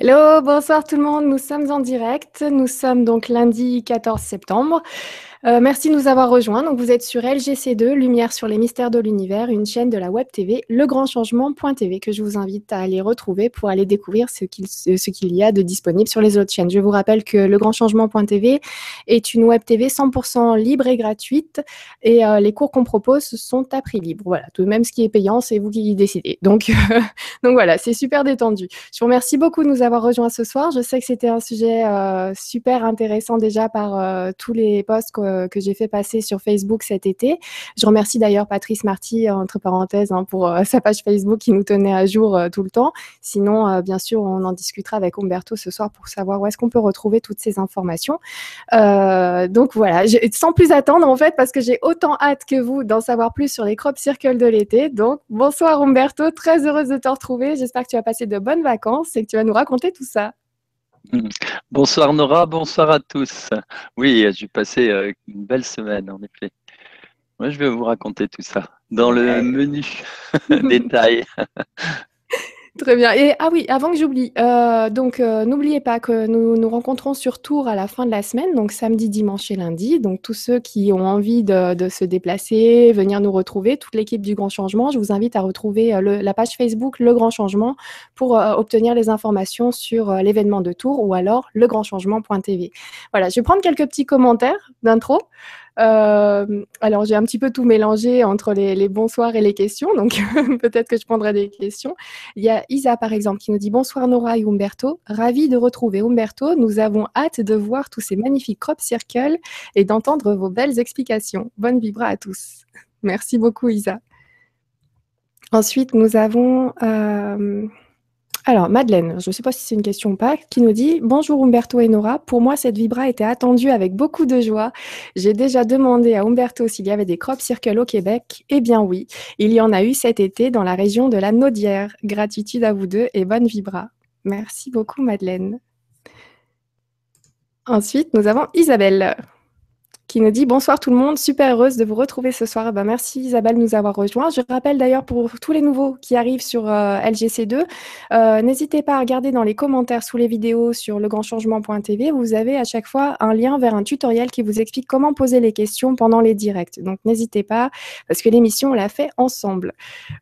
Hello, bonsoir tout le monde. Nous sommes en direct. Nous sommes donc lundi 14 septembre. Euh, merci de nous avoir rejoints. Donc, vous êtes sur LGC2, Lumière sur les mystères de l'univers, une chaîne de la web TV, legrandchangement.tv, que je vous invite à aller retrouver pour aller découvrir ce qu'il ce qu'il y a de disponible sur les autres chaînes. Je vous rappelle que legrandchangement.tv est une web TV 100% libre et gratuite et euh, les cours qu'on propose sont à prix libre. Voilà, tout de même ce qui est payant, c'est vous qui décidez. Donc, voilà, c'est super détendu. Je vous remercie beaucoup de nous avoir rejoints ce soir. Je sais que c'était un sujet euh, super intéressant déjà par tous les euh, que j'ai fait passer sur Facebook cet été. Je remercie d'ailleurs Patrice Marty, entre parenthèses, hein, pour euh, sa page Facebook qui nous tenait à jour euh, tout le temps. Sinon, bien sûr, on en discutera avec Umberto ce soir pour savoir où est-ce qu'on peut retrouver toutes ces informations. donc voilà, sans plus attendre en fait, parce que j'ai autant hâte que vous d'en savoir plus sur les crop circles de l'été. Donc bonsoir Umberto, très heureuse de te retrouver. J'espère que tu as passé de bonnes vacances et que tu vas nous raconter tout ça. Bonsoir Nora, bonsoir à tous. Oui, j'ai passé euh, une belle semaine en effet. Moi, je vais vous raconter tout ça dans le menu détail. Très bien. Et ah oui, avant que j'oublie, euh, donc euh, n'oubliez pas que nous nous rencontrons sur Tours à la fin de la semaine, donc samedi, dimanche et lundi. Donc tous ceux qui ont envie de, se déplacer, venir nous retrouver, toute l'équipe du Grand Changement, je vous invite à retrouver euh, la page Facebook Le Grand Changement pour obtenir les informations sur l'événement de Tours ou alors legrandchangement.tv. Voilà, je vais prendre quelques petits commentaires d'intro. Euh, alors, j'ai un petit peu tout mélangé entre les, bonsoirs et les questions, donc peut-être que je prendrai des questions. Il y a Isa, par exemple, qui nous dit Bonsoir Nora et Umberto. Ravi de retrouver Umberto. Nous avons hâte de voir tous ces magnifiques crop circles et d'entendre vos belles explications. Bonne vibra à tous. Merci beaucoup, Isa. Ensuite, nous avons. Euh, alors, Madeleine, je ne sais pas si c'est une question ou pas, qui nous dit Bonjour Umberto et Nora. Pour moi, cette vibra était attendue avec beaucoup de joie. J'ai déjà demandé à Umberto s'il y avait des crop circles au Québec. Eh bien, oui, il y en a eu cet été dans la région de la Naudière. Gratitude à vous deux et bonne vibra. Merci beaucoup, Madeleine. Ensuite, nous avons Isabelle qui nous dit bonsoir tout le monde, super heureuse de vous retrouver ce soir. Ben, merci Isabelle de nous avoir rejoints. Je rappelle d'ailleurs pour tous les nouveaux qui arrivent sur euh, LGC2, euh, n'hésitez pas à regarder dans les commentaires sous les vidéos sur legrandchangement.tv. Vous avez à chaque fois un lien vers un tutoriel qui vous explique comment poser les questions pendant les directs. Donc n'hésitez pas parce que l'émission on l'a fait ensemble.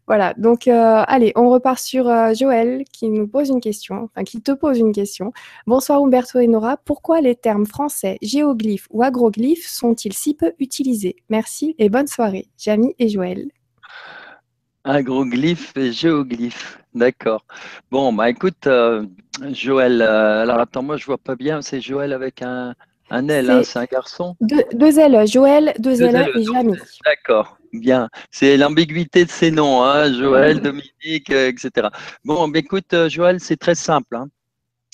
Voilà, donc euh, allez, on repart sur Joël qui nous pose une question, enfin qui te pose une question. Bonsoir Umberto et Nora, pourquoi les termes français géoglyphes ou agroglyphes sont-ils si peu utilisés? Merci et bonne soirée. Jamie et Joël. Agroglyphe et géoglyphe, d'accord. Bon, bah écoute, euh, Joël, euh, alors attends, moi je vois pas bien, c'est Joël avec un, un L, hein, c'est un garçon? deux, deux, L, Joël, deux, L, et Jamie. D'accord, bien. C'est l'ambiguïté de ces noms, hein, Joël, Dominique, euh, etc. Bon, bah, écoute, Joël, c'est très simple.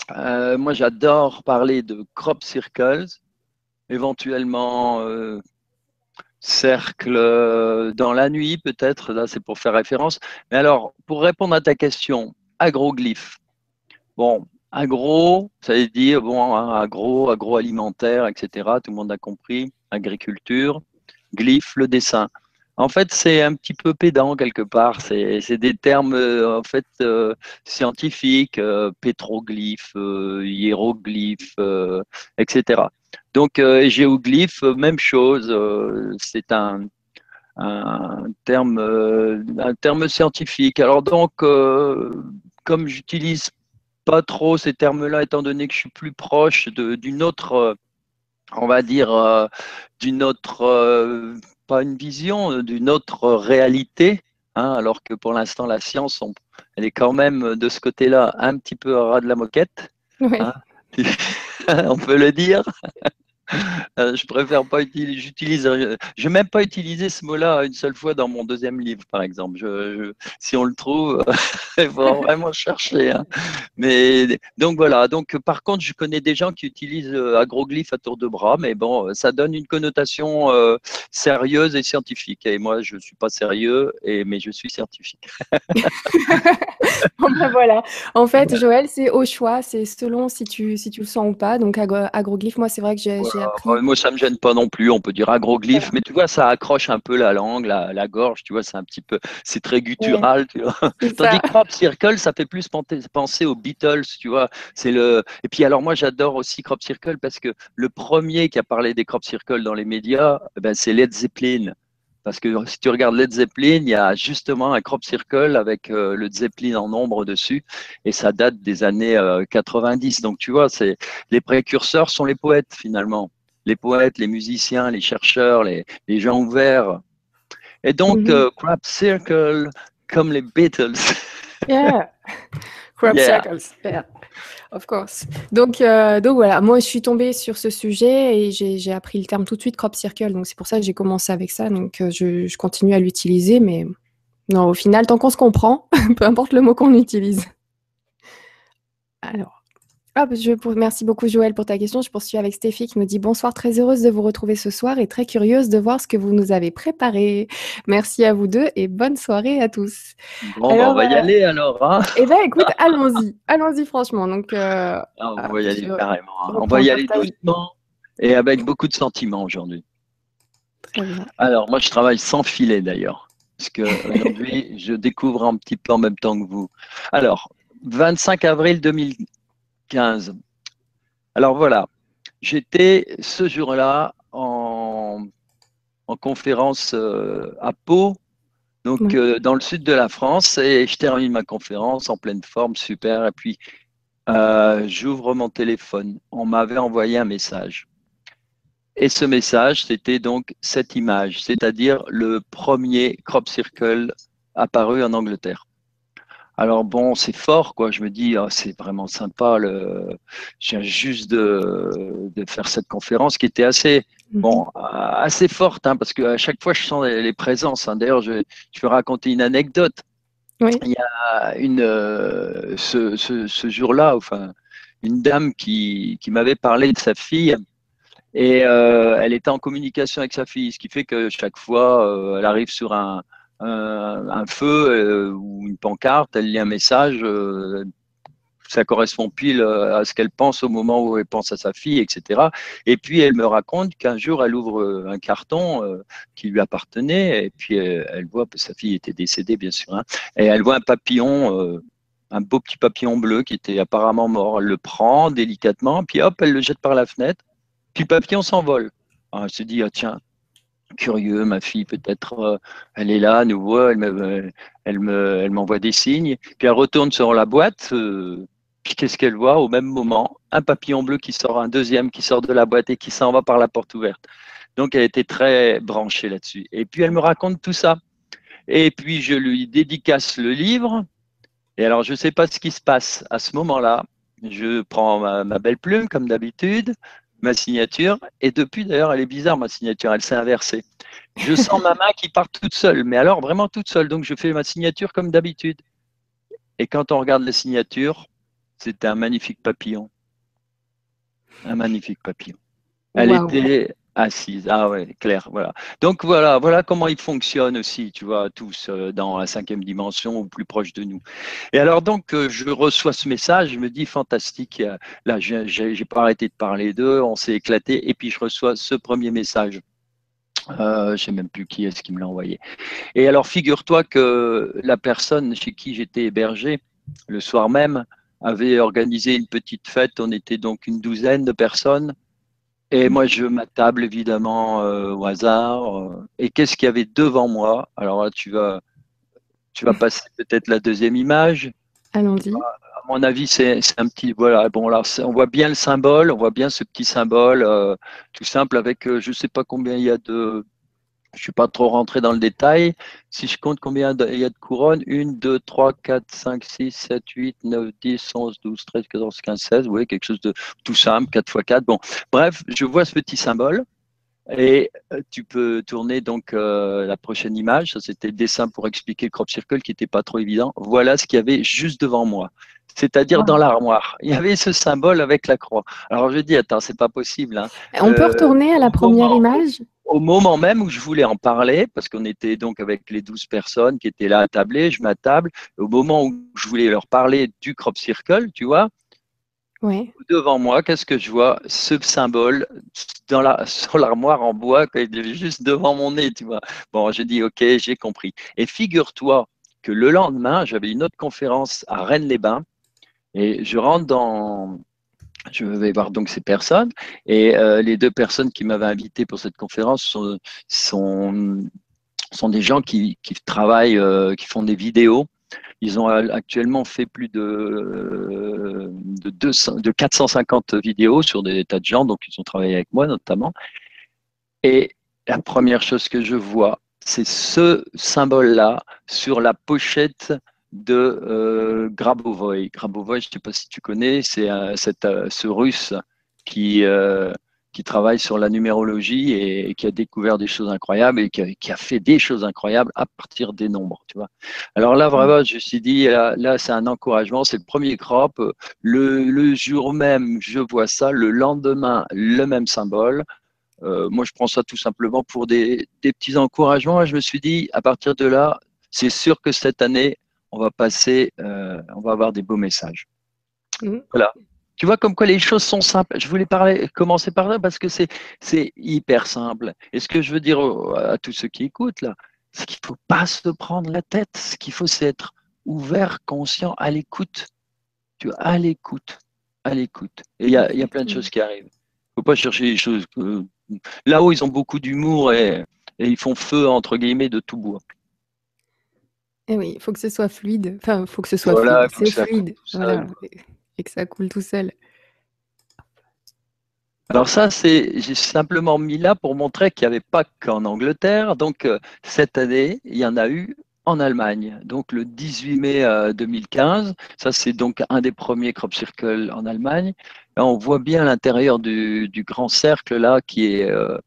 Hein. moi j'adore parler de crop circles éventuellement euh, cercle euh, dans la nuit, peut-être, là c'est pour faire référence. Mais alors, pour répondre à ta question, agroglyphe. Bon, agro, ça veut dire, bon, agro, agroalimentaire, etc. Tout le monde a compris. Agriculture, glyphe, le dessin. En fait, c'est un petit peu pédant quelque part. C'est des termes euh, en fait scientifiques, pétroglyphe, hiéroglyphe, etc. Donc, euh, géoglyphe, même chose. Euh, c'est un, terme, euh, un terme scientifique. Alors donc, comme j'utilise pas trop ces termes-là, étant donné que je suis plus proche d'une autre, on va dire, d'une autre, pas une vision, d'une autre réalité, hein, alors que pour l'instant, la science, elle est quand même de ce côté-là un petit peu à ras de la moquette. Hein. on peut le dire. Euh, je préfère pas utiliser, j'utilise, je n'ai même pas utilisé ce mot-là une seule fois dans mon deuxième livre, par exemple. Je, si on le trouve, il faut vraiment chercher. Hein. Mais donc voilà. Donc par contre, je connais des gens qui utilisent euh, agroglyphe à tour de bras, mais bon, ça donne une connotation euh, sérieuse et scientifique. Et moi, je suis pas sérieux, et mais je suis scientifique. bon ben voilà. En fait, Joël, c'est au choix, c'est selon si tu si tu le sens ou pas. Donc agroglyphe, moi, c'est vrai que j'ai appris. moi, ça me gêne pas non plus. On peut dire agroglyphe, mais tu vois, ça accroche un peu la langue, la, gorge. Tu vois, c'est un petit peu, c'est très guttural. Tu vois. Tandis que crop circle, ça fait plus penser aux Beatles. Tu vois, c'est le. Et puis alors, moi, j'adore aussi crop circle parce que le premier qui a parlé des crop circles dans les médias, eh ben, c'est Led Zeppelin. Parce que si tu regardes Led Zeppelin, il y a justement un crop circle avec euh, le Zeppelin en ombre dessus, et ça date des années 90. Euh, Donc tu vois, c'est les précurseurs sont les poètes finalement, les poètes, les musiciens, les chercheurs, les, les gens ouverts. Et donc mhm. euh, crop circle comme les Beatles. Yeah, crop circles. Yeah. Of course. Donc, euh, donc voilà, moi je suis tombée sur ce sujet et j'ai appris le terme tout de suite crop circle. Donc c'est pour ça que j'ai commencé avec ça. Donc euh, je, je, continue à l'utiliser, mais non, au final, tant qu'on se comprend, peu importe le mot qu'on utilise. Alors. Ah, je, merci beaucoup Joël pour ta question. Je poursuis avec Stéphie qui nous dit bonsoir, très heureuse de vous retrouver ce soir et très curieuse de voir ce que vous nous avez préparé. Merci à vous deux et bonne soirée à tous. Bon, bah, on va y euh, aller alors. Hein eh bien écoute, allons-y, allons-y franchement. Donc, euh, ah, on va y aller carrément. Hein. On va y aller doucement et avec beaucoup de sentiments aujourd'hui. Très bien. Alors moi je travaille sans filet d'ailleurs, parce que aujourd'hui je découvre un petit peu en même temps que vous. Alors, 25 avril 2000. Alors voilà, j'étais ce jour-là en, conférence euh, à Pau, donc euh, dans le sud de la France, et je termine ma conférence en pleine forme, super. Et puis euh, j'ouvre mon téléphone. On m'avait envoyé un message. Et ce message, c'était donc cette image, c'est-à-dire le premier crop circle apparu en Angleterre. Alors bon, c'est fort, quoi. Je me dis, oh, c'est vraiment sympa. Le... Je viens juste de, de, faire cette conférence qui était assez, mhm. bon, assez forte, hein, parce qu'à chaque fois, je sens les, présences. Hein. D'ailleurs, je, je vais raconter une anecdote. Oui. Il y a une, euh, ce, ce, ce jour-là, enfin, une dame qui, qui m'avait parlé de sa fille. Et euh, elle était en communication avec sa fille, ce qui fait que chaque fois, euh, elle arrive sur un, un feu euh, ou une pancarte, elle lit un message, euh, ça correspond pile à ce qu'elle pense au moment où elle pense à sa fille, etc. Et puis elle me raconte qu'un jour elle ouvre un carton qui lui appartenait et puis elle voit que sa fille était décédée bien sûr, hein, et elle voit un papillon, un beau petit papillon bleu qui était apparemment mort. Elle le prend délicatement, puis hop, elle le jette par la fenêtre, puis le papillon s'envole. elle se dit ah tiens curieux, ma fille peut-être, euh, elle est là, nous voit, elle me, elle me, elle m'envoie des signes. Puis elle retourne sur la boîte. Euh, puis qu'est-ce qu'elle voit au même moment? Un papillon bleu qui sort, un deuxième qui sort de la boîte et qui s'en va par la porte ouverte. Donc elle était très branchée là-dessus. Et puis elle me raconte tout ça. Et puis je lui dédicace le livre. Et alors je ne sais pas ce qui se passe à ce moment-là. Je prends ma belle plume comme d'habitude, ma signature. Et depuis, d'ailleurs, elle est bizarre, ma signature, elle s'est inversée. Je sens ma main qui part toute seule, mais alors vraiment toute seule. Donc, je fais ma signature comme d'habitude. Et quand on regarde la signature, c'était un magnifique papillon. Un magnifique papillon. Elle était Assise, ah ouais, clair, voilà. Donc voilà, voilà comment ils fonctionnent aussi, tu vois, tous euh, dans la cinquième dimension ou plus proche de nous. Et alors donc, euh, je reçois ce message, je me dis fantastique, là, j'ai pas arrêté de parler d'eux, on s'est éclaté, et puis je reçois ce premier message. Euh, je sais même plus qui est-ce qui me l'a envoyé. Et alors, figure-toi que la personne chez qui j'étais hébergé, le soir même, avait organisé une petite fête. On était donc une douzaine de personnes et moi, je m'attable évidemment euh, au hasard. Euh, et qu'est-ce qu'il y avait devant moi? Alors là, tu vas, tu vas passer peut-être la deuxième image. Allons-y. À mon avis, c'est un petit. Voilà, bon, là, on voit bien le symbole, on voit bien ce petit symbole euh, tout simple avec je ne sais pas combien il y a de, je ne suis pas trop rentré dans le détail. Si je compte combien il y a de couronnes, 1, 2, 3, 4, 5, 6, 7, 8, 9, 10, 11, 12, 13, 14, 15, 16. Vous voyez, quelque chose de tout simple, 4 x 4. Bon, bref, je vois ce petit symbole. Et euh, tu peux tourner donc euh, la prochaine image. Ça, c'était le dessin pour expliquer le crop circle qui n'était pas trop évident. Voilà ce qu'il y avait juste devant moi c'est-à-dire dans l'armoire. Il y avait ce symbole avec la croix. Alors je dis, attends, c'est pas possible. Hein. On peut euh, retourner à la première image? Au moment même où je voulais en parler, parce qu'on était donc avec les 12 personnes qui étaient là à tabler, je m'attable, au moment où je voulais leur parler du crop circle, tu vois, devant moi, qu'est-ce que je vois? Ce symbole dans la, sur l'armoire en bois, juste devant mon nez, tu vois. Bon, j'ai dit, ok, j'ai compris. Et figure-toi que le lendemain, j'avais une autre conférence à Rennes-les-Bains et je rentre dans, je vais voir donc ces personnes et euh, les deux personnes qui m'avaient invité pour cette conférence sont, sont, des gens qui, qui travaillent, euh, qui font des vidéos. Ils ont actuellement fait plus de, de, 200, de 450 vidéos sur des tas de gens, donc ils ont travaillé avec moi notamment. Et la première chose que je vois, c'est ce symbole-là sur la pochette de euh, Grabovoy. Grabovoy, je ne sais pas si tu connais, c'est euh, ce russe qui, euh, qui travaille sur la numérologie et, qui a découvert des choses incroyables et qui a, fait des choses incroyables à partir des nombres. Tu vois. Alors là, vraiment, je me suis dit, là, c'est un encouragement, c'est le premier crop. Le, le, jour même, je vois ça, le lendemain, le même symbole. moi, je prends ça tout simplement pour des, des petits encouragements. Et je me suis dit, à partir de là, c'est sûr que cette année, on va passer, euh, on va avoir des beaux messages. Mmh. Voilà. Tu vois comme quoi les choses sont simples. Je voulais parler, commencer par là parce que c'est, c'est hyper simple. Et ce que je veux dire à tous ceux qui écoutent là, c'est qu'il ne faut pas se prendre la tête. Ce qu'il faut, c'est être ouvert, conscient, à l'écoute. Tu vois, à l'écoute, à l'écoute. Et il y a, y a, plein de choses qui arrivent. Il ne faut pas chercher les choses. Là-haut, ils ont beaucoup d'humour et, et ils font feu entre guillemets de tout bois. Eh oui, il faut que ce soit fluide. Enfin, il faut que ce soit fluide. C'est fluide. Voilà. Et que ça coule tout seul. Alors ça, c'est j'ai simplement mis là pour montrer qu'il n'y avait pas qu'en Angleterre. Donc euh, cette année, il y en a eu en Allemagne. Donc le 18 mai 2015, euh, ça c'est donc un des premiers crop circles en Allemagne. Là, on voit bien l'intérieur du, grand cercle là qui est euh,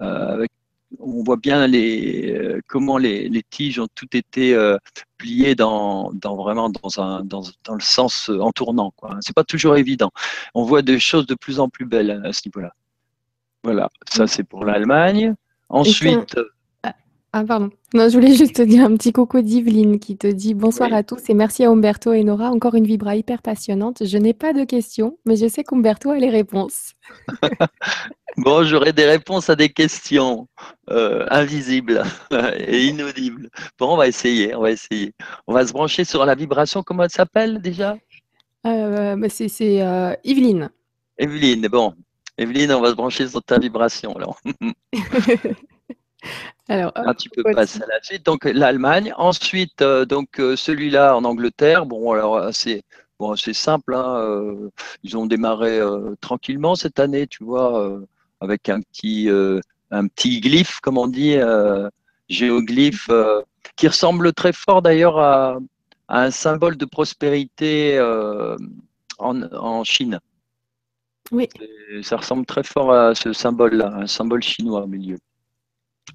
avec on voit bien les, euh, comment les, les, tiges ont tout été euh, pliées dans, dans, vraiment dans, un, dans, dans le sens euh, en tournant. Ce n'est pas toujours évident. On voit des choses de plus en plus belles à ce niveau-là. Voilà, ça c'est pour l'Allemagne. Ensuite. Ah, pardon. Non, je voulais juste te dire un petit coucou d'Yveline qui te dit bonsoir à tous et merci à Umberto et Nora. Encore une vibra hyper passionnante. Je n'ai pas de questions, mais je sais qu'Umberto a les réponses. bon, j'aurai des réponses à des questions euh, invisibles et inaudibles. Bon, on va essayer, on va essayer. On va se brancher sur la vibration. Comment elle s'appelle déjà? Euh, bah, C'est euh, Yveline. Evelyne, bon. Evelyne, on va se brancher sur ta vibration alors. Alors, ah, tu peux passer à la suite. Donc l'Allemagne. Ensuite, euh, donc euh, celui-là en Angleterre. Bon, alors euh, c'est bon, c'est simple. Hein, ils ont démarré tranquillement cette année, tu vois, avec un petit un petit glyphe, comme on dit, géoglyphe, qui ressemble très fort d'ailleurs à, un symbole de prospérité en, en, Chine. Oui. Ça ressemble très fort à ce symbole-là, un symbole chinois au milieu.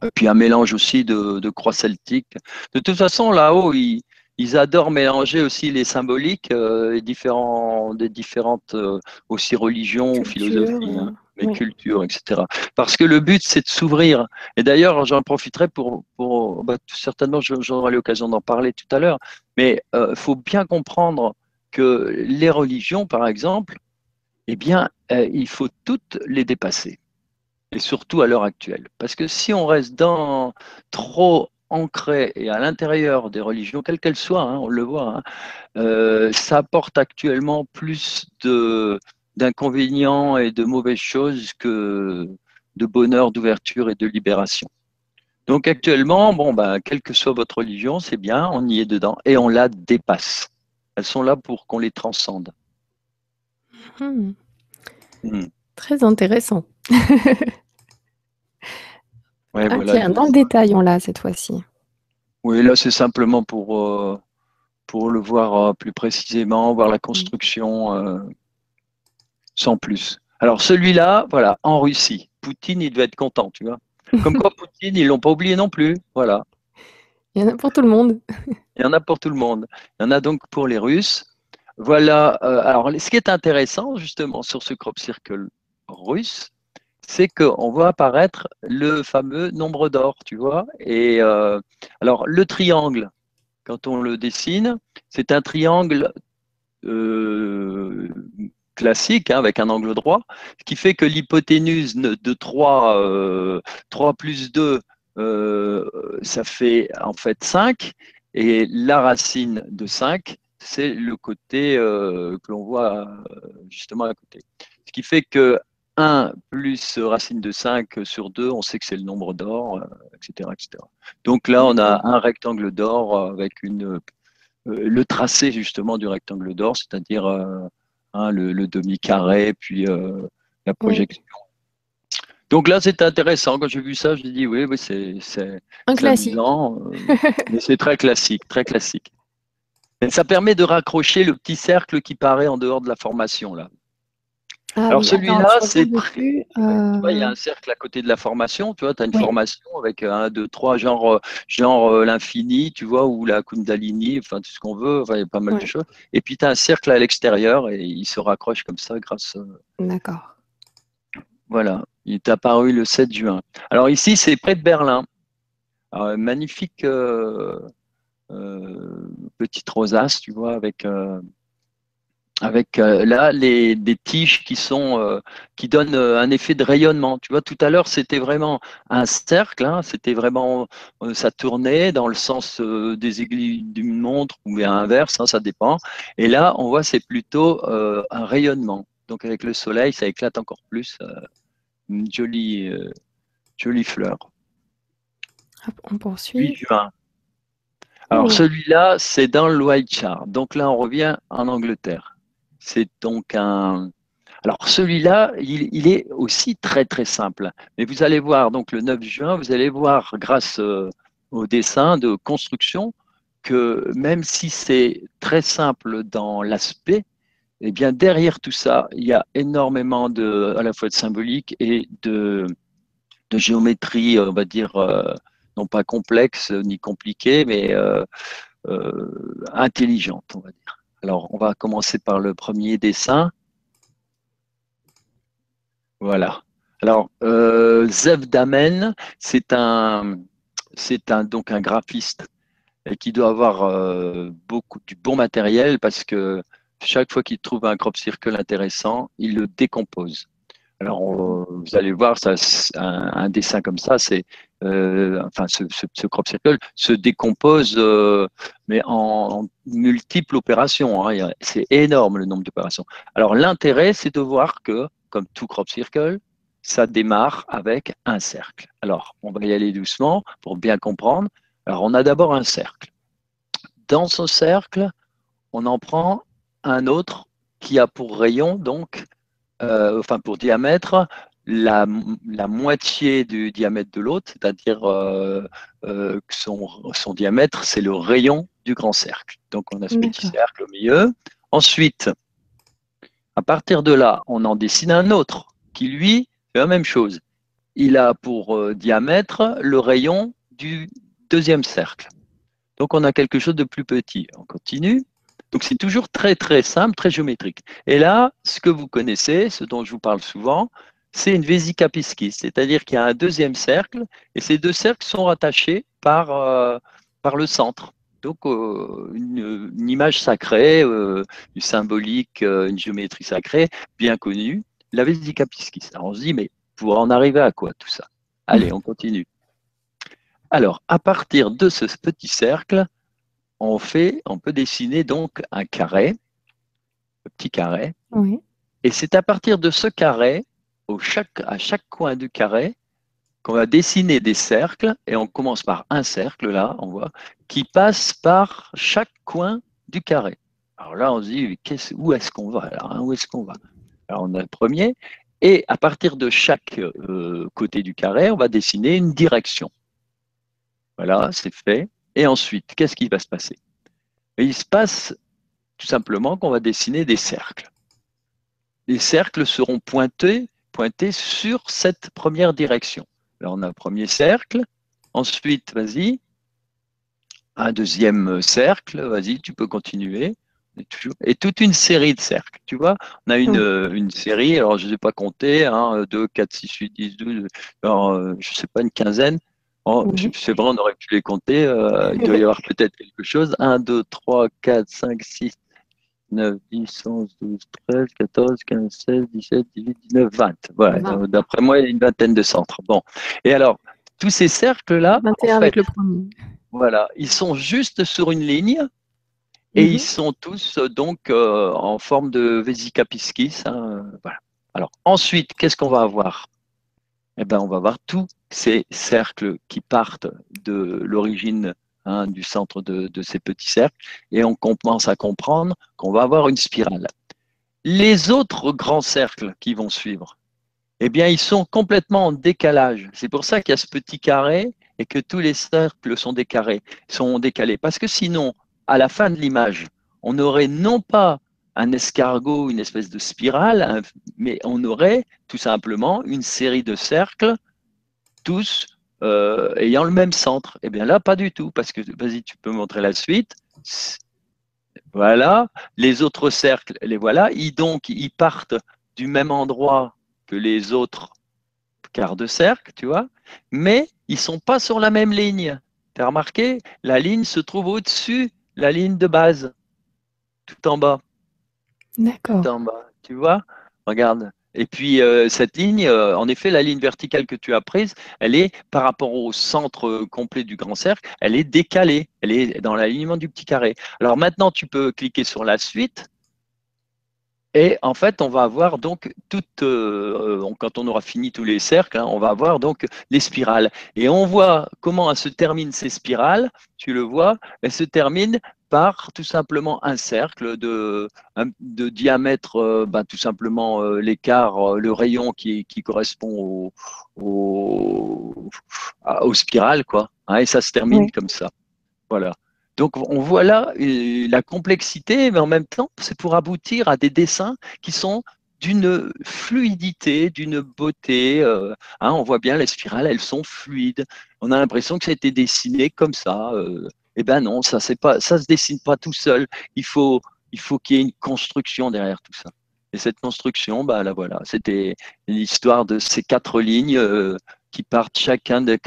Et puis un mélange aussi de, de croix celtiques. De toute façon, là-haut, ils, ils, adorent mélanger aussi les symboliques euh, différents, des différentes euh, aussi religions ou philosophies, hein, les cultures, etc. Parce que le but, c'est de s'ouvrir. Et d'ailleurs, j'en profiterai pour, pour bah, certainement, j'aurai l'occasion d'en parler tout à l'heure, mais il euh, faut bien comprendre que les religions, par exemple, eh bien, il faut toutes les dépasser et surtout à l'heure actuelle. Parce que si on reste dans trop ancré et à l'intérieur des religions, quelles qu'elles soient, hein, on le voit, hein, euh, ça apporte actuellement plus d'inconvénients et de mauvaises choses que de bonheur, d'ouverture et de libération. Donc actuellement, bon, ben, quelle que soit votre religion, c'est bien, on y est dedans et on la dépasse. Elles sont là pour qu'on les transcende. Hmm. Hmm. Très intéressant. Ah, tiens, dans le détail, on l'a cette fois-ci. Oui, là, c'est simplement pour, euh, pour le voir euh, plus précisément, voir la construction euh, sans plus. Alors, celui-là, voilà, en Russie. Poutine, il devait être content, tu vois. Comme quoi, Poutine, ils ne l'ont pas oublié non plus. Voilà. Il y en a pour tout le monde. Il y en a pour tout le monde. Il y en a donc pour les Russes. Voilà. alors, ce qui est intéressant, justement, sur ce crop circle russe, c'est qu'on voit apparaître le fameux nombre d'or, tu vois. Et euh, alors, le triangle, quand on le dessine, c'est un triangle euh, classique hein, avec un angle droit, ce qui fait que l'hypoténuse de 3, 3 plus 2, ça fait en fait 5, et la racine de 5, c'est le côté que l'on voit justement à côté. Ce qui fait que 1 plus racine de 5 sur 2, on sait que c'est le nombre d'or, etc., etc. Donc là, on a un rectangle d'or avec une, le tracé justement du rectangle d'or, c'est-à-dire hein, le, demi-carré, puis la projection. Donc là, c'est intéressant. Quand j'ai vu ça, j'ai dit oui, oui c'est un classique. mais c'est très classique, très classique. Et ça permet de raccrocher le petit cercle qui paraît en dehors de la formation là. Ah Alors celui-là, c'est il y a euh, un cercle à côté de la formation, tu vois, tu as une formation avec un, deux, trois, genre, euh, genre euh, l'infini, tu vois, ou la Kundalini, enfin tout ce qu'on veut, il y a pas mal de choses. Et puis tu as un cercle à l'extérieur et il se raccroche comme ça grâce. D'accord. Voilà, il est apparu le 7 juin. Alors ici, c'est près de Berlin. magnifique petite rosace, tu vois, avec avec euh, là les, des tiges qui sont euh, qui donnent euh, un effet de rayonnement. Tu vois, tout à l'heure c'était vraiment un cercle, hein, c'était vraiment ça tournait dans le sens des aiguilles d'une montre ou à l'inverse, hein, ça dépend. Et là, on voit c'est plutôt un rayonnement. Donc avec le soleil, ça éclate encore plus, une jolie jolie fleur. on poursuit. Alors celui-là, c'est dans le White Donc là, on revient en Angleterre. C'est donc un. Alors celui-là, il, est aussi très très simple. Mais vous allez voir, donc le 9 juin, vous allez voir grâce euh, au dessin de construction que même si c'est très simple dans l'aspect, eh bien derrière tout ça, il y a énormément de, à la fois de symbolique et de, géométrie, on va dire, euh, non pas complexe ni compliquée, mais euh, intelligente, on va dire. Alors, on va commencer par le premier dessin. Voilà. Alors, euh, Zev Damen, c'est un, donc un graphiste qui doit avoir euh, beaucoup du bon matériel parce que chaque fois qu'il trouve un crop circle intéressant, il le décompose. Alors, vous allez voir, ça, un, dessin comme ça, c'est, euh, enfin, ce, crop circle se décompose, euh, mais en, multiples opérations. Hein. C'est énorme le nombre d'opérations. Alors, l'intérêt, c'est de voir que, comme tout crop circle, ça démarre avec un cercle. Alors, on va y aller doucement pour bien comprendre. Alors, on a d'abord un cercle. Dans ce cercle, on en prend un autre qui a pour rayon, donc, euh, enfin pour diamètre, la, moitié du diamètre de l'autre, c'est-à-dire euh, euh, que son, son, diamètre, c'est le rayon du grand cercle. Donc on a ce petit cercle au milieu. Ensuite, à partir de là, on en dessine un autre qui, lui, fait la même chose. Il a pour diamètre le rayon du deuxième cercle. Donc on a quelque chose de plus petit. On continue. Donc c'est toujours très très simple, très géométrique. Et là, ce que vous connaissez, ce dont je vous parle souvent, c'est une vésica piscis, c'est-à-dire qu'il y a un deuxième cercle et ces deux cercles sont rattachés par, euh, par le centre. Donc euh, une, image sacrée, euh, une symbolique, une géométrie sacrée bien connue, la vésica piscis. Alors on se dit, mais pour en arriver à quoi tout ça? Allez, on continue. Alors, à partir de ce petit cercle, on fait, on peut dessiner donc un carré, un petit carré. Et c'est à partir de ce carré, au chaque, à chaque coin du carré, qu'on va dessiner des cercles. Et on commence par un cercle, là, on voit, qui passe par chaque coin du carré. Alors là, on se dit, où est-ce qu'on va hein, Où est-ce qu'on va? Alors on a le premier. Et à partir de chaque euh, côté du carré, on va dessiner une direction. Voilà, c'est fait. Et ensuite, qu'est-ce qui va se passer? Il se passe tout simplement qu'on va dessiner des cercles. Les cercles seront pointés, sur cette première direction. Là, on a un premier cercle. Ensuite, vas-y, un deuxième cercle. Vas-y, tu peux continuer. Et toute une série de cercles. Tu vois, on a une, mmh. une série, alors je ne sais pas compter, 2, 4, 6, 8, 10, 12, je ne sais pas, une quinzaine. Oh, c'est vrai, on aurait pu les compter. Euh, il doit y avoir peut-être quelque chose. 1, 2, 3, 4, 5, 6, 9, 10, 11, 12, 13, 14, 15, 16, 17, 18, 19, 20. Voilà, d'après moi, il y a une vingtaine de centres. Bon. Et alors, tous ces cercles-là. 21 avec le premier. Voilà, ils sont juste sur une ligne et ils mhm. sont tous euh, donc euh, en forme de vesica piscis. Hein, voilà. Alors ensuite, qu'est-ce qu'on va avoir? Eh ben, on va avoir tous ces cercles qui partent de l'origine hein, du centre de, ces petits cercles et on commence à comprendre qu'on va avoir une spirale. Les autres grands cercles qui vont suivre, eh bien, ils sont complètement en décalage. C'est pour ça qu'il y a ce petit carré et que tous les cercles sont décalés, sont décalés. Parce que sinon, à la fin de l'image, on aurait non pas un escargot, une espèce de spirale, mais on aurait tout simplement une série de cercles, tous euh, ayant le même centre. Eh bien là, pas du tout, parce que, vas-y, tu peux montrer la suite. Voilà, les autres cercles, les voilà. Ils, donc, ils partent du même endroit que les autres quarts de cercle, tu vois, mais ils sont pas sur la même ligne. Tu as remarqué? La ligne se trouve au-dessus, la ligne de base, tout en bas. D'accord. Tout en bas, tu vois Regarde. Et puis euh, cette ligne, euh, en effet, la ligne verticale que tu as prise, elle est par rapport au centre complet du grand cercle, elle est décalée, elle est dans l'alignement du petit carré. Alors maintenant, tu peux cliquer sur la suite et en fait, on va avoir donc toutes, euh, euh, quand on aura fini tous les cercles, hein, on va avoir donc les spirales. Et on voit comment se terminent ces spirales. Tu le vois, elles se terminent par tout simplement un cercle de, de diamètre, euh, ben, tout simplement l'écart, le rayon qui, qui correspond au, aux spirales, quoi. Hein, et ça se termine comme ça. Voilà. Donc on voit là euh, la complexité, mais en même temps, c'est pour aboutir à des dessins qui sont d'une fluidité, d'une beauté. Euh, hein, on voit bien les spirales, elles sont fluides. On a l'impression que ça a été dessiné comme ça. Euh, eh ben non, ça c'est pas, ça se dessine pas tout seul. Il faut, il faut qu'il y ait une construction derrière tout ça. Et cette construction, bah là voilà, c'était l'histoire de ces quatre lignes qui partent chacun d'un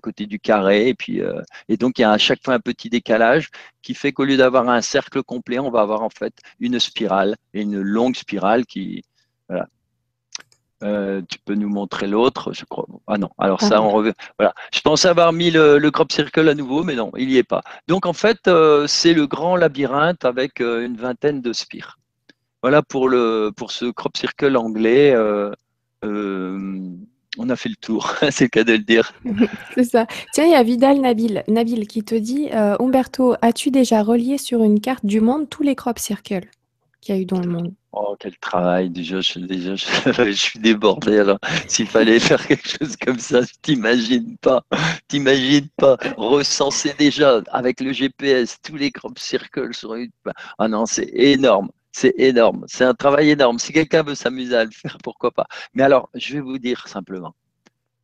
côté du carré. Et, puis, euh, et donc, il y a à chaque fois un petit décalage qui fait qu'au lieu d'avoir un cercle complet, on va avoir en fait une spirale et une longue spirale qui. Euh, tu peux nous montrer l'autre, je crois. Ah non, alors ça, on revient. Voilà. Je pensais avoir mis le, crop circle à nouveau, mais non, il n'y est pas. Donc en fait, euh, c'est le grand labyrinthe avec une vingtaine de spires. Voilà pour, le, pour ce crop circle anglais on a fait le tour, c'est le cas de le dire. c'est ça. Tiens, il y a Vidal Nabil, Nabil qui te dit euh, Umberto, as-tu déjà relié sur une carte du monde tous les crop circles? Qu'il y a eu dans le monde Oh, quel travail Déjà, je, je, suis débordé. Alors, s'il fallait faire quelque chose comme ça, t'imagines pas, t'imagines pas recenser déjà avec le GPS tous les crop circles sur une. Ah non, c'est énorme. C'est énorme. C'est un travail énorme. Si quelqu'un veut s'amuser à le faire, pourquoi pas. Mais alors, je vais vous dire simplement,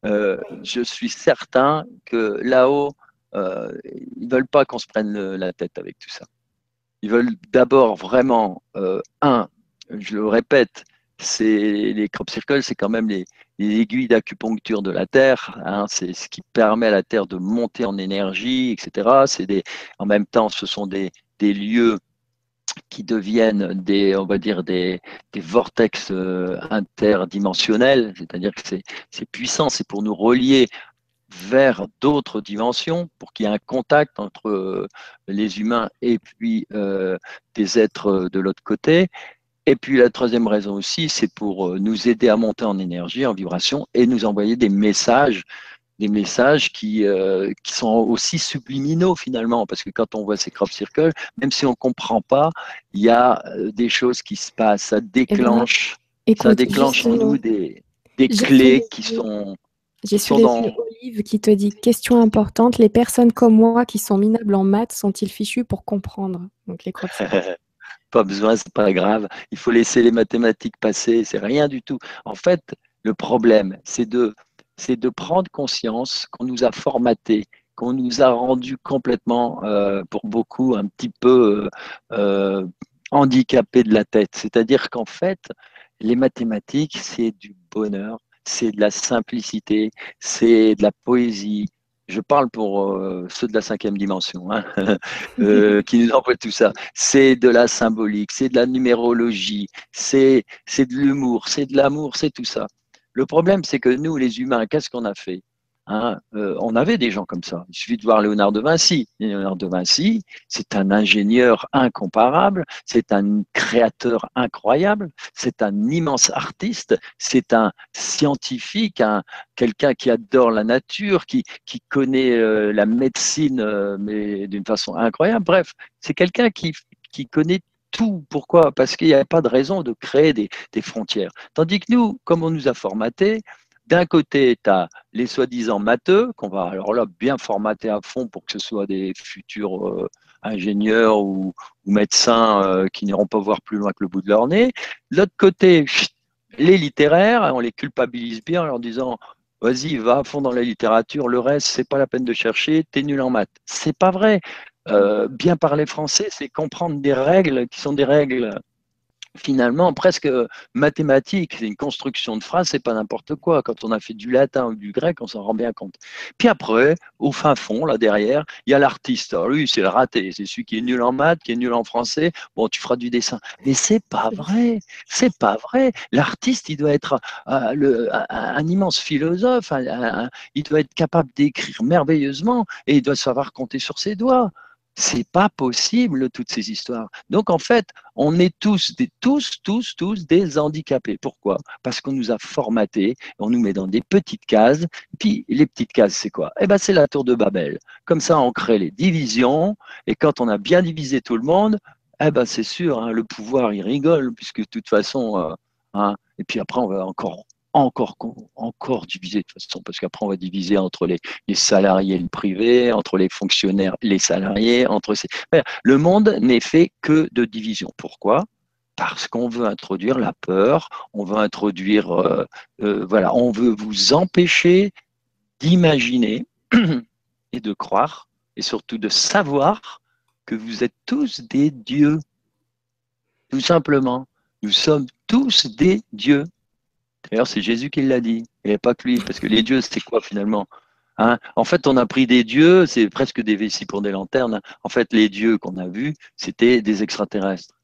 euh, je suis certain que là-haut, euh, ils ne veulent pas qu'on se prenne la tête avec tout ça. Ils veulent d'abord vraiment, euh, un, je le répète, c'est les crop circles, c'est quand même les, aiguilles d'acupuncture de la Terre. Hein, c'est ce qui permet à la Terre de monter en énergie, etc. C'est en même temps, ce sont des, lieux qui deviennent des, on va dire, des, des vortex euh, interdimensionnels, c'est-à-dire que c'est puissant, c'est pour nous relier vers d'autres dimensions, pour qu'il y ait un contact entre euh, les humains et puis euh, des êtres de l'autre côté. Et puis la troisième raison aussi, c'est pour nous aider à monter en énergie, en vibration, et nous envoyer des messages des messages qui, euh, qui sont aussi subliminaux finalement, parce que quand on voit ces crop circles, même si on ne comprend pas, il y a euh, des choses qui se passent, ça déclenche, ça déclenche en nous des, des clés qui sont... J'ai su dans... Olive qui te dit question importante les personnes comme moi qui sont minables en maths sont-ils fichus pour comprendre? Donc les pas besoin, c'est pas grave. Il faut laisser les mathématiques passer, c'est rien du tout. En fait, le problème, c'est de c'est de prendre conscience qu'on nous a formaté, qu'on nous a rendu complètement, euh, pour beaucoup, un petit peu euh, handicapés de la tête. C'est-à-dire qu'en fait, les mathématiques, c'est du bonheur, c'est de la simplicité, c'est de la poésie. je parle pour euh, ceux de la cinquième dimension, hein, euh, qui nous envoient tout ça. C'est de la symbolique, c'est de la numérologie, c'est de l'humour, c'est de l'amour, c'est tout ça. Le problème, c'est que nous, les humains, qu'est-ce qu'on a fait? Hein, euh, on avait des gens comme ça. Il suffit de voir Léonard de Vinci. Léonard de Vinci, c'est un ingénieur incomparable, c'est un créateur incroyable, c'est un immense artiste, c'est un scientifique, un, quelqu'un qui adore la nature, qui, connaît euh, la médecine, euh, d'une façon incroyable. Bref, c'est quelqu'un qui, connaît tout. Pourquoi? Parce qu'il n'y a pas de raison de créer des frontières. Tandis que nous, comme on nous a formatés, d'un côté, tu as les soi-disant matheux, qu'on va alors là bien formater à fond pour que ce soit des futurs euh, ingénieurs ou, médecins euh, qui n'iront pas voir plus loin que le bout de leur nez. L'autre côté, les littéraires, on les culpabilise bien en leur disant vas-y, va à fond dans la littérature, le reste, c'est pas la peine de chercher, tu es nul en maths. C'est pas vrai. Euh, bien parler français, c'est comprendre des règles qui sont des règles finalement presque mathématique. C'est une construction de phrase, c'est pas n'importe quoi. Quand on a fait du latin ou du grec, on s'en rend bien compte. Puis après, au fin fond, là derrière, il y a l'artiste. lui, c'est le raté. C'est celui qui est nul en maths, qui est nul en français. Bon, tu feras du dessin. Mais c'est pas vrai. C'est pas vrai. L'artiste, il doit être euh, le, un, immense philosophe. il doit être capable d'écrire merveilleusement et il doit savoir compter sur ses doigts. C'est pas possible toutes ces histoires. Donc en fait, on est tous, des, tous, tous, tous des handicapés. Pourquoi? Parce qu'on nous a formatés, on nous met dans des petites cases. Puis les petites cases, c'est quoi? Eh ben c'est la tour de Babel. Comme ça, on crée les divisions. Et quand on a bien divisé tout le monde, eh ben c'est sûr, hein, le pouvoir il rigole puisque de toute façon. Euh, hein, et puis après, on va encore encore, encore diviser de toute façon, parce qu'après on va diviser entre les, salariés et le privé, entre les fonctionnaires, les salariés, entre ces... Le monde n'est fait que de division. Pourquoi? Parce qu'on veut introduire la peur, on veut introduire, euh, euh, voilà, on veut vous empêcher d'imaginer et de croire, et surtout de savoir que vous êtes tous des dieux. Tout simplement, nous sommes tous des dieux. D'ailleurs, c'est Jésus qui l'a dit, et pas que lui, parce que les dieux, c'est quoi finalement? Hein? En fait, on a pris des dieux, c'est presque des vessies pour des lanternes. En fait, les dieux qu'on a vus, c'était des extraterrestres.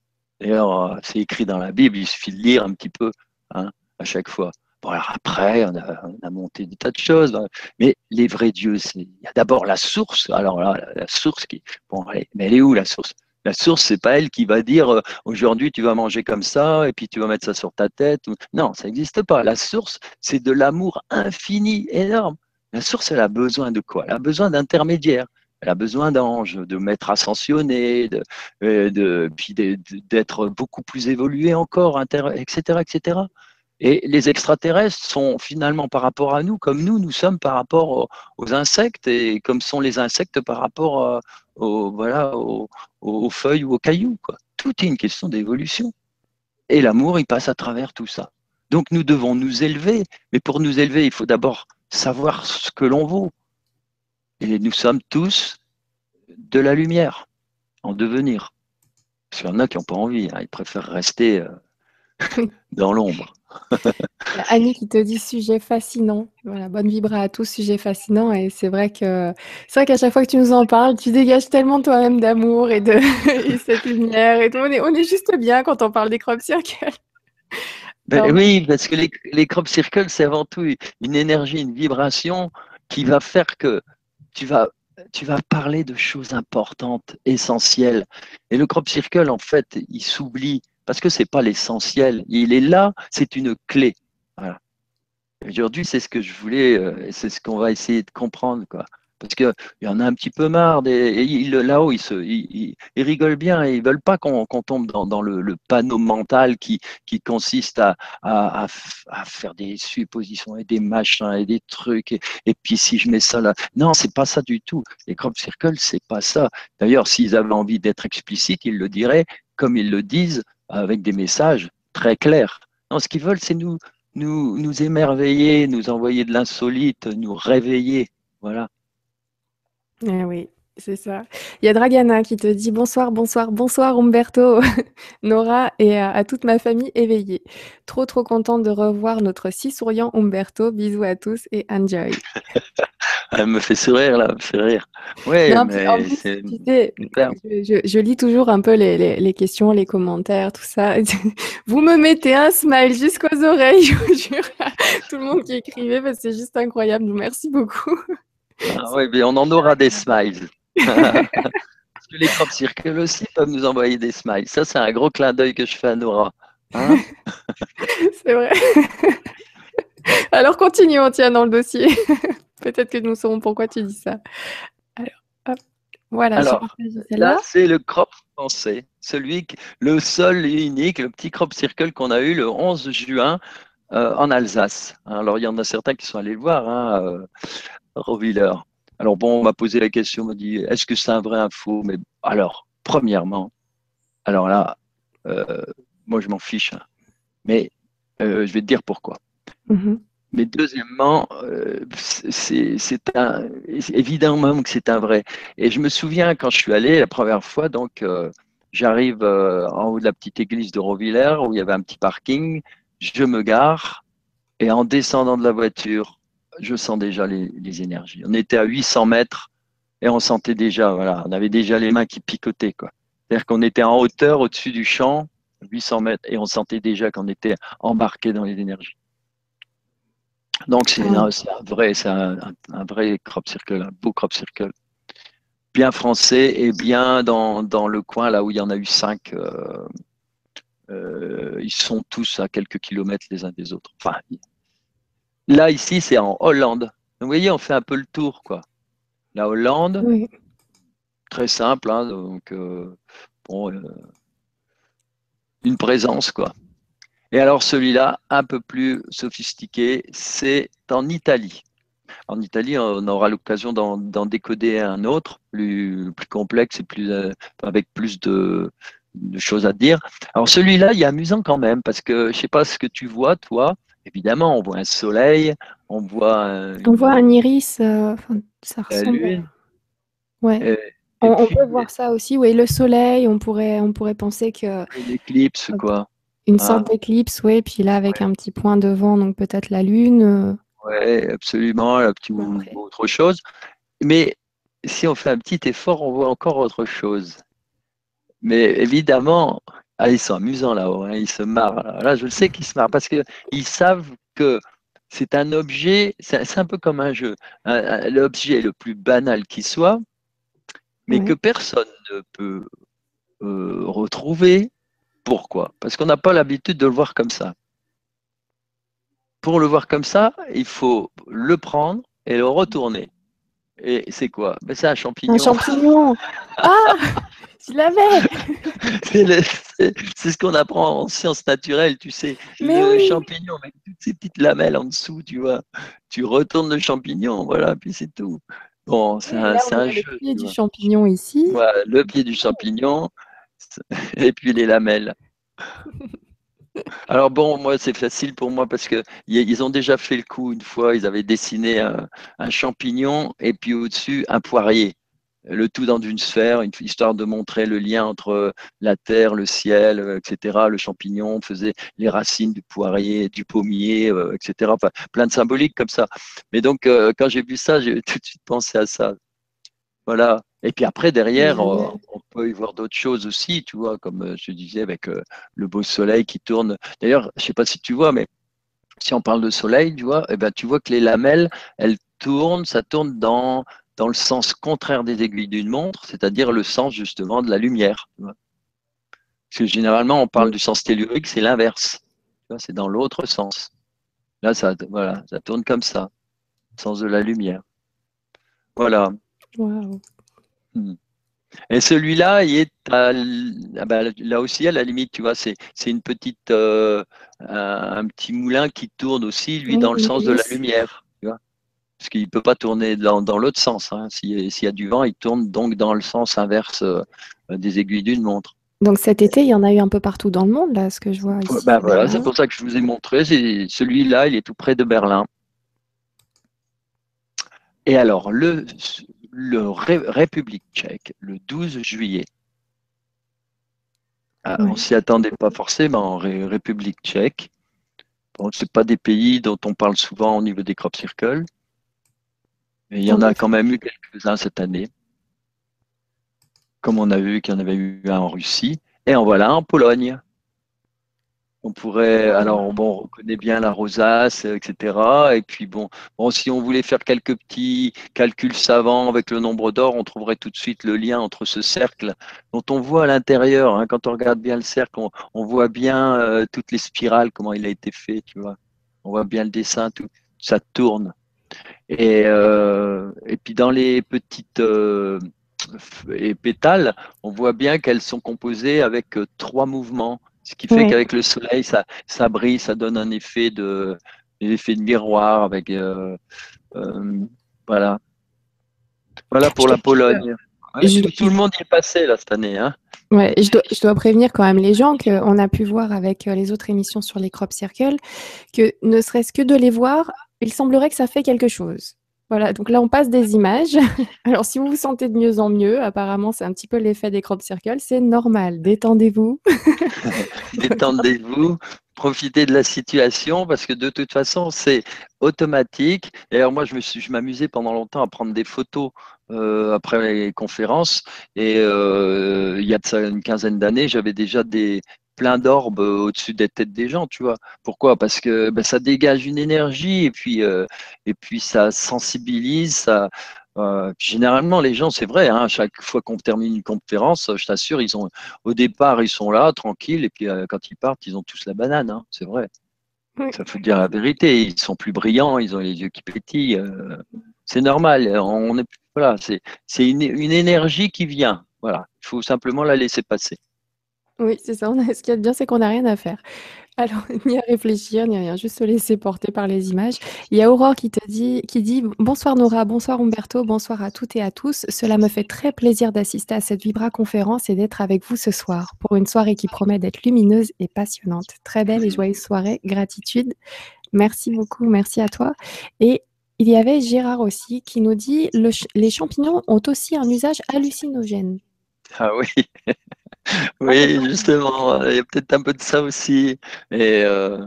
D'ailleurs, euh, c'est écrit dans la Bible, il suffit de lire un petit peu hein, à chaque fois. Bon, alors après, on a, monté des tas de choses, hein. mais les vrais dieux, il y a d'abord la source. Alors là, la, source qui, bon, mais elle est où la source? La source, c'est pas elle qui va dire euh, aujourd'hui tu vas manger comme ça et puis tu vas mettre ça sur ta tête. Non, ça n'existe pas. La source, c'est de l'amour infini, énorme. La source, elle a besoin de quoi? Elle a besoin d'intermédiaires. Elle a besoin d'anges, de maîtres ascensionnés, de, euh, de, puis d'être beaucoup plus évolué encore, etc., etc. Et les extraterrestres sont finalement par rapport à nous, comme nous, nous sommes par rapport aux, insectes et comme sont les insectes par rapport euh, aux, voilà, aux, feuilles ou aux cailloux. Quoi. Tout est une question d'évolution. Et l'amour, il passe à travers tout ça. Donc nous devons nous élever, mais pour nous élever, il faut d'abord savoir ce que l'on vaut. Et nous sommes tous de la lumière, en devenir. Parce qu'il y en a qui n'ont pas envie, hein. ils préfèrent rester euh, dans l'ombre. Annie qui te dit sujet fascinant. Voilà, bonne vibra à tous, sujet fascinant. Et c'est vrai que c'est vrai qu'à chaque fois que tu nous en parles, tu dégages tellement toi-même d'amour et de cette lumière. Et On, est, on est juste bien quand on parle des crop circles. Ben oui, parce que les, les crop circles, c'est avant tout une énergie, une vibration qui va faire que tu vas tu vas parler de choses importantes, essentielles. Et le crop circle, en fait, il s'oublie parce que ce n'est pas l'essentiel. Il est là, c'est une clé. Aujourd'hui, c'est ce que je voulais, euh, c'est ce qu'on va essayer de comprendre. Quoi. Parce qu'il y en a un petit peu marre. là-haut, ils, rigolent bien et ils ne veulent pas qu'on tombe dans, le, panneau mental qui, consiste à, faire des suppositions et des machins et des trucs. Et, puis si je mets ça là. Non, c'est pas ça du tout. Les crop circles, c'est pas ça. D'ailleurs, s'ils avaient envie d'être explicites, ils le diraient comme ils le disent avec des messages très clairs. Non, ce qu'ils veulent, c'est nous, nous, nous émerveiller, nous envoyer de l'insolite, nous réveiller. Voilà. Eh oui, c'est ça. Il y a Dragana qui te dit bonsoir, bonsoir, bonsoir Umberto, Nora et à, toute ma famille éveillée. Trop, trop contente de revoir notre si souriant Umberto. Bisous à tous et enjoy. Elle me fait sourire, là, elle me fait rire. Oui, mais c'est. je, lis toujours un peu les, questions, les commentaires, tout ça. Vous me mettez un smile jusqu'aux oreilles, je vous jure. Tout le monde qui écrivait, c'est juste incroyable. Merci beaucoup. Ah, oui, mais on en aura des smiles. Parce que les crop circles aussi peuvent nous envoyer des smiles. Ça, c'est un gros clin d'œil que je fais à Nora. Hein c'est vrai. Alors continuons, tiens, dans le dossier. Peut-être que nous saurons pourquoi tu dis ça. Alors, hop. Voilà, là, c'est le crop français, celui, le seul et unique, le petit crop circle qu'on a eu le 11 juin euh, en Alsace. Alors, il y en a certains qui sont allés le voir, hein, euh, Roviller. Alors, bon, on m'a posé la question, on m'a dit, est-ce que c'est un vrai info? Mais alors, premièrement, alors là, euh, moi, je m'en fiche, hein. mais je vais te dire pourquoi. Mm-hmm. Mais deuxièmement, euh, c'est évidemment que c'est un vrai. Et je me souviens quand je suis allé la première fois, donc euh, j'arrive euh, en haut de la petite église de Rovillers où il y avait un petit parking, je me gare et en descendant de la voiture, je sens déjà les, les énergies. On était à 800 mètres et on sentait déjà, voilà, on avait déjà les mains qui picotaient. C'est-à-dire qu'on était en hauteur au-dessus du champ, 800 mètres, et on sentait déjà qu'on était embarqué dans les énergies. Donc, c'est un, vrai, c'est un, vrai crop circle, un beau crop circle. Bien français et bien dans, le coin, là où il y en a eu cinq. Euh, euh, ils sont tous à quelques kilomètres les uns des autres. Enfin, là, ici, c'est en Hollande. Donc, vous voyez, on fait un peu le tour, quoi. La Hollande, très simple, hein, donc, euh, bon, une présence, quoi. Et alors celui-là, un peu plus sophistiqué, c'est en Italie. En Italie, on aura l'occasion d'en décoder un autre, plus, plus complexe et plus, euh, avec plus de, choses à dire. Alors celui-là, il est amusant quand même, parce que je ne sais pas ce que tu vois, toi. Évidemment, on voit un soleil, on voit un, On voit un iris, euh, ça ressemble. Ouais. on, peut voir ça aussi, oui, le soleil, on pourrait, on pourrait penser que. L'éclipse, quoi. Une ah. sorte d'éclipse, oui, puis là avec un petit point devant, donc peut-être la lune. Euh. Oui, absolument, un petit autre chose. Mais si on fait un petit effort, on voit encore autre chose. Mais évidemment, ah, ils sont amusants là-haut, hein, ils se marrent. Là, je le sais qu'ils se marrent parce qu'ils savent que c'est un objet, c'est un peu comme un jeu, l'objet le plus banal qui soit, mais que personne ne peut euh, retrouver, pourquoi? Parce qu'on n'a pas l'habitude de le voir comme ça. Pour le voir comme ça, il faut le prendre et le retourner. Et c'est quoi? Ben, C'est un champignon. Un champignon Ah Tu l'avais C'est ce qu'on apprend en sciences naturelles, tu sais. le champignon avec toutes ces petites lamelles en dessous, tu vois. Tu retournes le champignon, voilà, puis c'est tout. Bon, c'est un, un jeu. Le pied du champignon ici. Voilà, le pied du champignon, et puis les lamelles. Alors bon, moi c'est facile pour moi parce que ils ont déjà fait le coup une fois. Ils avaient dessiné un, champignon et puis au-dessus un poirier, le tout dans une sphère, histoire de montrer le lien entre la terre, le ciel, etc. Le champignon faisait les racines du poirier, du pommier, euh, etc. Enfin, plein de symboliques comme ça. Mais donc euh, quand j'ai vu ça, j'ai tout de suite pensé à ça. Voilà. Et puis après, derrière, euh, on, peut y voir d'autres choses aussi, tu vois, comme euh, je disais, avec euh, le beau soleil qui tourne. D'ailleurs, je ne sais pas si tu vois, mais si on parle de soleil, tu vois, eh ben, tu vois que les lamelles, elles tournent, ça tourne dans, dans le sens contraire des aiguilles d'une montre, c'est-à-dire le sens justement de la lumière. Parce que généralement, on parle du sens tellurique, c'est l'inverse. C'est dans l'autre sens. Là, ça, voilà, ça tourne comme ça, sens de la lumière. Voilà. Et celui-là, il est ah ben, là aussi à la limite, tu vois, c'est une petite euh, un, petit moulin qui tourne aussi, lui, dans le sens de la lumière, tu vois, parce qu'il ne peut pas tourner dans, dans l'autre sens. Hein. S'il y a du vent, il tourne donc dans le sens inverse euh, des aiguilles d'une montre. Donc cet été, il y en a eu un peu partout dans le monde, là, ce que je vois ici. Ben voilà, c'est pour ça que je vous ai montré. Celui-là, il est tout près de Berlin. Et alors, le, le République tchèque le 12 juillet. Ah, on ne s'y attendait pas forcément en République tchèque. Bon, ce pas des pays dont on parle souvent au niveau des crop circles. il y en a quand même eu quelques-uns cette année, comme on a vu qu'il y en avait eu un en Russie, et en voilà en Pologne. On pourrait, alors bon, on reconnaît bien la rosace, etc. Et puis bon, bon, si on voulait faire quelques petits calculs savants avec le nombre d'or, on trouverait tout de suite le lien entre ce cercle dont on voit à l'intérieur. Hein, quand on regarde bien le cercle, on, voit bien euh, toutes les spirales, comment il a été fait, tu vois. On voit bien le dessin, tout, ça tourne. Et, euh, et puis dans les petites euh, pétales, on voit bien qu'elles sont composées avec trois mouvements. Ce qui fait qu'avec le soleil, ça, ça brille, ça donne un effet de, effet de miroir avec, euh, euh, voilà. Voilà pour la Pologne. tout, le monde y est passé là cette année. Hein. Ouais, je dois, je dois, prévenir quand même les gens qu'on a pu voir avec euh, les autres émissions sur les crop circles que ne serait-ce que de les voir, il semblerait que ça fait quelque chose. Voilà, donc là on passe des images. Alors si vous vous sentez de mieux en mieux, apparemment c'est un petit peu l'effet des crop circles, c'est normal. Détendez-vous. Détendez-vous, profitez de la situation parce que de toute façon c'est automatique. D'ailleurs moi je m'amusais pendant longtemps à prendre des photos euh, après les conférences et euh, il y a une quinzaine d'années j'avais déjà des, plein d'orbes euh, au-dessus des têtes des gens, tu vois. Pourquoi? Parce que ben, ça dégage une énergie et puis, euh, et puis ça sensibilise. Ça, euh, généralement, les gens, c'est vrai, hein, chaque fois qu'on termine une conférence, je t'assure, ils ont, au départ, ils sont là, tranquilles, et puis quand ils partent, ils ont tous la banane, hein, c'est vrai. Ça faut dire la vérité, ils sont plus brillants, ils ont les yeux qui pétillent. c'est normal, on est, voilà, c'est une, une énergie qui vient. Voilà, il faut simplement la laisser passer. Oui, c'est ça. ce qui est bien, c'est qu'on n'a rien à faire. Alors, ni à réfléchir, ni à rien, juste se laisser porter par les images. Il y a Aurore qui te dit, qui dit Bonsoir Nora, bonsoir Umberto, bonsoir à toutes et à tous. Cela me fait très plaisir d'assister à cette Vibra conférence et d'être avec vous ce soir pour une soirée qui promet d'être lumineuse et passionnante. Très belle et joyeuse soirée. Gratitude. Merci beaucoup, merci à toi. Et il y avait Gérard aussi qui nous dit Les champignons ont aussi un usage hallucinogène. Ah oui, oui, justement, il y a peut-être un peu de ça aussi. Et, euh,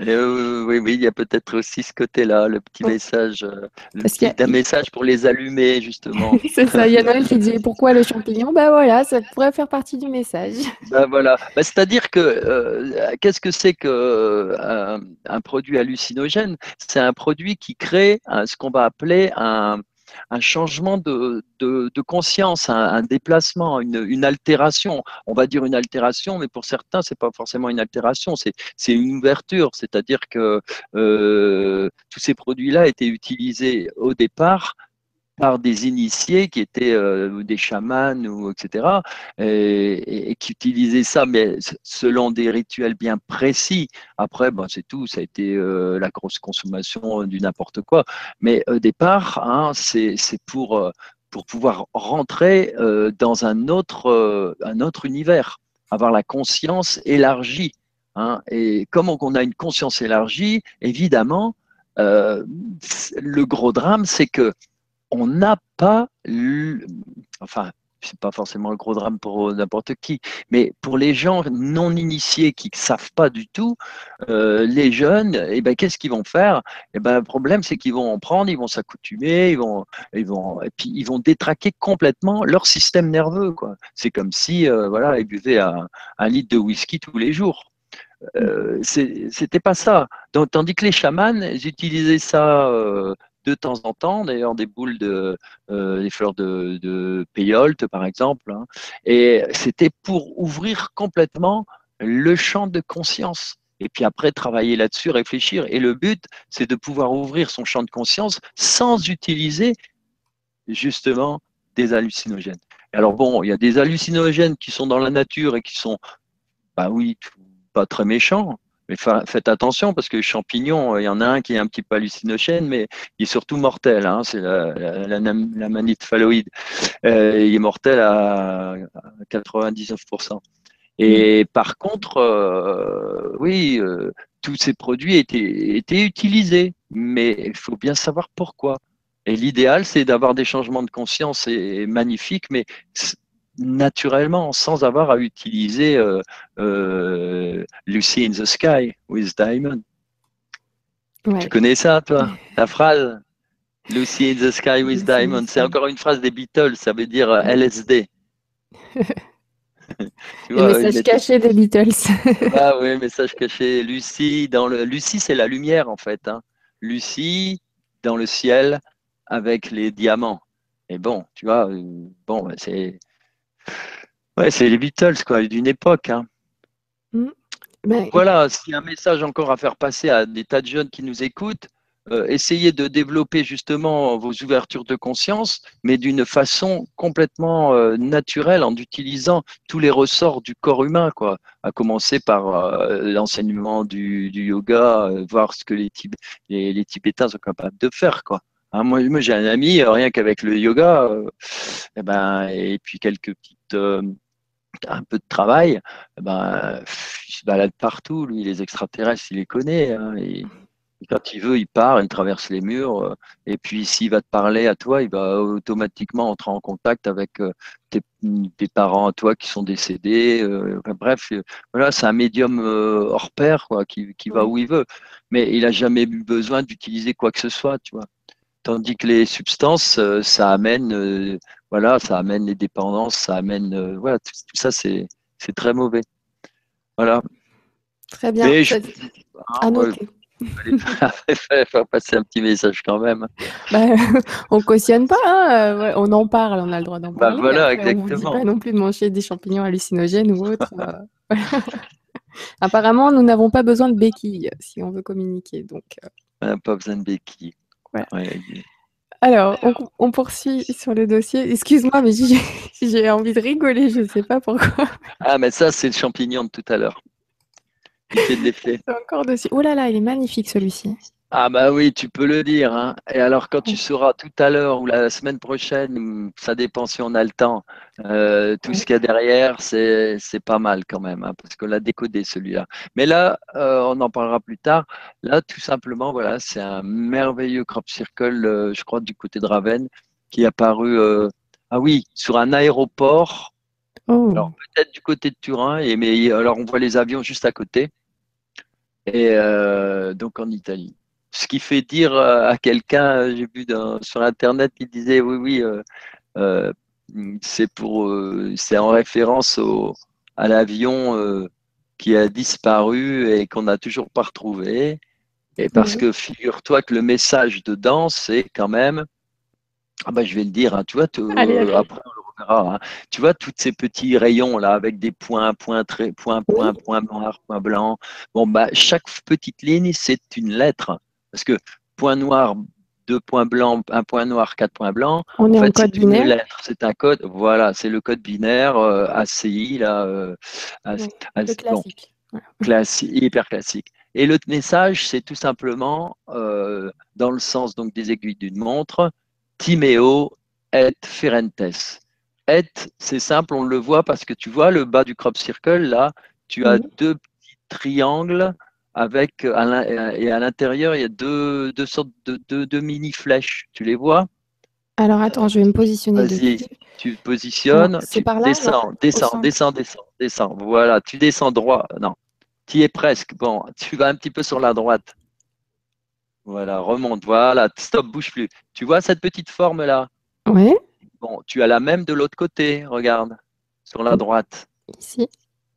euh, oui, oui, il y a peut-être aussi ce côté-là, le petit message, euh, le petit, un message pour les allumer, justement. c'est ça, il y a Noël qui dit pourquoi le champignon? Ben voilà, ça pourrait faire partie du message. Ben voilà, ben, c'est-à-dire que qu'est-ce que c'est qu'un un produit hallucinogène? C'est un produit qui crée ce qu'on va appeler un un changement de, conscience, un, déplacement, une, altération. On va dire une altération, mais pour certains, c'est pas forcément une altération, c'est une ouverture. C'est-à-dire que euh, tous ces produits-là étaient utilisés au départ par des initiés qui étaient euh, des chamans ou etc. Et, qui utilisaient ça, mais selon des rituels bien précis. Après, bon, c'est tout, ça a été euh, la grosse consommation du n'importe quoi. Mais au départ, hein, c'est pour euh, pour pouvoir rentrer dans un autre un autre univers, avoir la conscience élargie. Hein. Et comme on a une conscience élargie, évidemment, le gros drame, c'est que on n'a pas, enfin, c'est pas forcément un gros drame pour n'importe qui, mais pour les gens non initiés qui ne savent pas du tout, euh, les jeunes, eh ben, qu'est-ce qu'ils vont faire? Eh ben, Le problème, c'est qu'ils vont en prendre, ils vont s'accoutumer, ils vont, ils vont, et puis ils vont détraquer complètement leur système nerveux. C'est comme si euh, voilà, ils buvaient un, litre de whisky tous les jours. Euh, c'était pas ça. Tandis que les chamans, ils utilisaient ça euh, de temps en temps, d'ailleurs des boules de euh, des fleurs de, de par exemple, hein. et c'était pour ouvrir complètement le champ de conscience. Et puis après, travailler là-dessus, réfléchir. Et le but, c'est de pouvoir ouvrir son champ de conscience sans utiliser justement des hallucinogènes. Alors bon, il y a des hallucinogènes qui sont dans la nature et qui sont, bah oui, pas très méchants, mais faites attention parce que les champignons, il y en a un qui est un petit peu hallucinogène, mais il est surtout mortel. Hein, c'est la, la, la, manite phalloïde. Euh, il est mortel à, 99%. Et mm. par contre, euh, oui, euh, tous ces produits étaient, étaient utilisés, mais il faut bien savoir pourquoi. Et l'idéal, c'est d'avoir des changements de conscience et magnifiques, mais naturellement sans avoir à utiliser euh, euh, Lucy in the Sky with Diamond. Tu connais ça, toi, la phrase Lucy in the Sky with Diamonds. C'est encore une phrase des Beatles, ça veut dire euh, LSD. le message caché des Beatles. ah oui, message caché. Lucie, dans le... Lucie, c'est la lumière en fait. Hein. Lucie, dans le ciel, avec les diamants. Et bon, tu vois, bon, c'est ouais, c'est les Beatles, quoi, d'une époque. Hein. Mm. Ben, voilà, s'il y a un message encore à faire passer à des tas de jeunes qui nous écoutent, euh, essayez de développer justement vos ouvertures de conscience, mais d'une façon complètement euh, naturelle, en utilisant tous les ressorts du corps humain, quoi. À commencer par euh, l'enseignement du, yoga, voir ce que les, les, Tibétains sont capables de faire, quoi. Hein, moi, moi j'ai un ami, rien qu'avec le yoga, et, eh ben, et puis quelques un peu de travail, eh ben, il se balade partout, lui, les extraterrestres, il les connaît. Hein, quand il veut, il part, il traverse les murs. Euh, et puis, s'il va te parler à toi, il va automatiquement entrer en contact avec euh, tes, parents à toi qui sont décédés. Euh, bref, voilà, c'est un médium hors pair quoi, qui, va où il veut. Mais il n'a jamais eu besoin d'utiliser quoi que ce soit, tu vois. Tandis que les substances, ça amène, voilà, ça amène les dépendances, ça amène, voilà, tout, ça, c'est très mauvais. Voilà. Très bien. à noter. Il faire passer un petit message quand même. Bah, on cautionne pas, hein, euh, on en parle, on a le droit d'en bah, parler. voilà, exactement. On ne pas non plus de manger des champignons hallucinogènes ou autre. Euh. Apparemment, nous n'avons pas besoin de béquilles si on veut communiquer. Donc, euh. pas besoin de béquilles. Alors, on, poursuit sur le dossier. Excuse-moi, mais j'ai envie de rigoler, je ne sais pas pourquoi. Ah, mais ça, c'est le champignon de tout à l'heure. C'est encore dessus. Oh là là, il est magnifique celui-ci. Ah bah oui, tu peux le dire. Hein. Et alors quand tu sauras tout à l'heure ou la semaine prochaine, ça dépend si on a le temps, euh, tout ce qu'il y a derrière, c'est pas mal quand même, hein, parce qu'on l'a décodé celui-là. Mais là, euh, on en parlera plus tard. Là, tout simplement, voilà, c'est un merveilleux crop circle, euh, je crois, du côté de Ravenne, qui est apparu, ah oui, sur un aéroport Oh. Alors peut-être du côté de Turin, et, mais alors on voit les avions juste à côté, et donc en Italie. Ce qui fait dire euh, à quelqu'un, j'ai vu sur internet, il disait oui oui, euh, c'est pour, c'est en référence au, à l'avion qui a disparu et qu'on n'a toujours pas retrouvé. Et parce que figure-toi que le message dedans, c'est quand même, ah ben, je vais le dire, hein, tu vois, après Hein. Tu vois, tous ces petits rayons là avec des points, points, très, points, points, points noirs, points blancs. Bon, bah, chaque petite ligne, c'est une lettre. Parce que point noir, deux points blancs, un point noir, quatre points blancs. On est en, fait, c'est une lettre, c'est un code. Voilà, c'est le code binaire euh, ACI là. Euh, classique. classique, hyper classique. Et le message, c'est tout simplement euh, dans le sens donc des aiguilles d'une montre, Timeo et Ferentes. Et, c'est simple, on le voit parce que tu vois le bas du crop circle, là, tu as deux petits triangles avec, et à l'intérieur, il y a deux, deux sortes de deux, mini-flèches. Tu les vois? Alors attends, je vais me positionner. Vas-y, tu positionnes, tu par là, descends, descends, descends, descends, descends. Voilà, tu descends droit. Non, tu y es presque. Bon, tu vas un petit peu sur la droite. Voilà, remonte. Voilà, stop, bouge plus. Tu vois cette petite forme là Oui. Bon, tu as la même de l'autre côté, regarde, sur la droite. Ici.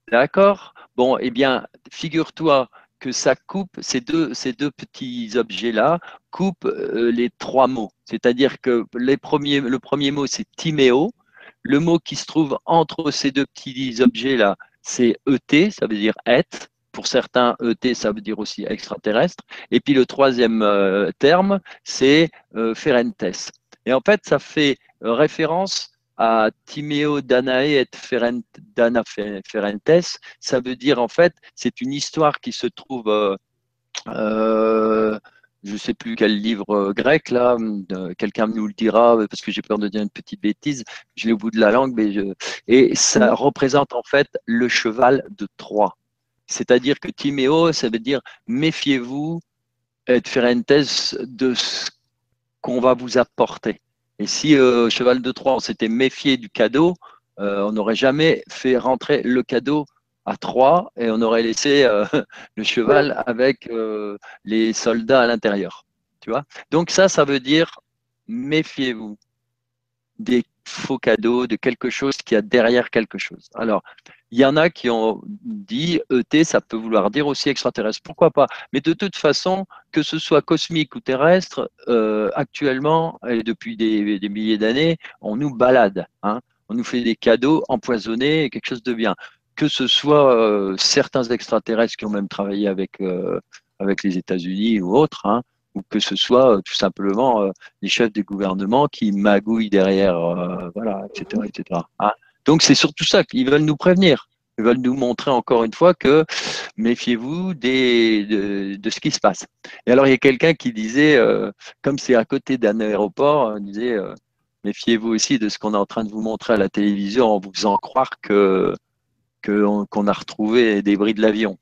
D'accord? Bon, eh bien, figure-toi que ça coupe, ces deux, ces deux petits objets-là coupent euh, les trois mots. C'est-à-dire que les premiers, le premier mot, c'est Timéo. Le mot qui se trouve entre ces deux petits objets-là, c'est ET, ça veut dire être. Pour certains, ET, ça veut dire aussi extraterrestre. Et puis le troisième euh, terme, c'est euh, Ferentes. Et en fait, ça fait euh, référence à Timeo Danae et Dana Ferentes. Ça veut dire, en fait, c'est une histoire qui se trouve, euh, euh, je ne sais plus quel livre grec, là, quelqu'un nous le dira, parce que j'ai peur de dire une petite bêtise, je l'ai au bout de la langue, mais et ça représente en fait le cheval de Troie. C'est-à-dire que Timéo, ça veut dire méfiez-vous, et Ferentes, de ce qu'on va vous apporter. Et si euh, Cheval de Troie, on s'était méfié du cadeau, euh, on n'aurait jamais fait rentrer le cadeau à Troie et on aurait laissé euh, le cheval avec les soldats à l'intérieur. Tu vois Donc ça, ça veut dire méfiez-vous des faux cadeaux, de quelque chose qui a derrière quelque chose. Alors, il y en a qui ont dit ET, ça peut vouloir dire aussi extraterrestre. Pourquoi pas Mais de toute façon, que ce soit cosmique ou terrestre, euh, actuellement, et depuis des, milliers d'années, on nous balade. Hein. on nous fait des cadeaux empoisonnés, quelque chose de bien. Que ce soit euh, certains extraterrestres qui ont même travaillé avec, euh, avec les États-Unis ou autres, hein, que ce soit euh, tout simplement euh, les chefs des gouvernements qui magouillent derrière, euh, voilà, etc. etc. Hein. Donc c'est surtout ça qu'ils veulent nous prévenir. Ils veulent nous montrer encore une fois que méfiez-vous de, de, ce qui se passe. Et alors il y a quelqu'un qui disait, comme c'est à côté d'un aéroport, il disait méfiez-vous aussi de ce qu'on est en train de vous montrer à la télévision en vous faisant croire que qu'on a retrouvé les débris de l'avion.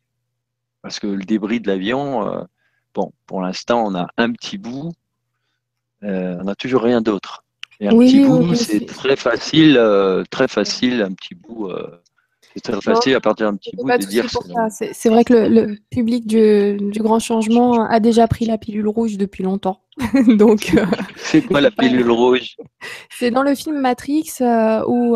Parce que le débris de l'avion, Bon, pour l'instant, on a un petit bout, euh, on n'a toujours rien d'autre. Et un petit bout, c'est très facile, euh, très facile, un petit bout. Euh, c'est très facile à partir d'un petit bout de dire. C'est vrai que le, public du, grand changement a déjà pris la pilule rouge depuis longtemps. Donc. c'est quoi la pilule rouge? C'est dans le film Matrix où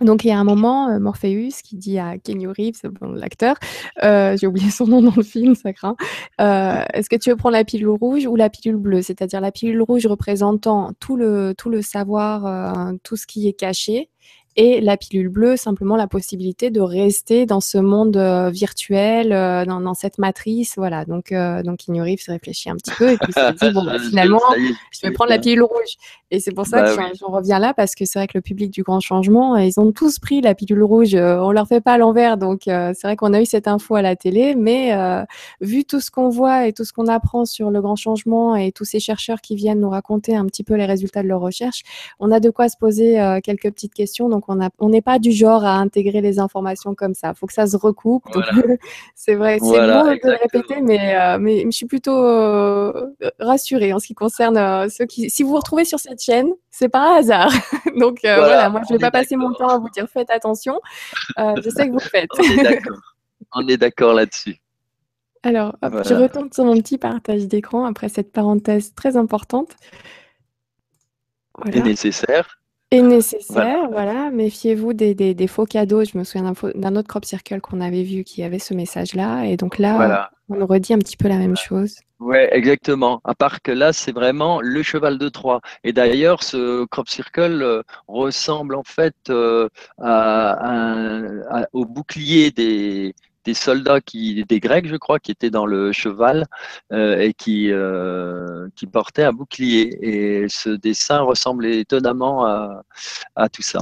donc il y a un moment, euh, Morpheus qui dit à Kenny Reeves, l'acteur, euh, j'ai oublié son nom dans le film, ça craint, euh, est-ce que tu veux prendre la pilule rouge ou la pilule bleue? C'est-à-dire la pilule rouge représentant tout le, tout le savoir, tout ce qui est caché, et la pilule bleue, simplement la possibilité de rester dans ce monde euh, virtuel, euh, dans, dans, cette matrice, voilà. Donc, euh, donc se réfléchit un petit peu et puis se dit bon, bah, finalement, je vais prendre la pilule rouge. Et c'est pour ça bah que j'en reviens là parce que c'est vrai que le public du grand changement, ils ont tous pris la pilule rouge. on leur fait pas à l'envers, donc c'est vrai qu'on a eu cette info à la télé, mais vu tout ce qu'on voit et tout ce qu'on apprend sur le grand changement et tous ces chercheurs qui viennent nous raconter un petit peu les résultats de leurs recherches, on a de quoi se poser quelques petites questions. Donc on n'est pas du genre à intégrer les informations comme ça. Il faut que ça se recoupe. c'est vrai, c'est bon de le répéter, mais, euh, mais je suis plutôt euh, rassurée en ce qui concerne euh, ceux qui. Si vous vous retrouvez sur cette chaîne, c'est pas un hasard. Donc voilà, moi je ne vais pas passer mon temps à vous dire faites attention. je sais que vous le faites. on est d'accord là-dessus. Alors, je retourne sur mon petit partage d'écran après cette parenthèse très importante. Voilà. nécessaire est nécessaire, voilà. Méfiez-vous des, faux cadeaux. Je me souviens d'un autre crop circle qu'on avait vu qui avait ce message-là. Et donc là, on nous redit un petit peu la même chose. Oui, exactement. À part que là, c'est vraiment le cheval de Troie. Et d'ailleurs, ce crop circle euh, ressemble en fait euh, au bouclier des, des soldats qui, des Grecs, je crois, qui étaient dans le cheval euh, et qui, euh, qui portaient un bouclier. Et ce dessin ressemble étonnamment à, à tout ça.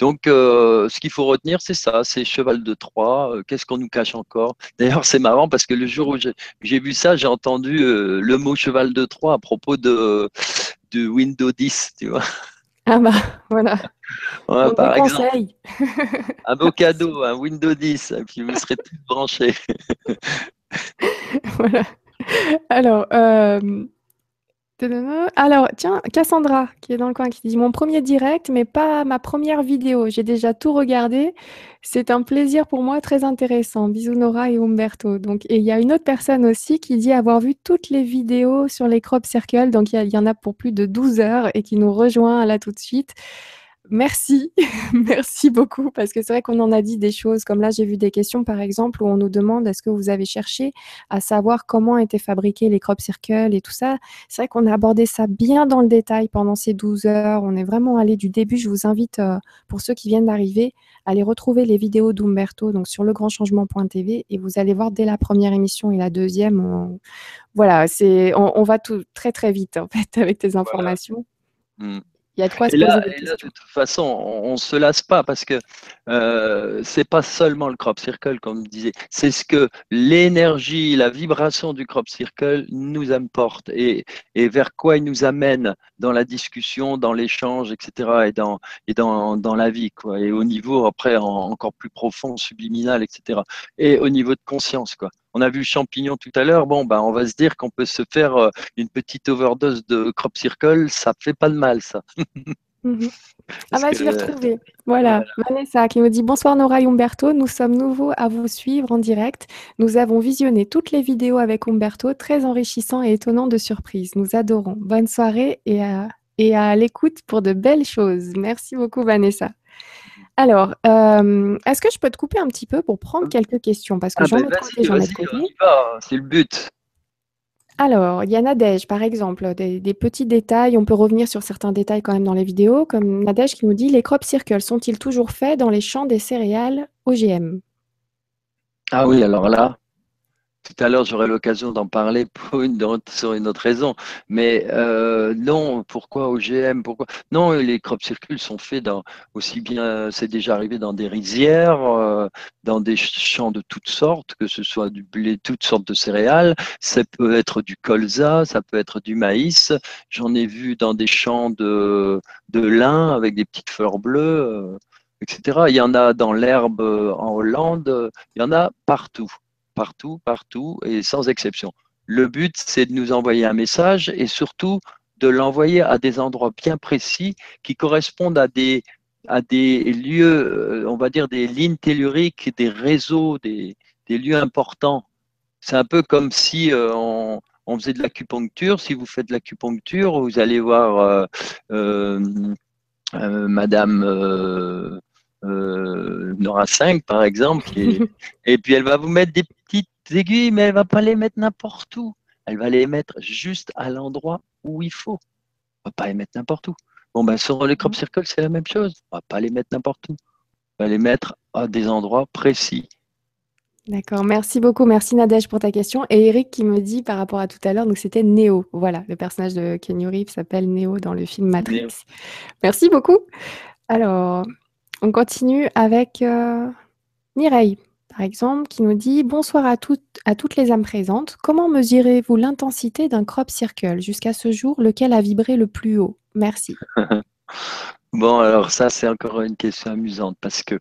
Donc, euh, ce qu'il faut retenir, c'est ça, c'est cheval de Troie. Qu'est-ce qu'on nous cache encore? D'ailleurs, c'est marrant parce que le jour où j'ai vu ça, j'ai entendu le mot cheval de Troie à propos de, de Windows 10, tu vois. Ah bah voilà. par exemple, un beau cadeau, un Windows 10, et puis vous serez tous branchés. voilà. Alors, euh, alors, tiens, Cassandra, qui est dans le coin, qui dit mon premier direct, mais pas ma première vidéo. J'ai déjà tout regardé. C'est un plaisir pour moi très intéressant. Bisous Nora et Umberto. Donc, et il y a une autre personne aussi qui dit avoir vu toutes les vidéos sur les crop circles. Donc, il y, en a pour plus de 12 heures et qui nous rejoint là tout de suite. Merci, merci beaucoup, parce que c'est vrai qu'on en a dit des choses, comme là j'ai vu des questions par exemple où on nous demande est-ce que vous avez cherché à savoir comment étaient fabriqués les crop circles et tout ça. C'est vrai qu'on a abordé ça bien dans le détail pendant ces 12 heures, on est vraiment allé du début. Je vous invite, euh, pour ceux qui viennent d'arriver, à aller retrouver les vidéos d'Umberto donc sur legrandchangement.tv et vous allez voir dès la première émission et la deuxième, voilà, c'est, on, va tout très très vite en fait avec tes informations. Mmh. Il y a de quoi se poser des questions. de toute façon, on ne se lasse pas parce que euh, c'est pas seulement le crop circle, comme je disais, c'est ce que l'énergie, la vibration du crop circle nous importe et, et, vers quoi il nous amène dans la discussion, dans l'échange, etc. et dans, et dans, dans la vie, quoi. Et au niveau, après, encore plus profond, subliminal, etc. Et au niveau de conscience, quoi on a vu champignon tout à l'heure, bon, ben, on va se dire qu'on peut se faire euh, une petite overdose de crop circle, ça fait pas de mal, ça. Mhm. Ah bah, je l'ai retrouvé. Voilà. Vanessa qui nous dit Bonsoir Nora et Umberto, nous sommes nouveaux à vous suivre en direct. Nous avons visionné toutes les vidéos avec Umberto, très enrichissant et étonnant de surprises. Nous adorons. Bonne soirée et à, et à l'écoute pour de belles choses. Merci beaucoup Vanessa. Alors, euh, est-ce que je peux te couper un petit peu pour prendre quelques questions? Parce que Ah j'en ben ai trouvé, j'en c'est le but. Alors, il y a Nadège, par exemple, des, des petits détails. On peut revenir sur certains détails quand même dans les vidéos, comme Nadège qui nous dit les crop circles sont-ils toujours faits dans les champs des céréales OGM Ah oui, alors là, tout à l'heure, j'aurai l'occasion d'en parler pour une, autre- sur une autre raison. Mais euh, non, pourquoi OGM? Pourquoi? Non, les crop circles sont faits dans aussi bien, c'est déjà arrivé dans des rizières, euh, dans des champs de toutes sortes, que ce soit du blé, toutes sortes de céréales. Ça peut être du colza, ça peut être du maïs. J'en ai vu dans des champs de, de lin avec des petites fleurs bleues, euh, etc. Il y en a dans l'herbe en Hollande, il y en a partout partout, partout et sans exception. Le but, c'est de nous envoyer un message et surtout de l'envoyer à des endroits bien précis qui correspondent à des, lieux, euh, on va dire des lignes telluriques, des réseaux, des, lieux importants. C'est un peu comme si euh, on, faisait de l'acupuncture. Si vous faites de l'acupuncture, vous allez voir euh, Madame euh, euh, Nora 5, par exemple, et puis elle va vous mettre des petites aiguilles, mais elle va pas les mettre n'importe où. Elle va les mettre juste à l'endroit où il faut. On va pas les mettre n'importe où. Bon, ben, sur les crop circles, c'est la même chose. On va pas les mettre n'importe où. On va les mettre à des endroits précis. D'accord, merci beaucoup. Merci Nadège pour ta question. Et Eric qui me dit par rapport à tout à l'heure, donc c'était Neo. Voilà, le personnage de Kenny Reeves s'appelle Neo dans le film Matrix. Neo. Merci beaucoup. Alors, on continue avec euh, Mireille, par exemple, qui nous dit Bonsoir à toutes, les âmes présentes. Comment mesurez-vous l'intensité d'un crop circle jusqu'à ce jour, lequel a vibré le plus haut? Merci. Bon, alors ça, c'est encore une question amusante parce que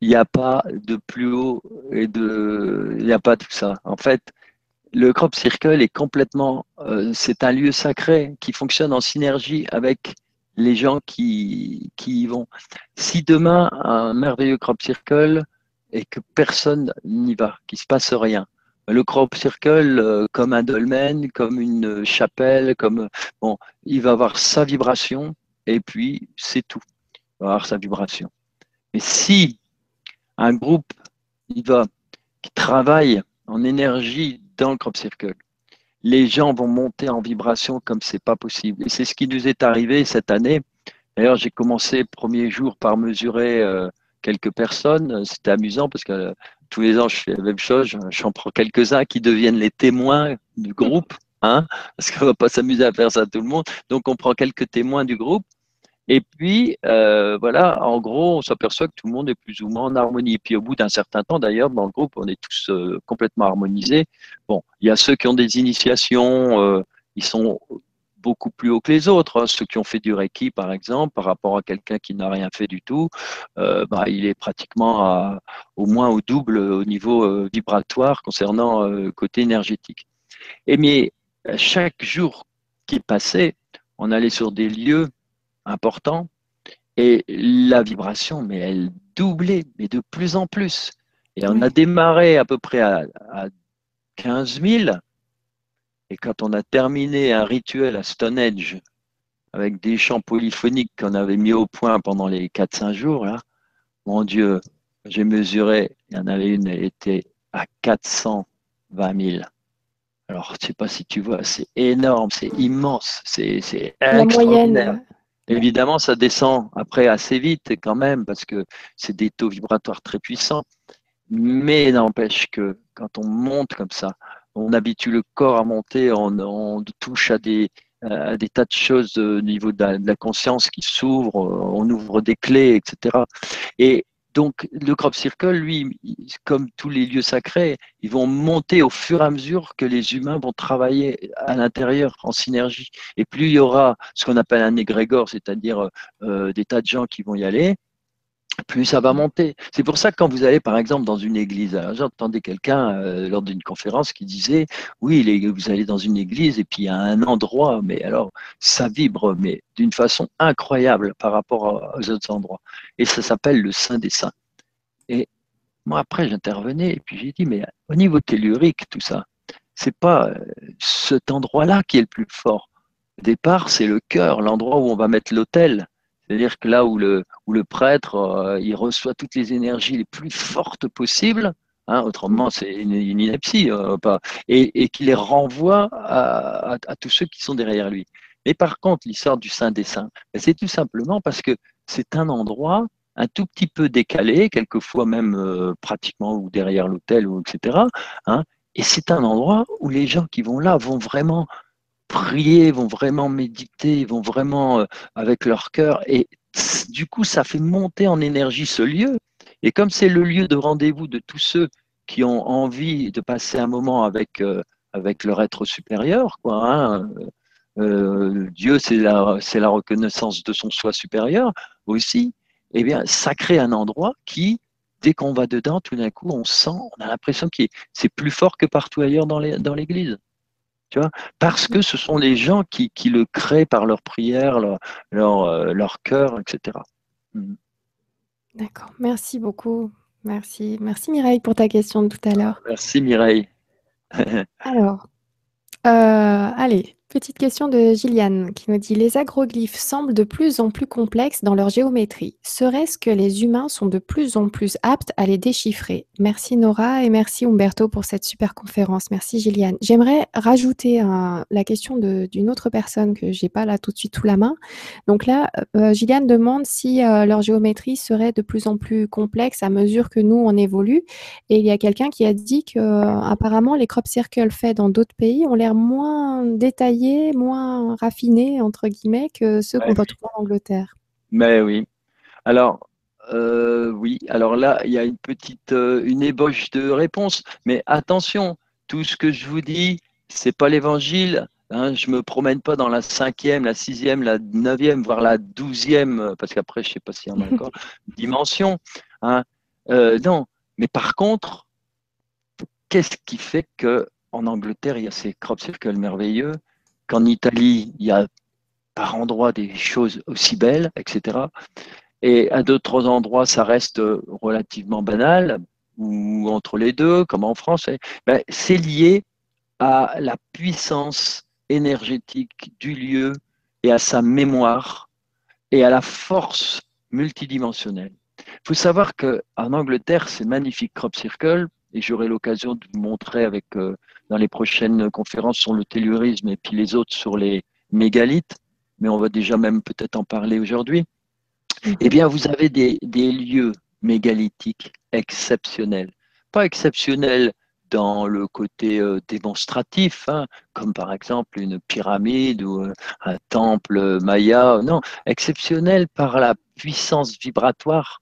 il n'y a pas de plus haut et de, il n'y a pas tout ça. En fait, le crop circle est complètement, euh, c'est un lieu sacré qui fonctionne en synergie avec les gens qui, y vont. Si demain un merveilleux crop circle et que personne n'y va, qu'il se passe rien, le crop circle, euh, comme un dolmen, comme une chapelle, comme bon, il va avoir sa vibration et puis c'est tout. Il va avoir sa vibration. Mais si un groupe il va, qui travaille en énergie dans le crop circle, les gens vont monter en vibration comme c'est pas possible. Et c'est ce qui nous est arrivé cette année. D'ailleurs, j'ai commencé premier jour par mesurer euh, quelques personnes. C'était amusant parce que euh, tous les ans, je fais la même chose. J'en prends quelques-uns qui deviennent les témoins du groupe. Hein, parce qu'on va pas s'amuser à faire ça à tout le monde. Donc, on prend quelques témoins du groupe. Et puis, euh, voilà, en gros, on s'aperçoit que tout le monde est plus ou moins en harmonie. Et puis, au bout d'un certain temps, d'ailleurs, dans le groupe, on est tous euh, complètement harmonisés. Bon, il y a ceux qui ont des initiations, euh, ils sont beaucoup plus hauts que les autres. hein. Ceux qui ont fait du Reiki, par exemple, par rapport à quelqu'un qui n'a rien fait du tout, bah, il est pratiquement au moins au double au niveau vibratoire concernant le côté énergétique. Et mais chaque jour qui passait, on allait sur des lieux importants et la vibration, mais elle doublait, mais de plus en plus. Et on a démarré à peu près à, à 15 000. Et quand on a terminé un rituel à Stonehenge avec des chants polyphoniques qu'on avait mis au point pendant les 4-5 jours, là, mon Dieu, j'ai mesuré, il y en avait une, elle était à 420 000. Alors, je ne sais pas si tu vois, c'est énorme, c'est immense, c'est extraordinaire. moyenne. Évidemment, ça descend après assez vite quand même, parce que c'est des taux vibratoires très puissants. Mais n'empêche que quand on monte comme ça, on habitue le corps à monter, on, touche à des, tas de choses au niveau de la, de la conscience qui s'ouvrent, on ouvre des clés, etc. Et donc, le crop circle, lui, comme tous les lieux sacrés, ils vont monter au fur et à mesure que les humains vont travailler à l'intérieur en synergie. Et plus il y aura ce qu'on appelle un égrégore, c'est-à-dire euh, des tas de gens qui vont y aller, plus ça va monter. C'est pour ça que quand vous allez, par exemple, dans une église, j'entendais quelqu'un euh, lors d'une conférence qui disait, oui, vous allez dans une église et puis il y a un endroit, mais alors ça vibre, mais d'une façon incroyable par rapport aux autres endroits. Et ça s'appelle le Saint des Saints. Et moi, après, j'intervenais et puis j'ai dit, mais au niveau tellurique, tout ça, c'est pas euh, cet endroit-là qui est le plus fort. Au départ, c'est le cœur, l'endroit où on va mettre l'autel c'est-à-dire que là où le, prêtre euh, il reçoit toutes les énergies les plus fortes possibles, hein, autrement c'est une, ineptie, euh, et, et qui les renvoie à, tous ceux qui sont derrière lui. Mais par contre, l'histoire du Saint des Saints, c'est tout simplement parce que c'est un endroit un tout petit peu décalé, quelquefois même euh, pratiquement ou derrière l'hôtel, ou etc. Hein, et c'est un endroit où les gens qui vont là vont vraiment prier, vont vraiment méditer, vont vraiment euh, avec leur cœur. Et du coup, ça fait monter en énergie ce lieu. Et comme c'est le lieu de rendez-vous de tous ceux qui ont envie de passer un moment avec, euh, avec leur être supérieur, quoi, hein, euh, Dieu, c'est la, reconnaissance de son soi supérieur aussi, eh bien, ça crée un endroit qui, dès qu'on va dedans, tout d'un coup, on sent, on a l'impression que c'est plus fort que partout ailleurs dans l'église parce que ce sont les gens qui, le créent par leur prière, leur, leur, euh, leur cœur, etc. Mm. D'accord, merci beaucoup. Merci. Merci Mireille pour ta question de tout à l'heure. Merci Mireille. Alors, euh, allez, Petite question de Gilliane qui nous dit Les agroglyphes semblent de plus en plus complexes dans leur géométrie. Serait-ce que les humains sont de plus en plus aptes à les déchiffrer? Merci Nora et merci Umberto pour cette super conférence. Merci Gilliane. J'aimerais rajouter la question d'une autre personne que j'ai pas là tout de suite sous la main. Donc là, euh, Gilliane demande si euh, leur géométrie serait de plus en plus complexe à mesure que nous on évolue. Et il y a quelqu'un qui a dit que apparemment les crop circles faits dans d'autres pays ont l'air moins détaillés moins raffinés, entre guillemets, que ceux qu'on retrouve en Angleterre. Mais oui. Alors, euh, oui, alors là, il y a une petite euh, une ébauche de réponse, mais attention, tout ce que je vous dis, c'est pas l'évangile. Hein, je me promène pas dans la cinquième, la sixième, la neuvième, voire la douzième, parce qu'après, je sais pas s'il y en a encore, dimension. Hein. Euh, non, mais par contre, qu'est-ce qui fait que en Angleterre, il y a ces crop circles merveilleux? Qu'en Italie, il y a par endroits des choses aussi belles, etc. Et à d'autres endroits, ça reste relativement banal, ou entre les deux, comme en France. Ben, c'est lié à la puissance énergétique du lieu et à sa mémoire et à la force multidimensionnelle. Il faut savoir qu'en Angleterre, c'est magnifique crop circle, et j'aurai l'occasion de vous montrer avec euh, dans les prochaines conférences sur le tellurisme et puis les autres sur les mégalithes, mais on va déjà même peut-être en parler aujourd'hui. Mhm. Eh bien, vous avez des, lieux mégalithiques exceptionnels. Pas exceptionnels dans le côté euh, démonstratif, hein, comme par exemple une pyramide ou euh, un temple maya, non, exceptionnels par la puissance vibratoire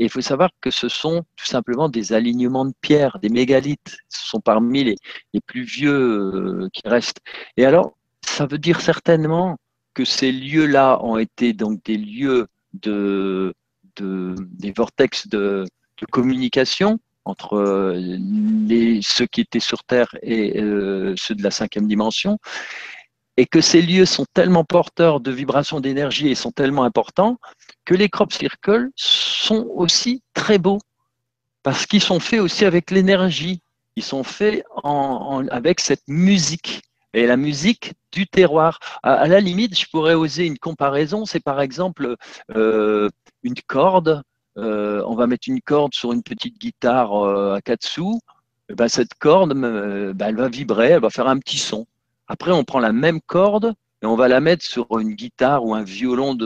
et il faut savoir que ce sont tout simplement des alignements de pierres, des mégalithes. Ce sont parmi les, les plus vieux euh, qui restent. Et alors, ça veut dire certainement que ces lieux-là ont été donc des lieux de, de des vortex de, de communication entre euh, les, ceux qui étaient sur Terre et euh, ceux de la cinquième dimension, et que ces lieux sont tellement porteurs de vibrations d'énergie et sont tellement importants que les crop circles sont aussi très beaux parce qu'ils sont faits aussi avec l'énergie. Ils sont faits avec cette musique et la musique du terroir. À, la limite, je pourrais oser une comparaison. C'est par exemple euh, une corde. Euh, on va mettre une corde sur une petite guitare euh, à quatre sous. Et ben, cette corde, ben, elle va vibrer, elle va faire un petit son. Après, on prend la même corde et on va la mettre sur une guitare ou un violon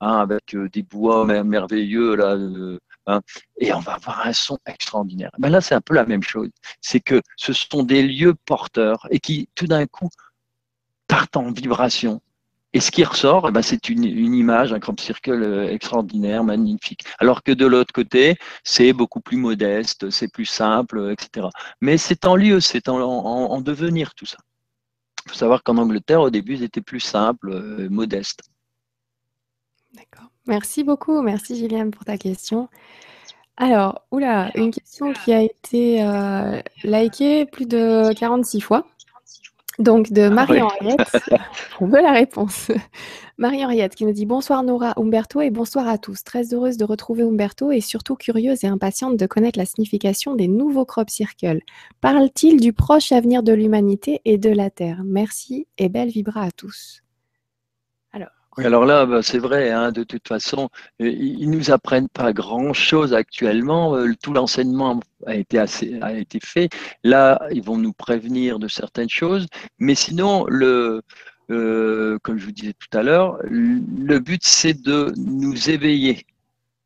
hein, avec euh, des bois merveilleux euh, hein, et on va avoir un son extraordinaire. Ben là, c'est un peu la même chose. C'est que ce sont des lieux porteurs et qui, tout d'un coup, partent en vibration. Et ce qui ressort, eh ben, c'est une, image, un crop circle euh, extraordinaire, magnifique. Alors que de l'autre côté, c'est beaucoup plus modeste, c'est plus simple, etc. Mais c'est en lieu, c'est en devenir tout ça. Il faut savoir qu'en Angleterre, au début, ils étaient plus simples, euh, modestes. D'accord. Merci beaucoup. Merci Gilliane pour ta question. Alors, oula, une question qui a été euh, likée plus de 46 fois. Donc, de Ah Marie-Henriette, on veut la réponse. Marie-Henriette qui nous dit Bonsoir Nora, Umberto et bonsoir à tous. Très heureuse de retrouver Umberto et surtout curieuse et impatiente de connaître la signification des nouveaux crop circles. Parle-t-il du proche avenir de l'humanité et de la Terre? Merci et belle vibra à tous. Oui, alors là, bah, c'est vrai, hein, de toute façon, euh, ils nous apprennent pas grand-chose actuellement. euh, Tout l'enseignement a été assez, a été fait. Là, ils vont nous prévenir de certaines choses, mais sinon, le, euh, comme je vous disais tout à l'heure, le but c'est de nous éveiller.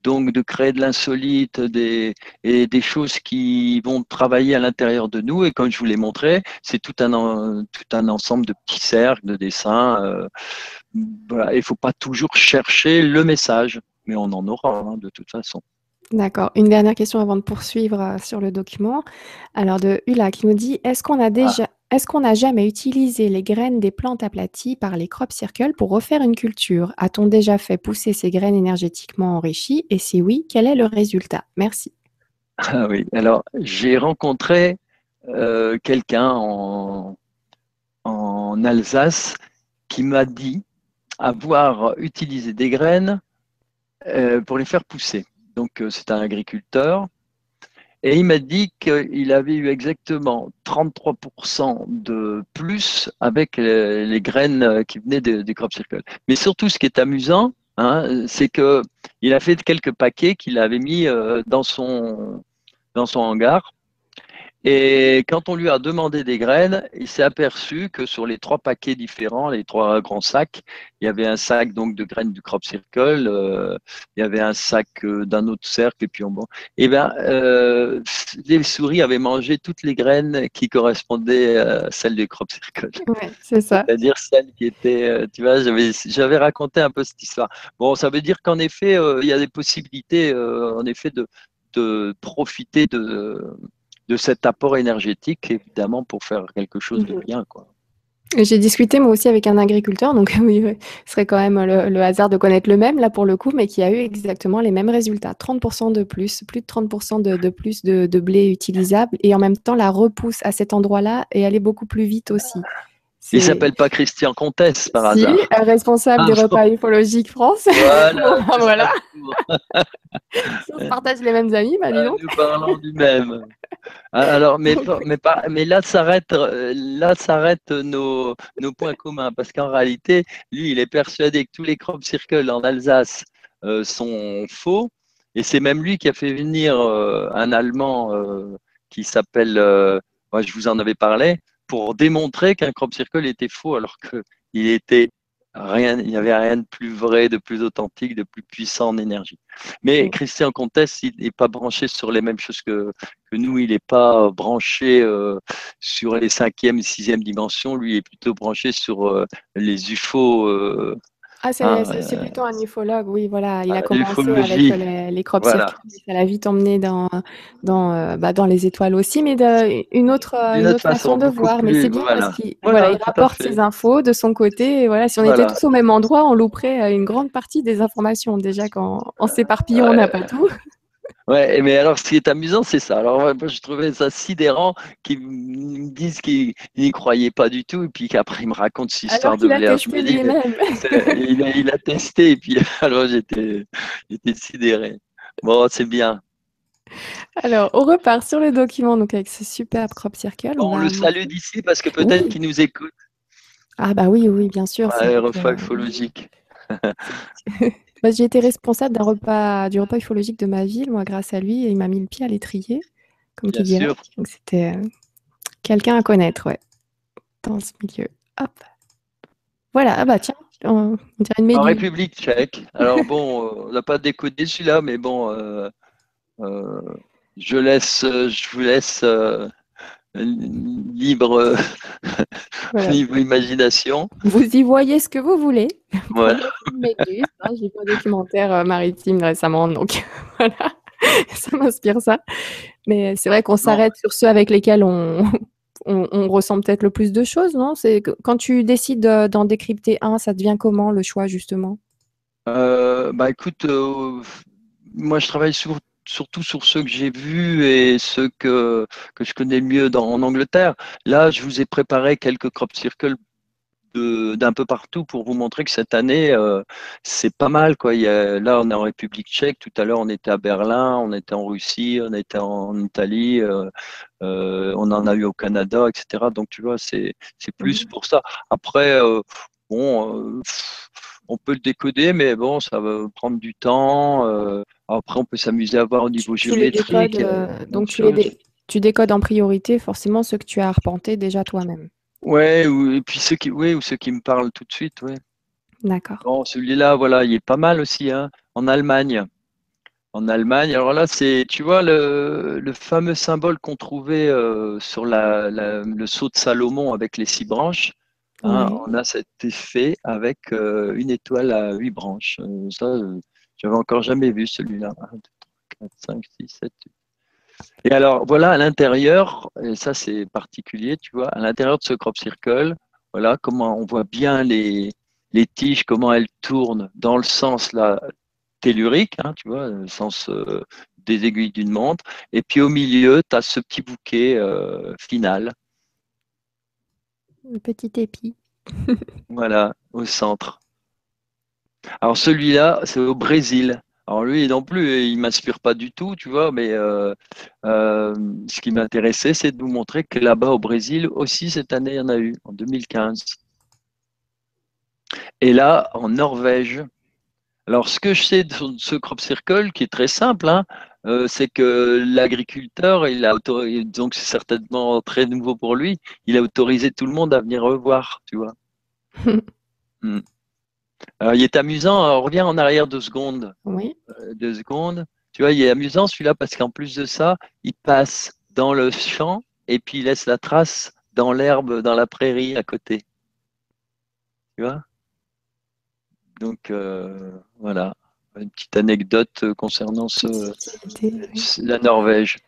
Donc, de créer de l'insolite des, et des choses qui vont travailler à l'intérieur de nous. Et comme je vous l'ai montré, c'est tout un, en- tout un ensemble de petits cercles, de dessins. euh, voilà, il ne faut pas toujours chercher le message, mais on en aura hein, de toute façon. D'accord. Une dernière question avant de poursuivre euh, sur le document. Alors de Ula qui nous dit est-ce qu'on a déjà est-ce qu'on n'a jamais utilisé les graines des plantes aplaties par les crop circles pour refaire une culture? A-t-on déjà fait pousser ces graines énergétiquement enrichies? Et si oui, quel est le résultat? Merci. Ah oui, alors j'ai rencontré euh, quelqu'un en, en Alsace qui m'a dit avoir utilisé des graines euh, pour les faire pousser. Donc euh, c'est un agriculteur et il m'a dit qu'il avait eu exactement 33% de plus avec les, graines qui venaient des, des crop circles. Mais surtout, ce qui est amusant, hein, c'est que il a fait quelques paquets qu'il avait mis euh, dans son dans son hangar. Et quand on lui a demandé des graines, il s'est aperçu que sur les trois paquets différents, les trois grands sacs, il y avait un sac donc de graines du crop circle, euh, il y avait un sac euh, d'un autre cercle, et puis on bon. Et ben, euh, les souris avaient mangé toutes les graines qui correspondaient à celles du crop circle. Ouais, c'est ça. C'est-à-dire celles qui étaient, tu vois, j'avais, j'avais raconté un peu cette histoire. Bon, ça veut dire qu'en effet, il y a des possibilités, en effet, de, de profiter de, de cet apport énergétique, évidemment, pour faire quelque chose de Mhm. bien, quoi. J'ai discuté moi aussi avec un agriculteur, donc oui, ce serait quand même le, le hasard de connaître le même là pour le coup, mais qui a eu exactement les mêmes résultats. 30% de plus, plus de 30% de, de plus de, de blé utilisable et en même temps la repousse à cet endroit-là et aller beaucoup plus vite aussi. Il s'appelle pas Christian Comtesse, par Si, hasard. euh, responsable Ah, des repas ufologiques France. Voilà. Bon, voilà. c'est Si on se partage les mêmes amis, bah dis donc. Nous parlons du même. Ah, Alors, mais, mais, là s'arrête, euh, là s'arrêtent nos, nos points communs, parce qu'en réalité, lui, il est persuadé que tous les crop circles en Alsace euh, sont faux, et c'est même lui qui a fait venir euh, un Allemand euh, qui s'appelle, euh, moi, je vous en avais parlé, pour démontrer qu'un crop circle était faux, alors que il était rien, il n'y avait rien de plus vrai, de plus authentique, de plus puissant en énergie. Mais. Christian Comtesse, il n'est pas branché sur les mêmes choses que, que nous. Il n'est pas branché euh, sur les cinquième, sixième dimensions. Lui, il est plutôt branché sur euh, les UFO. euh, Ah, c'est Ah, euh, plutôt un ufologue, oui, voilà. Il ah, a commencé avec euh, les, les crop Voilà. circles, ça l'a vite emmené dans, dans, euh, bah, dans les étoiles aussi, mais de, une autre, une autre façon façon, de voir. Mais c'est bien voilà. parce qu'il Voilà, voilà, il rapporte ses infos de son côté. Et voilà, si on était tous au même endroit, on louperait euh, une grande partie des informations. Déjà, quand en s'éparpillant, on n'a pas tout. Ouais, mais alors ce qui est amusant, c'est ça. Alors moi, je trouvais ça sidérant qu'ils me disent qu'ils n'y croyaient pas du tout, et puis qu'après ils me racontent cette histoire Alors de Blair. Je me dis, il, a, il a testé, et puis alors j'étais j'étais sidéré. Bon, c'est bien. Alors, on repart sur le document, donc avec ce superbe crop circle. Bon, on le salue d'ici parce que peut-être Oui. qu'il nous écoute. Ah bah oui, oui, bien sûr. Ouais, vrai que- repas ufologique. Bah, j'ai été responsable d'un repas, du repas ufologique de ma ville, moi, grâce à lui, et il m'a mis le pied à l'étrier, comme dirait. sûr. Donc c'était euh, quelqu'un à connaître, ouais, dans ce milieu. Hop. Voilà, ah bah tiens, on, on dirait une En méduse. République tchèque. Alors bon, on n'a pas décodé celui-là, mais bon, euh, euh, je laisse, je vous laisse libre, euh, Voilà. libre imagination. Vous y voyez ce que vous voulez. Voilà. Hein, j'ai vu un documentaire euh, maritime récemment, donc voilà, ça m'inspire ça. Mais c'est vrai qu'on s'arrête sur ceux avec lesquels on, on, on ressent peut-être le plus de choses, non? C'est quand tu décides euh, d'en décrypter un, ça devient comment le choix justement? Bah écoute, moi je travaille surtout sur ceux que j'ai vus et ceux que, que je connais mieux dans, en Angleterre. Là, je vous ai préparé quelques crop circles d'un peu partout pour vous montrer que cette année, euh, c'est pas mal. Quoi. Il y a, là, on est en République tchèque. Tout à l'heure, on était à Berlin, on était en Russie, on était en Italie, euh, euh, on en a eu au Canada, etc. Donc, tu vois, c'est plus mhm. pour ça. Après, bon, on peut le décoder, mais bon, ça va prendre du temps. Après, on peut s'amuser à voir au niveau géométrique. donc, tu, les tu décodes en priorité forcément ceux que tu as arpentés déjà toi-même. Ouais, ou, et puis ceux qui, ouais, ou ceux qui me parlent tout de suite, ouais. D'accord. Bon, celui-là, voilà, il est pas mal aussi, hein, en Allemagne. En Allemagne, alors là, c'est, tu vois, le, le fameux symbole qu'on trouvait euh, sur la, le sceau de Salomon avec les six branches. Hein, on a cet effet avec euh, une étoile à huit branches. Euh, ça, j'avais encore jamais vu celui-là. 1, 2, 3, 4, 5, 6, 7, 8. Et alors, voilà, à l'intérieur, et ça c'est particulier, tu vois, à l'intérieur de ce crop circle, voilà comment on voit bien les, les tiges, comment elles tournent dans le sens là, tellurique, hein, tu vois, le sens euh, des aiguilles d'une montre. Et puis au milieu, tu as ce petit bouquet euh, final. Un petit épi. voilà, au centre. Alors celui-là, c'est au Brésil. Alors lui non plus, il m'inspire pas du tout, tu vois, mais euh, euh, ce qui m'intéressait, c'est de vous montrer que là-bas au Brésil aussi cette année, il y en a eu, en 2015. Et là, en Norvège, alors ce que je sais de ce crop circle, qui est très simple, hein, euh, c'est que l'agriculteur, il a autorisé, donc c'est certainement très nouveau pour lui, il a autorisé tout le monde à venir revoir, tu vois. Hmm. Alors, il est amusant, on revient en arrière deux secondes. Oui. Euh, deux secondes. Tu vois, il est amusant celui-là parce qu'en plus de ça, il passe dans le champ et puis il laisse la trace dans l'herbe, dans la prairie à côté. Tu vois? Donc, euh, voilà, une petite anecdote concernant la Norvège.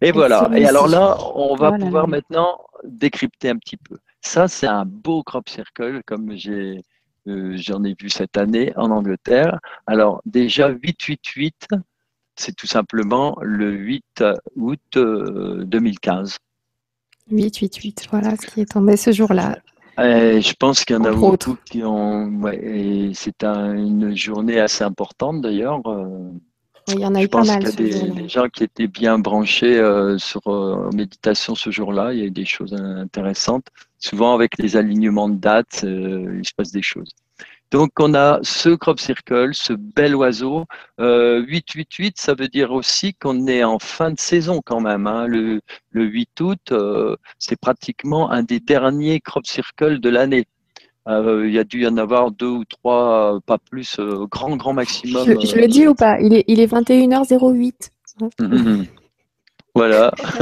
Et voilà. Et alors là, on va pouvoir maintenant décrypter un petit peu. Ça, c'est un beau crop circle, comme j'ai j'en ai vu cette année en Angleterre. Alors déjà 888, c'est tout simplement le 8 août 2015. Euh, 888, voilà ce qui est tombé ce jour-là. je pense qu'il y en a beaucoup qui ont. c'est une journée assez importante d'ailleurs. Euh, il y en a eu pas mal. Il y a des, gens qui étaient bien branchés euh, sur euh, méditation ce jour-là. Il y a eu des choses intéressantes. Souvent, avec les alignements de dates, euh, il se passe des choses. Donc, on a ce crop circle, ce bel oiseau. 888, ça veut dire aussi qu'on est en fin de saison quand même. Hein. Le, le, 8 août, c'est pratiquement un des derniers crop circles de l'année. Euh, il y a dû y en avoir deux ou trois, pas plus, euh, grand, grand maximum. Je, le dis ou pas? Il est, il est 21h08. Voilà.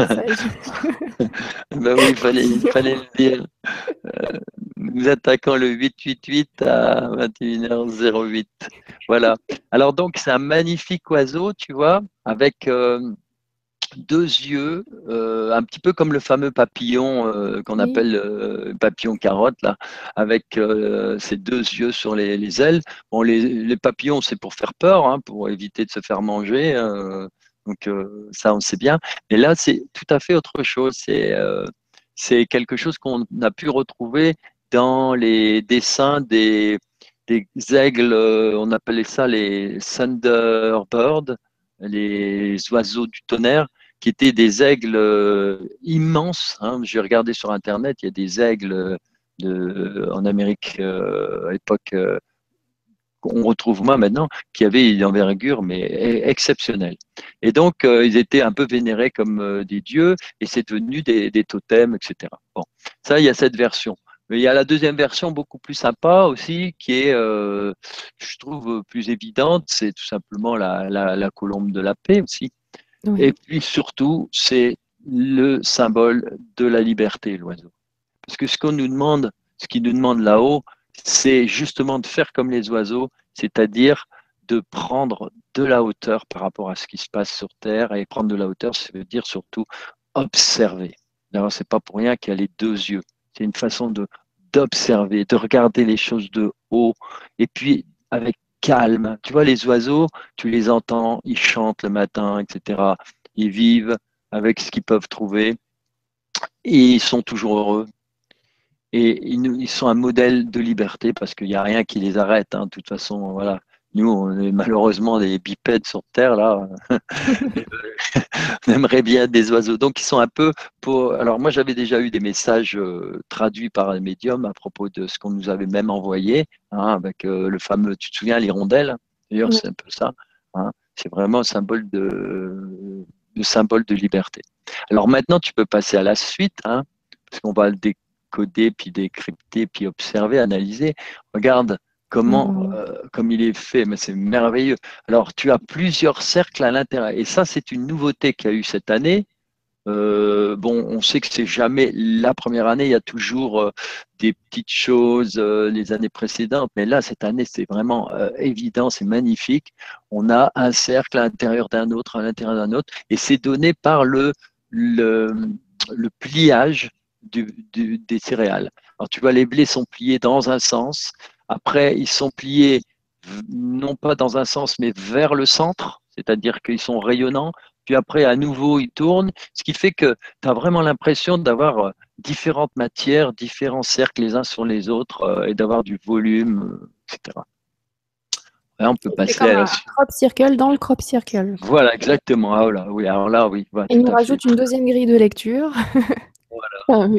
ben oui, il fallait, il fallait le dire. Euh, nous attaquons le 888 à 21h08. Voilà. Alors donc, c'est un magnifique oiseau, tu vois, avec deux yeux, euh, un petit peu comme le fameux papillon euh, qu'on appelle euh, papillon carotte, là, avec ces deux yeux sur les, ailes. Bon, les, papillons, c'est pour faire peur, hein, pour éviter de se faire manger. Donc ça, on sait bien. Mais là, c'est tout à fait autre chose. C'est c'est quelque chose qu'on a pu retrouver dans les dessins des, aigles, on appelait ça les Thunderbirds, les oiseaux du tonnerre, qui étaient des aigles euh, immenses. Hein. J'ai regardé sur Internet, il y a des aigles en Amérique euh, à l'époque euh, qu'on retrouve moins maintenant, qui avaient une envergure mais e-, exceptionnelle. Et donc, ils étaient un peu vénérés comme des dieux et c'est devenu des, des, totems, etc. Bon, ça, il y a cette version. Mais il y a la deuxième version beaucoup plus sympa aussi, qui est, je trouve, plus évidente, c'est tout simplement la, la, la colombe de la paix aussi. Et puis surtout, c'est le symbole de la liberté, l'oiseau. Parce que ce qu'on nous demande, ce qu'il nous demande là-haut, c'est justement de faire comme les oiseaux, c'est-à-dire de prendre de la hauteur par rapport à ce qui se passe sur Terre. Et prendre de la hauteur, ça veut dire surtout observer. D'ailleurs, c'est pas pour rien qu'il y a les deux yeux. C'est une façon d'observer, de regarder les choses de haut, et puis avec calme. Tu vois, les oiseaux, tu les entends, ils chantent le matin, etc. Ils vivent avec ce qu'ils peuvent trouver et ils sont toujours heureux. Et ils, sont un modèle de liberté parce qu'il n'y a rien qui les arrête. Hein. De toute façon, voilà. Nous, on est malheureusement des bipèdes sur Terre, là. on aimerait bien des oiseaux. Donc, ils sont un peu pour. Alors, moi, j'avais déjà eu des messages euh, traduits par un médium à propos de ce qu'on nous avait même envoyé, hein, avec euh, le fameux, tu te souviens, l'hirondelle? D'ailleurs, c'est un peu ça. Hein. C'est vraiment un symbole de, symbole de liberté. Alors, maintenant, tu peux passer à la suite, hein, parce qu'on va le décoder, puis décrypter, puis observer, analyser. Regarde comment, mmh. euh, comme il est fait, mais c'est merveilleux. Alors, tu as plusieurs cercles à l'intérieur. Et ça, c'est une nouveauté qu'il y a eu cette année. Euh, bon, on sait que c'est jamais la première année, il y a toujours euh, des petites choses les années précédentes, mais là, cette année, c'est vraiment évident, c'est magnifique. On a un cercle à l'intérieur d'un autre, à l'intérieur d'un autre, et c'est donné par le, le, le pliage du, des céréales. Alors, tu vois, les blés sont pliés dans un sens, après, ils sont pliés non pas dans un sens, mais vers le centre, c'est-à-dire qu'ils sont rayonnants. Puis après, à nouveau, ils tournent, ce qui fait que tu as vraiment l'impression d'avoir euh, différentes matières, différents cercles les uns sur les autres euh, et d'avoir du volume, euh, etc. on peut passer comme à un crop circle dans le crop circle. Voilà, exactement. Ah, oui, alors là, oui. et il nous rajoute une deuxième grille de lecture.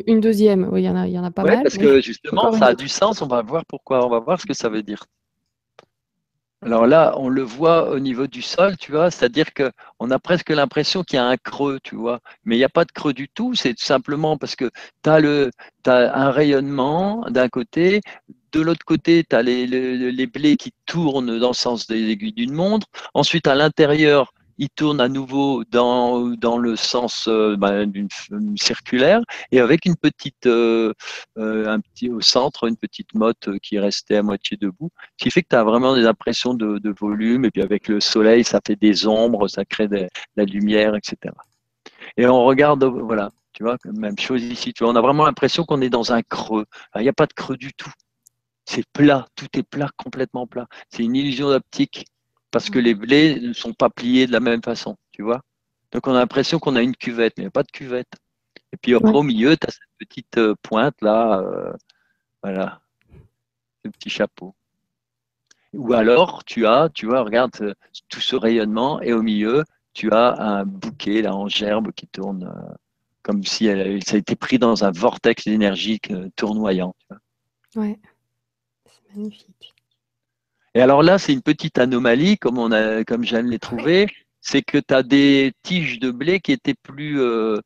une deuxième, oui, il y en a, il y en a pas mal. Parce que justement, ça a du sens. On va voir pourquoi. On va voir ce que ça veut dire. Alors là, on le voit au niveau du sol, tu vois, c'est-à-dire qu'on a presque l'impression qu'il y a un creux, tu vois, mais il n'y a pas de creux du tout, c'est tout simplement parce que tu as, as, un rayonnement d'un côté, de l'autre côté, tu as les, les, blés qui tournent dans le sens des aiguilles d'une montre, ensuite à l'intérieur, il tourne à nouveau dans, dans le sens euh, bah, d'une circulaire et avec une petite, euh, euh, un petit au centre, une petite motte qui restait à moitié debout, ce qui fait que tu as vraiment des impressions de, de, volume et puis avec le soleil, ça fait des ombres, ça crée de la lumière, etc. Et on regarde, voilà, tu vois, même chose ici, tu vois, on a vraiment l'impression qu'on est dans un creux. Il n'y a pas de creux du tout. C'est plat, tout est plat, complètement plat. C'est une illusion d'optique parce que les blés ne sont pas pliés de la même façon, tu vois. Donc on a l'impression qu'on a une cuvette, mais il n'y a pas de cuvette. Et puis au milieu, tu as cette petite euh, pointe là, euh, voilà, ce petit chapeau. Ou alors tu as, tu vois, regarde euh, tout ce rayonnement et au milieu, tu as un bouquet là en gerbe qui tourne comme si elle, ça a été pris dans un vortex d'énergie tournoyant. Ouais, c'est magnifique. Et alors là, c'est une petite anomalie, comme, on a, comme j'aime les trouver, c'est que tu as des tiges de blé qui étaient plus, euh,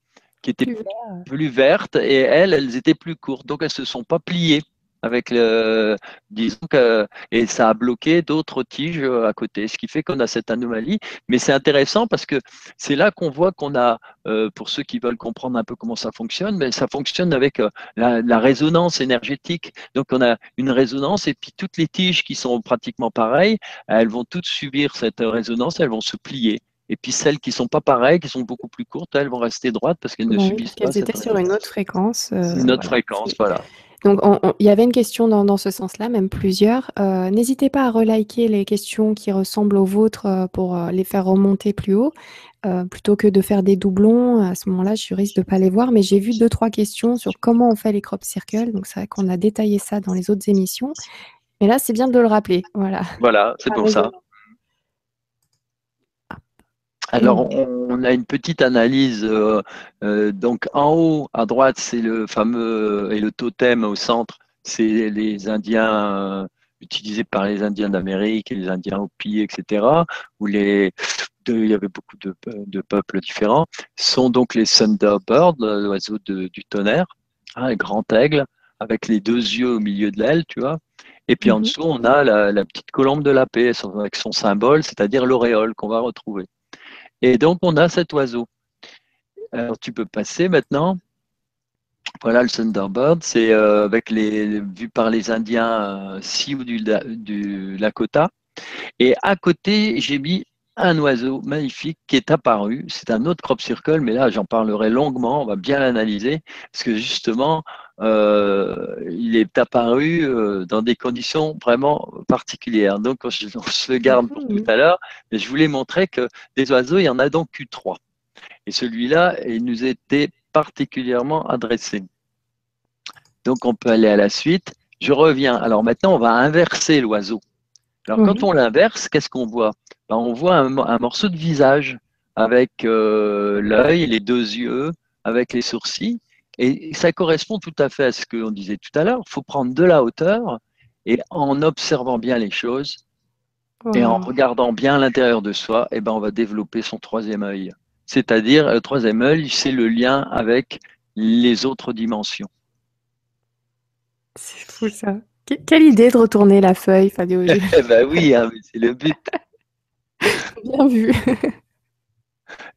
qui étaient plus, vertes. et elles, elles étaient plus courtes. Donc, elles ne se sont pas pliées avec le, disons que, et ça a bloqué d'autres tiges à côté, ce qui fait qu'on a cette anomalie. Mais c'est intéressant parce que c'est là qu'on voit qu'on a, euh, pour ceux qui veulent comprendre un peu comment ça fonctionne, mais ça fonctionne avec euh, la, résonance énergétique. Donc on a une résonance et puis toutes les tiges qui sont pratiquement pareilles, elles vont toutes subir cette résonance, elles vont se plier. Et puis celles qui sont pas pareilles, qui sont beaucoup plus courtes, elles vont rester droites parce qu'elles ne subissent pas. Elles étaient sur une autre fréquence. Euh, une autre fréquence, voilà. Donc, il y avait une question dans, ce sens-là, même plusieurs. Euh, n'hésitez pas à reliker les questions qui ressemblent aux vôtres euh, pour euh, les faire remonter plus haut, plutôt que de faire des doublons. À ce moment-là, je risque de ne pas les voir, mais j'ai vu deux, trois questions sur comment on fait les crop circles. Donc, c'est vrai qu'on a détaillé ça dans les autres émissions. Mais là, c'est bien de le rappeler. Voilà. Voilà, c'est pour ça. Alors, on a une petite analyse. Euh, euh, donc, en haut, à droite, c'est le fameux et le totem au centre, c'est les Indiens euh, utilisés par les Indiens d'Amérique et les Indiens Hopi, etc. Où les, il y avait beaucoup de, peuples différents. sont donc les Thunderbirds, l'oiseau du tonnerre, hein, le grand aigle, avec les deux yeux au milieu de l'aile, tu vois. Et puis en mhm. dessous, on a la, la, petite colombe de la paix avec son symbole, c'est-à-dire l'auréole qu'on va retrouver. Et donc, on a cet oiseau. Alors, tu peux passer maintenant. Voilà le Thunderbird, c'est euh, avec les vu par les Indiens euh, Sioux du, du Lakota. Et à côté, j'ai mis un oiseau magnifique qui est apparu. C'est un autre crop circle, mais là, j'en parlerai longuement. On va bien l'analyser parce que justement, euh, il est apparu euh, dans des conditions vraiment particulières. Donc, on, se le garde pour tout à l'heure, mais je voulais montrer que des oiseaux, il y en a donc eu trois. Et celui-là, il nous était particulièrement adressé. Donc, on peut aller à la suite. Je reviens. Alors maintenant, on va inverser l'oiseau. Alors, quand on l'inverse, qu'est-ce qu'on voit? Ben, On voit un, morceau de visage avec euh, l'œil, les deux yeux, avec les sourcils. Et ça correspond tout à fait à ce qu'on disait tout à l'heure. Il faut prendre de la hauteur et en observant bien les choses et en regardant bien l'intérieur de soi, eh ben, on va développer son troisième œil. C'est-à-dire, le troisième œil, c'est le lien avec les autres dimensions. C'est fou ça. Quelle idée de retourner la feuille, Fabio. eh ben oui, hein, c'est le but. Bien vu.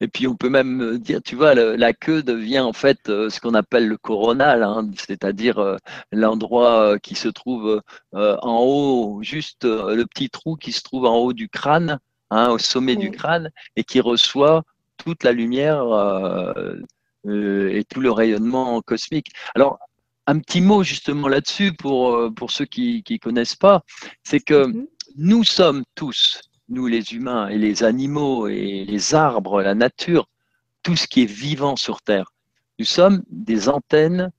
Et puis on peut même dire, tu vois, la queue devient en fait euh, ce qu'on appelle le coronal, hein, c'est-à-dire euh, l'endroit euh, qui se trouve en haut, juste le petit trou qui se trouve en haut du crâne, hein, au sommet du crâne, et qui reçoit toute la lumière et tout le rayonnement cosmique. Alors, un petit mot justement là-dessus pour, pour ceux qui ne connaissent pas, c'est que mm-hmm. nous sommes tous nous les humains et les animaux et les arbres, la nature, tout ce qui est vivant sur Terre, nous sommes des antennes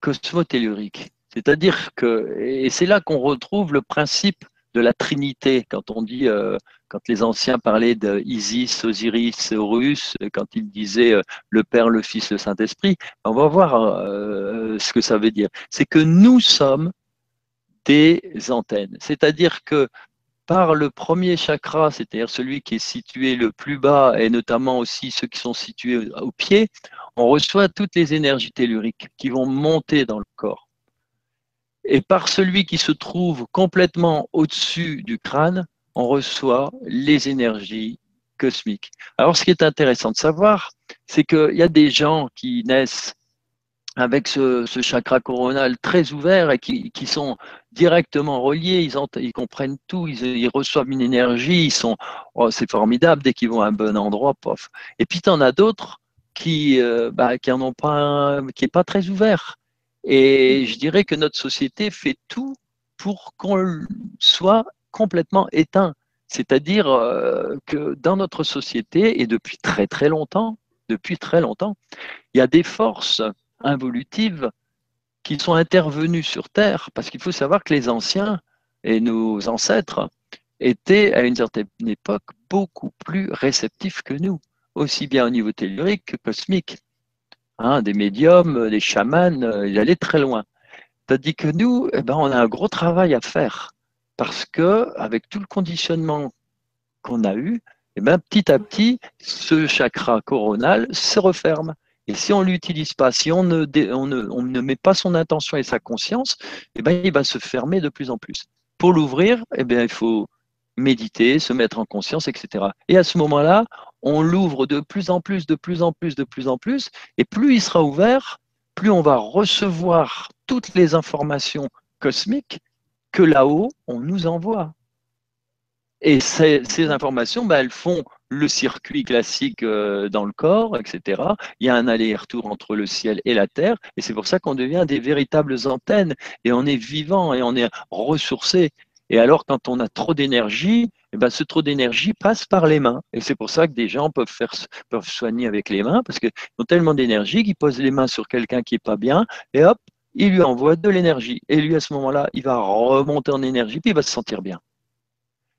cosmotelluriques. C'est-à-dire que, et c'est là qu'on retrouve le principe de la Trinité, quand on dit, euh, quand les anciens parlaient d'Isis, Osiris, Horus, quand ils disaient euh, le Père, le Fils, le Saint-Esprit, on va voir euh, ce que ça veut dire. C'est que nous sommes des antennes. C'est-à-dire que par le premier chakra, c'est-à-dire celui qui est situé le plus bas et notamment aussi ceux qui sont situés au pied, on reçoit toutes les énergies telluriques qui vont monter dans le corps. Et par celui qui se trouve complètement au-dessus du crâne, on reçoit les énergies cosmiques. Alors ce qui est intéressant de savoir, c'est qu'il y a des gens qui naissent avec ce, chakra coronal très ouvert et qui, sont directement reliés, ils, comprennent tout, ils, reçoivent une énergie, ils sont, oh, c'est formidable dès qu'ils vont à un bon endroit, pof. Et puis tu en as d'autres qui, euh, bah, qui en ont pas, qui est pas très ouvert. Et je dirais que notre société fait tout pour qu'on soit complètement éteint. C'est-à-dire euh, que dans notre société, et depuis très très longtemps, depuis très longtemps, il y a des forces involutives qui sont intervenues sur Terre, parce qu'il faut savoir que les anciens et nos ancêtres étaient à une certaine époque beaucoup plus réceptifs que nous, aussi bien au niveau tellurique que cosmique. Hein, des médiums, des chamans, euh, ils allaient très loin. Tandis que nous, eh ben, on a un gros travail à faire, parce que avec tout le conditionnement qu'on a eu, eh ben, petit à petit, ce chakra coronal se referme. Et si on ne l'utilise pas, si on ne, met pas son intention et sa conscience, eh ben, il va se fermer de plus en plus. Pour l'ouvrir, eh bien, il faut méditer, se mettre en conscience, etc. Et à ce moment-là, on l'ouvre de plus en plus, de plus en plus, de plus en plus, et plus il sera ouvert, plus on va recevoir toutes les informations cosmiques que là-haut, on nous envoie. Et ces, ces informations, ben, elles font le circuit classique euh, dans le corps, etc. Il y a un aller-retour entre le ciel et la terre, et c'est pour ça qu'on devient des véritables antennes, et on est vivant, et on est ressourcé. Et alors, quand on a trop d'énergie, eh ben, ce trop d'énergie passe par les mains. Et c'est pour ça que des gens peuvent, faire, soigner avec les mains, parce qu'ils ont tellement d'énergie qu'ils posent les mains sur quelqu'un qui n'est pas bien, et hop, il lui envoie de l'énergie. Et lui, à ce moment-là, il va remonter en énergie, puis il va se sentir bien.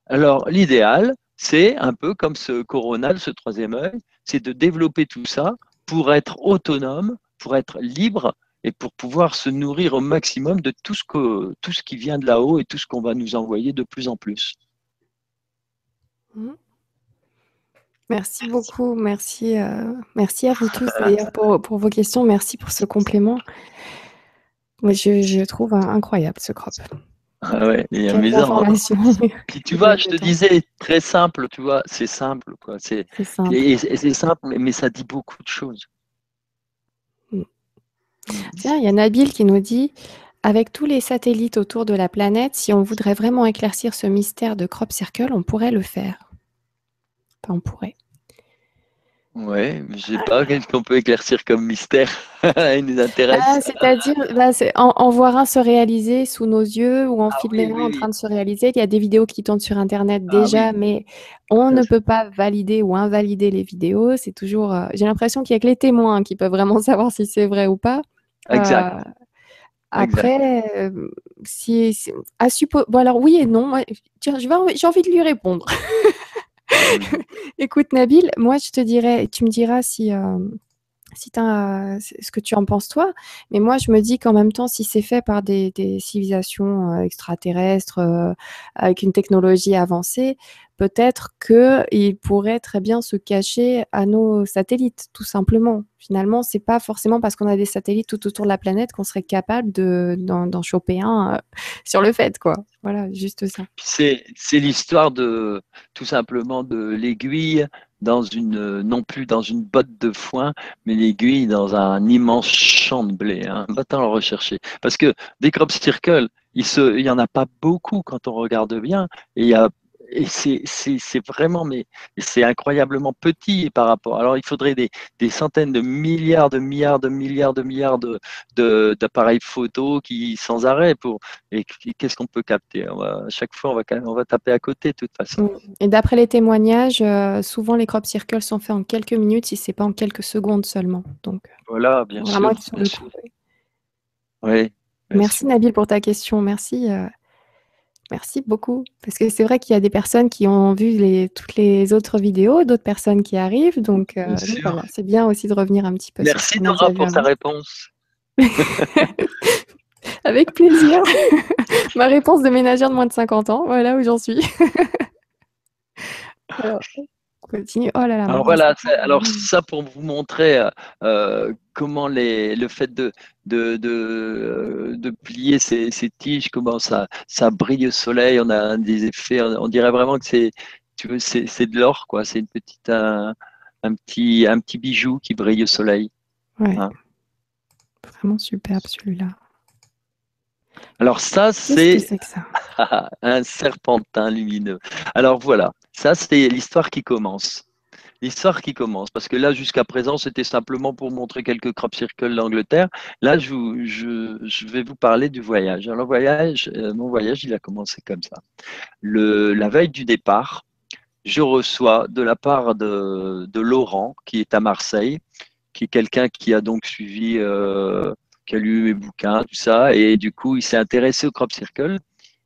Alors, l'idéal, c'est un peu comme ce coronal, ce troisième œil, c'est de développer tout ça pour être autonome, pour être libre et pour pouvoir se nourrir au maximum de tout ce, que, tout ce qui vient de là-haut et tout ce qu'on va nous envoyer de plus en plus. Mmh. Merci beaucoup, merci, euh, merci à vous tous d'ailleurs pour, vos questions, merci pour ce complément. Moi, je, je trouve incroyable ce crop. Ah ouais, il y a hein. Puis tu vois, je te disais, très simple, tu vois, c'est simple, quoi. C'est simple. Et, c'est simple, mais, ça dit beaucoup de choses. Mm. Tiens, il y a Nabil qui nous dit avec tous les satellites autour de la planète, si on voudrait vraiment éclaircir ce mystère de crop circle, on pourrait le faire. Enfin, on pourrait. Ouais, je sais pas, qu'est-ce qu'on peut éclaircir comme mystère Il nous intéresse. Ah, c'est-à-dire, bah, c'est en, en voir un se réaliser sous nos yeux ou en Ah filmer oui, en train de se réaliser. Il y a des vidéos qui tournent sur Internet Ah oui, déjà, mais on ne peut pas valider ou invalider les vidéos. C'est toujours, euh, j'ai l'impression qu'il y a que les témoins qui peuvent vraiment savoir si c'est vrai ou pas. Euh, Exact, exact. après, euh, si, si- à suppo- bon alors oui et non. Moi, tiens, j'ai envie de lui répondre. Écoute, Nabil, moi je te dirais, tu me diras si, euh, si ce que tu en penses toi, mais moi je me dis qu'en même temps, si c'est fait par des, civilisations euh, extraterrestres euh, avec une technologie avancée, peut-être qu'ils pourraient très bien se cacher à nos satellites, tout simplement. Finalement, c'est pas forcément parce qu'on a des satellites tout autour de la planète qu'on serait capable de, d'en, d'en choper un euh, sur le fait, quoi. Voilà, juste ça. C'est l'histoire de tout simplement de l'aiguille dans une, non plus dans une botte de foin, mais l'aiguille dans un immense champ de blé. Hein. Va-t'en le rechercher. Parce que des crop circles, il se, il y en a pas beaucoup quand on regarde bien. Et il y a, et c'est, vraiment, mais c'est incroyablement petit par rapport. Alors il faudrait des, des centaines de milliards, de milliards, de milliards, de milliards de, de- d'appareils photo qui sans arrêt pour et qu'est-ce qu'on peut capter? On va- à chaque fois, on va, on va taper à côté de toute façon. Et d'après les témoignages, euh, souvent les crop circles sont faits en quelques minutes, si c'est pas en quelques secondes seulement. Donc, Voilà, bien vraiment sûr, bien. Oui, Merci. Nabil pour ta question. Merci, euh, merci beaucoup. Parce que c'est vrai qu'il y a des personnes qui ont vu les, toutes les autres vidéos, d'autres personnes qui arrivent. Donc, euh, voilà, c'est bien aussi de revenir un petit peu Merci Nora pour ta réponse. Avec plaisir. Ma réponse de ménagère de moins de 50 ans, voilà où j'en suis. Alors, continue. Oh là là, Alors voilà, alors ça pour vous montrer euh, euh, comment les, le fait de, de, de, euh, de plier ces, ces tiges, comment ça, ça brille au soleil, on a des effets, on, on dirait vraiment que c'est, tu veux, c'est, c'est de l'or, quoi. C'est une petite, un, un petit, un petit bijou qui brille au soleil. Ouais, hein. vraiment superbe celui-là. Alors ça, c'est ça? Un serpentin lumineux. Alors voilà, ça c'est l'histoire qui commence. L'histoire qui commence, parce que là jusqu'à présent c'était simplement pour montrer quelques crop circles d'Angleterre. Là je, vous- je, je vais vous parler du voyage. Alors voyage, euh, mon voyage il a commencé comme ça. Le, la veille du départ, je reçois de la part de, de Laurent qui est à Marseille, qui est quelqu'un qui a donc suivi, euh, qui a lu mes bouquins, tout ça, et du coup il s'est intéressé au crop circle.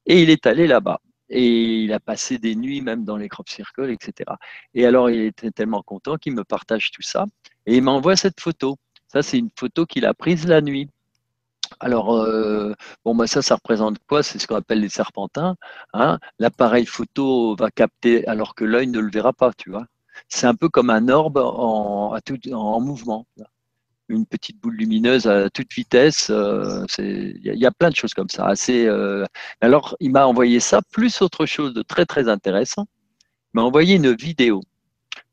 Et il est allé là-bas. Et il a passé des nuits même dans les crop circles, etc. Et alors, il était tellement content qu'il me partage tout ça. Et il m'envoie cette photo. Ça, c'est une photo qu'il a prise la nuit. Alors, euh, bon, bah ça, ça représente quoi? C'est ce qu'on appelle les serpentins. hein? L'appareil photo va capter alors que l'œil ne le verra pas, tu vois? C'est un peu comme un orbe en, mouvement. Une petite boule lumineuse à toute vitesse. euh, Il y, a- il y a plein de choses comme ça. Assez, euh, Alors, il m'a envoyé ça, plus autre chose de très, très intéressant. Il m'a envoyé une vidéo,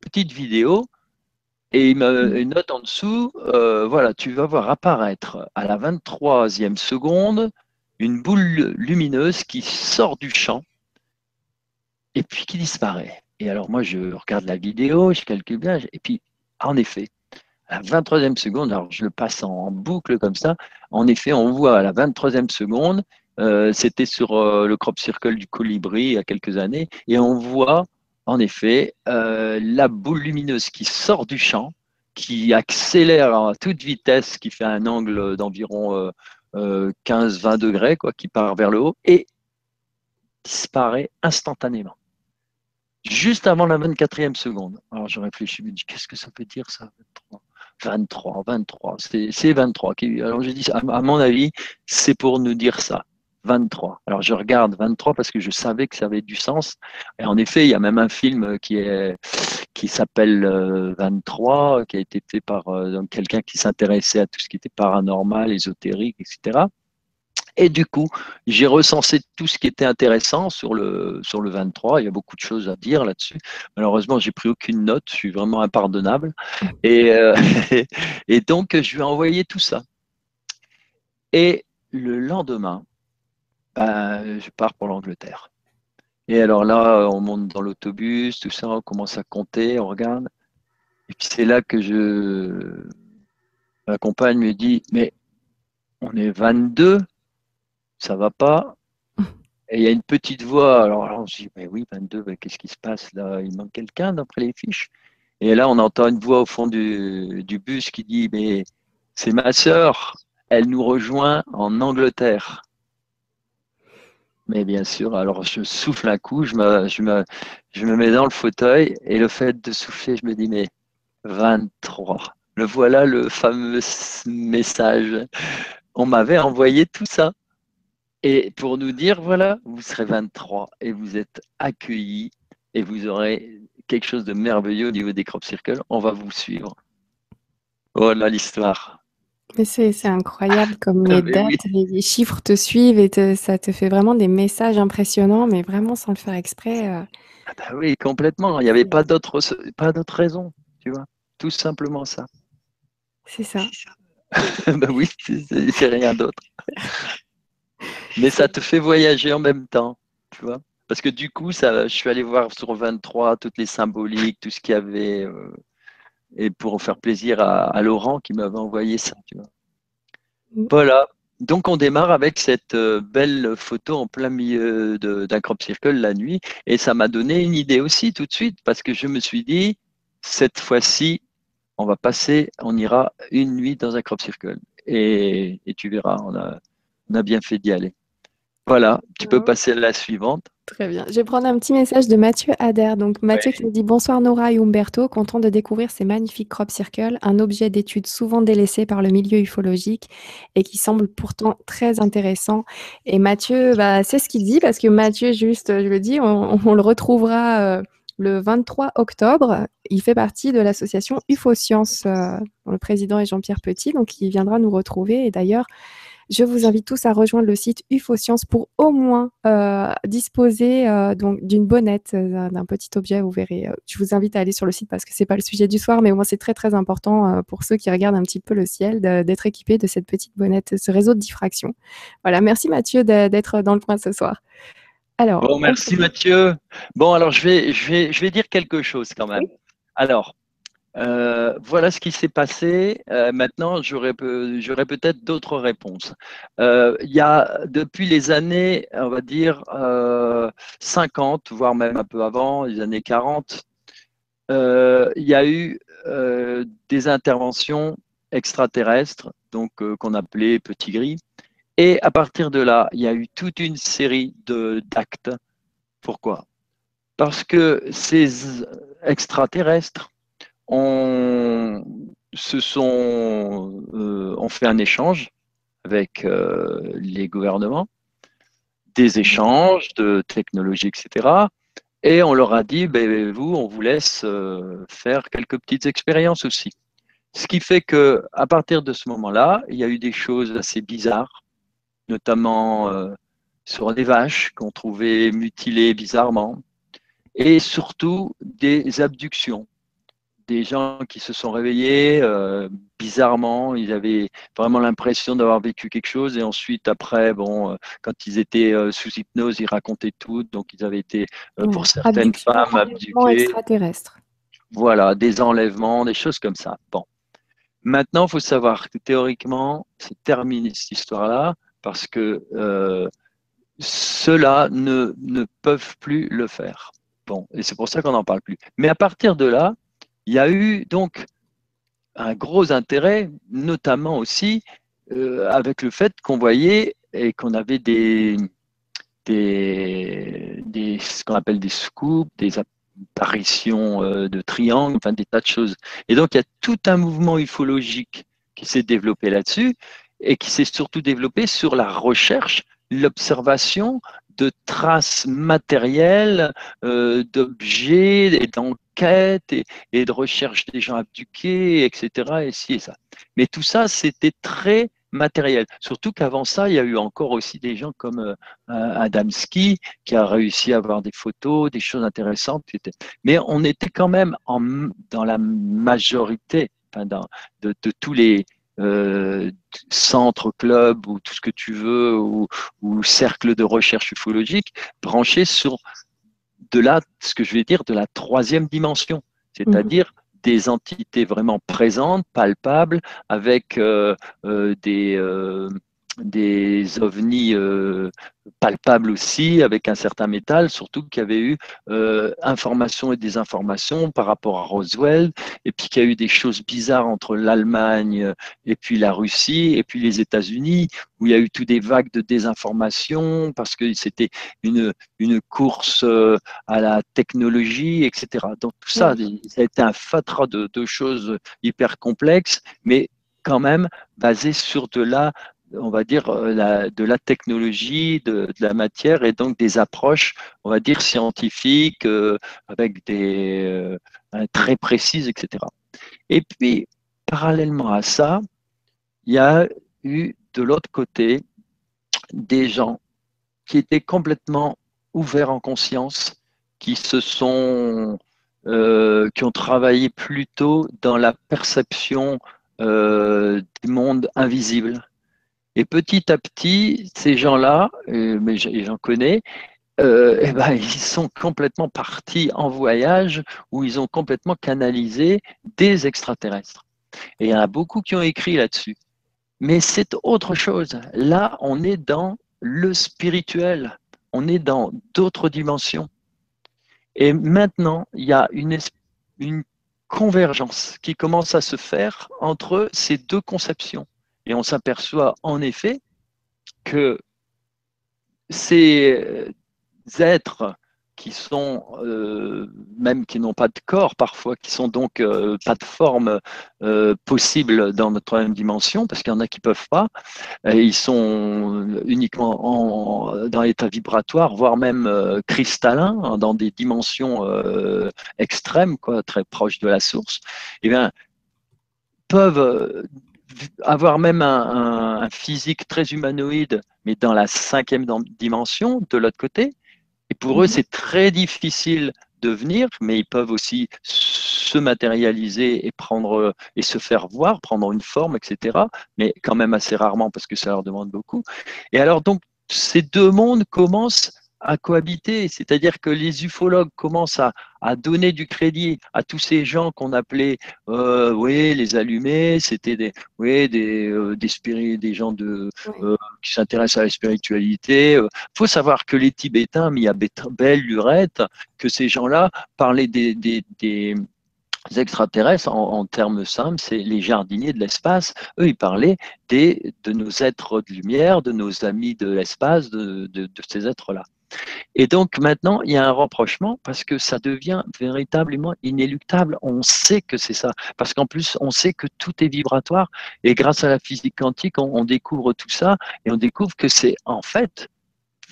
petite vidéo, et il m'a Mm. une note en dessous. euh, voilà, tu vas voir apparaître à la 23e seconde une boule lumineuse qui sort du champ et puis qui disparaît. Et alors, moi, je regarde la vidéo, je calcule bien, et puis, en effet, la 23e seconde, alors je le passe en boucle comme ça, en effet, on voit à la 23e seconde, euh, c'était sur euh, le crop circle du colibri il y a quelques années, et on voit en effet euh, la boule lumineuse qui sort du champ, qui accélère à toute vitesse, qui fait un angle d'environ euh, euh, 15-20 degrés, quoi, qui part vers le haut, et disparaît instantanément. Juste avant la 24e seconde. Alors je réfléchis, je me dis, qu'est-ce que ça peut dire ça 23, 23, c'est c'est 23. qui- Alors j'ai dit, à, mon avis, c'est pour nous dire ça. 23. Alors je regarde 23 parce que je savais que ça avait du sens. Et en effet, il y a même un film qui est qui s'appelle euh, 23, qui a été fait par euh, quelqu'un qui s'intéressait à tout ce qui était paranormal, ésotérique, etc. Et du coup, j'ai recensé tout ce qui était intéressant sur le, sur le 23. Il y a beaucoup de choses à dire là-dessus. Malheureusement, j'ai pris aucune note. Je suis vraiment impardonnable. Et, euh, et donc, je lui ai envoyé tout ça. Et le lendemain, ben, je pars pour l'Angleterre. Et alors là, on monte dans l'autobus, tout ça, on commence à compter, on regarde. Et puis c'est là que je. Ma compagne me dit Mais on est 22, ça va pas. Et il y a une petite voix. Alors, alors je dis Mais oui, 22, qu'est-ce qui se passe là? Il manque quelqu'un d'après les fiches? Et là, on entend une voix au fond du, du bus qui dit Mais c'est ma sœur, elle nous rejoint en Angleterre. Mais bien sûr, alors je souffle un coup, je me, je, me, je me mets dans le fauteuil et le fait de souffler, je me dis, mais 23, le voilà le fameux message. On m'avait envoyé tout ça. Et pour nous dire, voilà, vous serez 23 et vous êtes accueillis et vous aurez quelque chose de merveilleux au niveau des crop circles. On va vous suivre. Voilà l'histoire. Mais c'est incroyable comme ah, les dates, les, chiffres te suivent et ça te fait vraiment des messages impressionnants, mais vraiment sans le faire exprès. Euh. Ah bah oui, complètement. Il n'y avait pas d'autre pas d'autre raison, tu vois. Tout simplement ça. C'est ça. bah oui, c'est rien d'autre. mais ça te fait voyager en même temps, tu vois. Parce que du coup, ça, je suis allé voir sur 23 toutes les symboliques, tout ce qu'il y avait. Euh, et pour faire plaisir à, Laurent qui m'avait envoyé ça. Tu vois. Mm. Voilà. Donc on démarre avec cette euh, belle photo en plein milieu d'un crop circle la nuit et ça m'a donné une idée aussi tout de suite parce que je me suis dit cette fois-ci on va passer, on ira une nuit dans un crop circle et, et tu verras, on a, on a bien fait d'y aller. Voilà, tu peux passer à la suivante. Très bien. Je vais prendre un petit message de Mathieu Adair. Donc Mathieu qui nous dit bonsoir Nora et Umberto, content de découvrir ces magnifiques crop circles, un objet d'étude souvent délaissé par le milieu ufologique et qui semble pourtant très intéressant. Et Mathieu, bah, c'est ce qu'il dit parce que Mathieu, juste, je le dis, on, le retrouvera euh, le 23 octobre. Il fait partie de l'association UFO-Science. Euh, le président est Jean-Pierre Petit, donc il viendra nous retrouver. Et d'ailleurs, je vous invite tous à rejoindre le site UFO Science pour au moins euh, disposer euh, donc d'une bonnette, euh, d'un petit objet. Vous verrez. je vous invite à aller sur le site parce que c'est pas le sujet du soir, mais au moins c'est très très important pour ceux qui regardent un petit peu le ciel d'être équipé de cette petite bonnette, ce réseau de diffraction. Voilà. Merci Mathieu d'être dans le coin ce soir. Alors. Bon, merci Mathieu. Bon, alors je vais je vais je vais dire quelque chose quand même. Alors. Euh, voilà ce qui s'est passé. Euh, maintenant, j'aurais peut-être d'autres réponses. Euh, il y a depuis les années, on va dire 50, voire même un peu avant, les années 40, il y a eu des interventions extraterrestres, donc qu'on appelait petits gris. Et à partir de là, il y a eu toute une série d'actes. Pourquoi? Parce que ces extraterrestres euh, on fait un échange avec euh, les gouvernements, des échanges de technologie, etc. Et on leur a dit, ben, vous, on vous laisse euh, faire quelques petites expériences aussi. Ce qui fait que à partir de ce moment-là, il y a eu des choses assez bizarres, notamment sur des vaches qu'on trouvait mutilées bizarrement, et surtout des abductions des gens qui se sont réveillés euh, bizarrement, ils avaient vraiment l'impression d'avoir vécu quelque chose et ensuite après, bon, euh, quand ils étaient euh, sous hypnose, ils racontaient tout, donc ils avaient été pour certaines femmes abduquées. extraterrestres. Voilà, des enlèvements, des choses comme ça. Bon, maintenant, il faut savoir que théoriquement, c'est terminé cette histoire-là parce que ceux-là ne, ne peuvent plus le faire. Bon, et c'est pour ça qu'on n'en parle plus. Mais à partir de là, il y a eu donc un gros intérêt, notamment aussi euh, avec le fait qu'on voyait et qu'on avait des, ce qu'on appelle des scoops, des apparitions euh, de triangles, enfin des tas de choses. Et donc il y a tout un mouvement ufologique qui s'est développé là-dessus et qui s'est surtout développé sur la recherche, l'observation de traces matérielles, euh, d'objets et d'enquêtes et, de recherche des gens abduqués, etc. Et ci et ça. Mais tout ça, c'était très matériel. Surtout qu'avant ça, il y a eu encore aussi des gens comme euh, Adamski qui a réussi à avoir des photos, des choses intéressantes. Mais on était quand même en, dans la majorité enfin de tous les, euh, centre, club ou tout ce que tu veux, ou, cercle de recherche ufologique, branché sur de la, ce que je vais dire, de la troisième dimension, c'est-à-dire des entités vraiment présentes, palpables, avec des des ovnis euh, palpables aussi, avec un certain métal, surtout qu'il y avait eu euh, informations et désinformations par rapport à Roswell, et puis qu'il y a eu des choses bizarres entre l'Allemagne et puis la Russie, et puis les États-Unis, où il y a eu tout des vagues de désinformation, parce que c'était une, une course euh, à la technologie, etc. Donc tout ça, ça a été un fatras de, de choses hyper complexes, mais quand même basé sur de la on va dire, euh, de la technologie, de, la matière et donc des approches, on va dire, scientifiques euh, avec des euh, très précises, etc. Et puis, parallèlement à ça, il y a eu de l'autre côté des gens qui étaient complètement ouverts en conscience, qui se sont, qui ont travaillé plutôt dans la perception des mondes invisibles et petit à petit, ces gens-là, euh, mais j'en connais, euh, eh ben, ils sont complètement partis en voyage où ils ont complètement canalisé des extraterrestres. Et il y en a beaucoup qui ont écrit là-dessus. Mais c'est autre chose. Là, on est dans le spirituel. On est dans d'autres dimensions. Et maintenant, il y a une, une convergence qui commence à se faire entre ces deux conceptions. Et on s'aperçoit en effet que ces êtres qui sont euh, même qui n'ont pas de corps parfois, qui sont donc euh, pas de forme euh, possible dans notre troisième dimension, parce qu'il y en a qui peuvent pas, et ils sont uniquement dans l'état vibratoire, voire même cristallin, dans des dimensions extrêmes, quoi, très proches de la source. Eh bien, peuvent avoir même un, physique très humanoïde, mais dans la cinquième dimension, de l'autre côté. Et pour eux, mhm. c'est très difficile de venir, mais ils peuvent aussi se matérialiser et prendre et se faire voir, prendre une forme, etc. Mais quand même assez rarement parce que ça leur demande beaucoup. Et alors donc ces deux mondes commencent à cohabiter. C'est-à-dire que les ufologues commencent à, donner du crédit à tous ces gens qu'on appelait, euh, oui, les allumés, c'était des, oui, des, euh, des, des gens de, euh, qui s'intéressent à la spiritualité. Il faut savoir que les Tibétains, mis à belle lurette, que ces gens-là parlaient des, des, des extraterrestres, en, termes simples, c'est les jardiniers de l'espace. Eux, ils parlaient des, de nos êtres de lumière, de nos amis de l'espace, de, de ces êtres-là. Et donc maintenant, il y a un rapprochement parce que ça devient véritablement inéluctable. On sait que c'est ça. Parce qu'en plus, on sait que tout est vibratoire. Et grâce à la physique quantique, on, découvre tout ça et on découvre que c'est en fait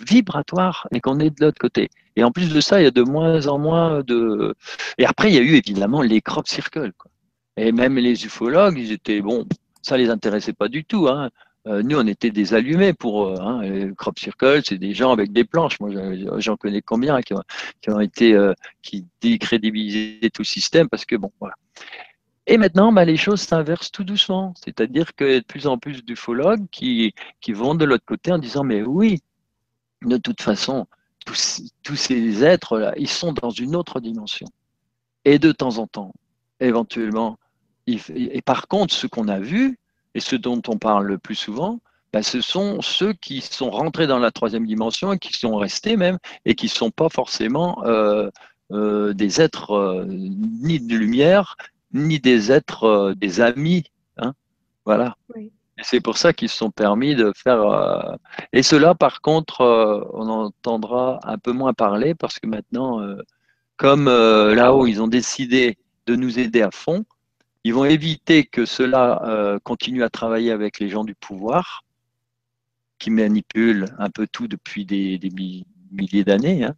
vibratoire et qu'on est de l'autre côté. Et en plus de ça, il y a de moins en moins de. Et après, il y a eu évidemment les crop circles. Et même les ufologues, ils étaient bon, ça les intéressait pas du tout. Hein. Euh, nous, on était des allumés pour eux. Hein. Les crop circles, c'est des gens avec des planches. Moi, j'en connais combien qui ont, été, euh, qui décrédibilisaient tout système parce que bon, voilà. Et maintenant, bah, les choses s'inversent tout doucement. C'est-à-dire a de plus en plus d'ufologues qui, qui vont de l'autre côté en disant, mais oui, de toute façon, tous, tous ces êtres-là, ils sont dans une autre dimension. Et de temps en temps, éventuellement, et par contre, ce qu'on a vu, et ceux dont on parle le plus souvent, bah, ce sont ceux qui sont rentrés dans la troisième dimension et qui sont restés même, et qui ne sont pas forcément euh, euh, des êtres euh, ni de lumière, ni des êtres, des amis. Hein, voilà. C'est pour ça qu'ils se sont permis de faire. Et cela, par contre, on entendra un peu moins parler parce que maintenant, comme là-haut, ils ont décidé de nous aider à fond, ils vont éviter que cela euh, continue à travailler avec les gens du pouvoir, qui manipulent un peu tout depuis des, milliers d'années. Hein.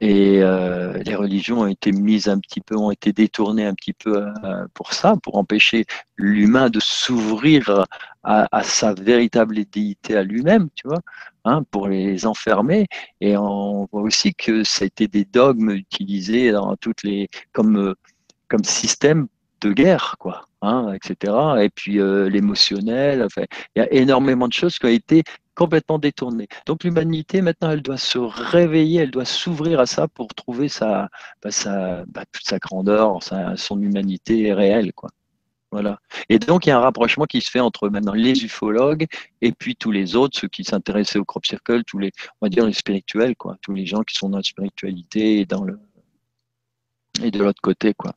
Et euh, les religions ont été mises un petit peu, ont été détournées un petit peu euh, pour ça, pour empêcher l'humain de s'ouvrir à, sa véritable déité à lui-même, tu vois, hein, pour les enfermer. Et on voit aussi que ça a été des dogmes utilisés dans toutes les comme comme système de guerre, quoi. hein, etc. Et puis euh, l'émotionnel. Enfin, il y a énormément de choses qui ont été complètement détournées. Donc l'humanité, maintenant, elle doit se réveiller, elle doit s'ouvrir à ça pour trouver sa, bah, sa bah, toute sa grandeur, son humanité réelle. Quoi. Voilà. Et donc, il y a un rapprochement qui se fait entre maintenant les ufologues et puis tous les autres, ceux qui s'intéressaient au crop circle, tous les, on va dire les spirituels, quoi, tous les gens qui sont dans la spiritualité et dans le et de l'autre côté, quoi.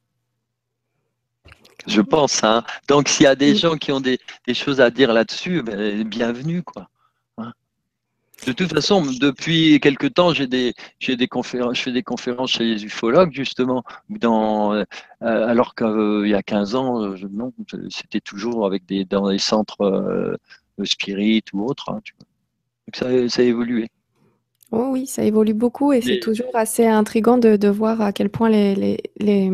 Je pense. Hein. Donc, s'il y a des gens qui ont des, des choses à dire là-dessus, ben, bienvenue, quoi. De toute façon, depuis quelque temps, j'ai des, j'ai des conférences, je fais des conférences chez les ufologues, justement, dans, euh, alors qu'il y a 15 ans, euh, non, c'était toujours avec des, dans des centres euh, spirit ou autres. Hein, Donc ça, ça, a évolué. Oh oui, ça évolue beaucoup et c'est toujours assez intriguant de, de, voir à quel point les, les, les,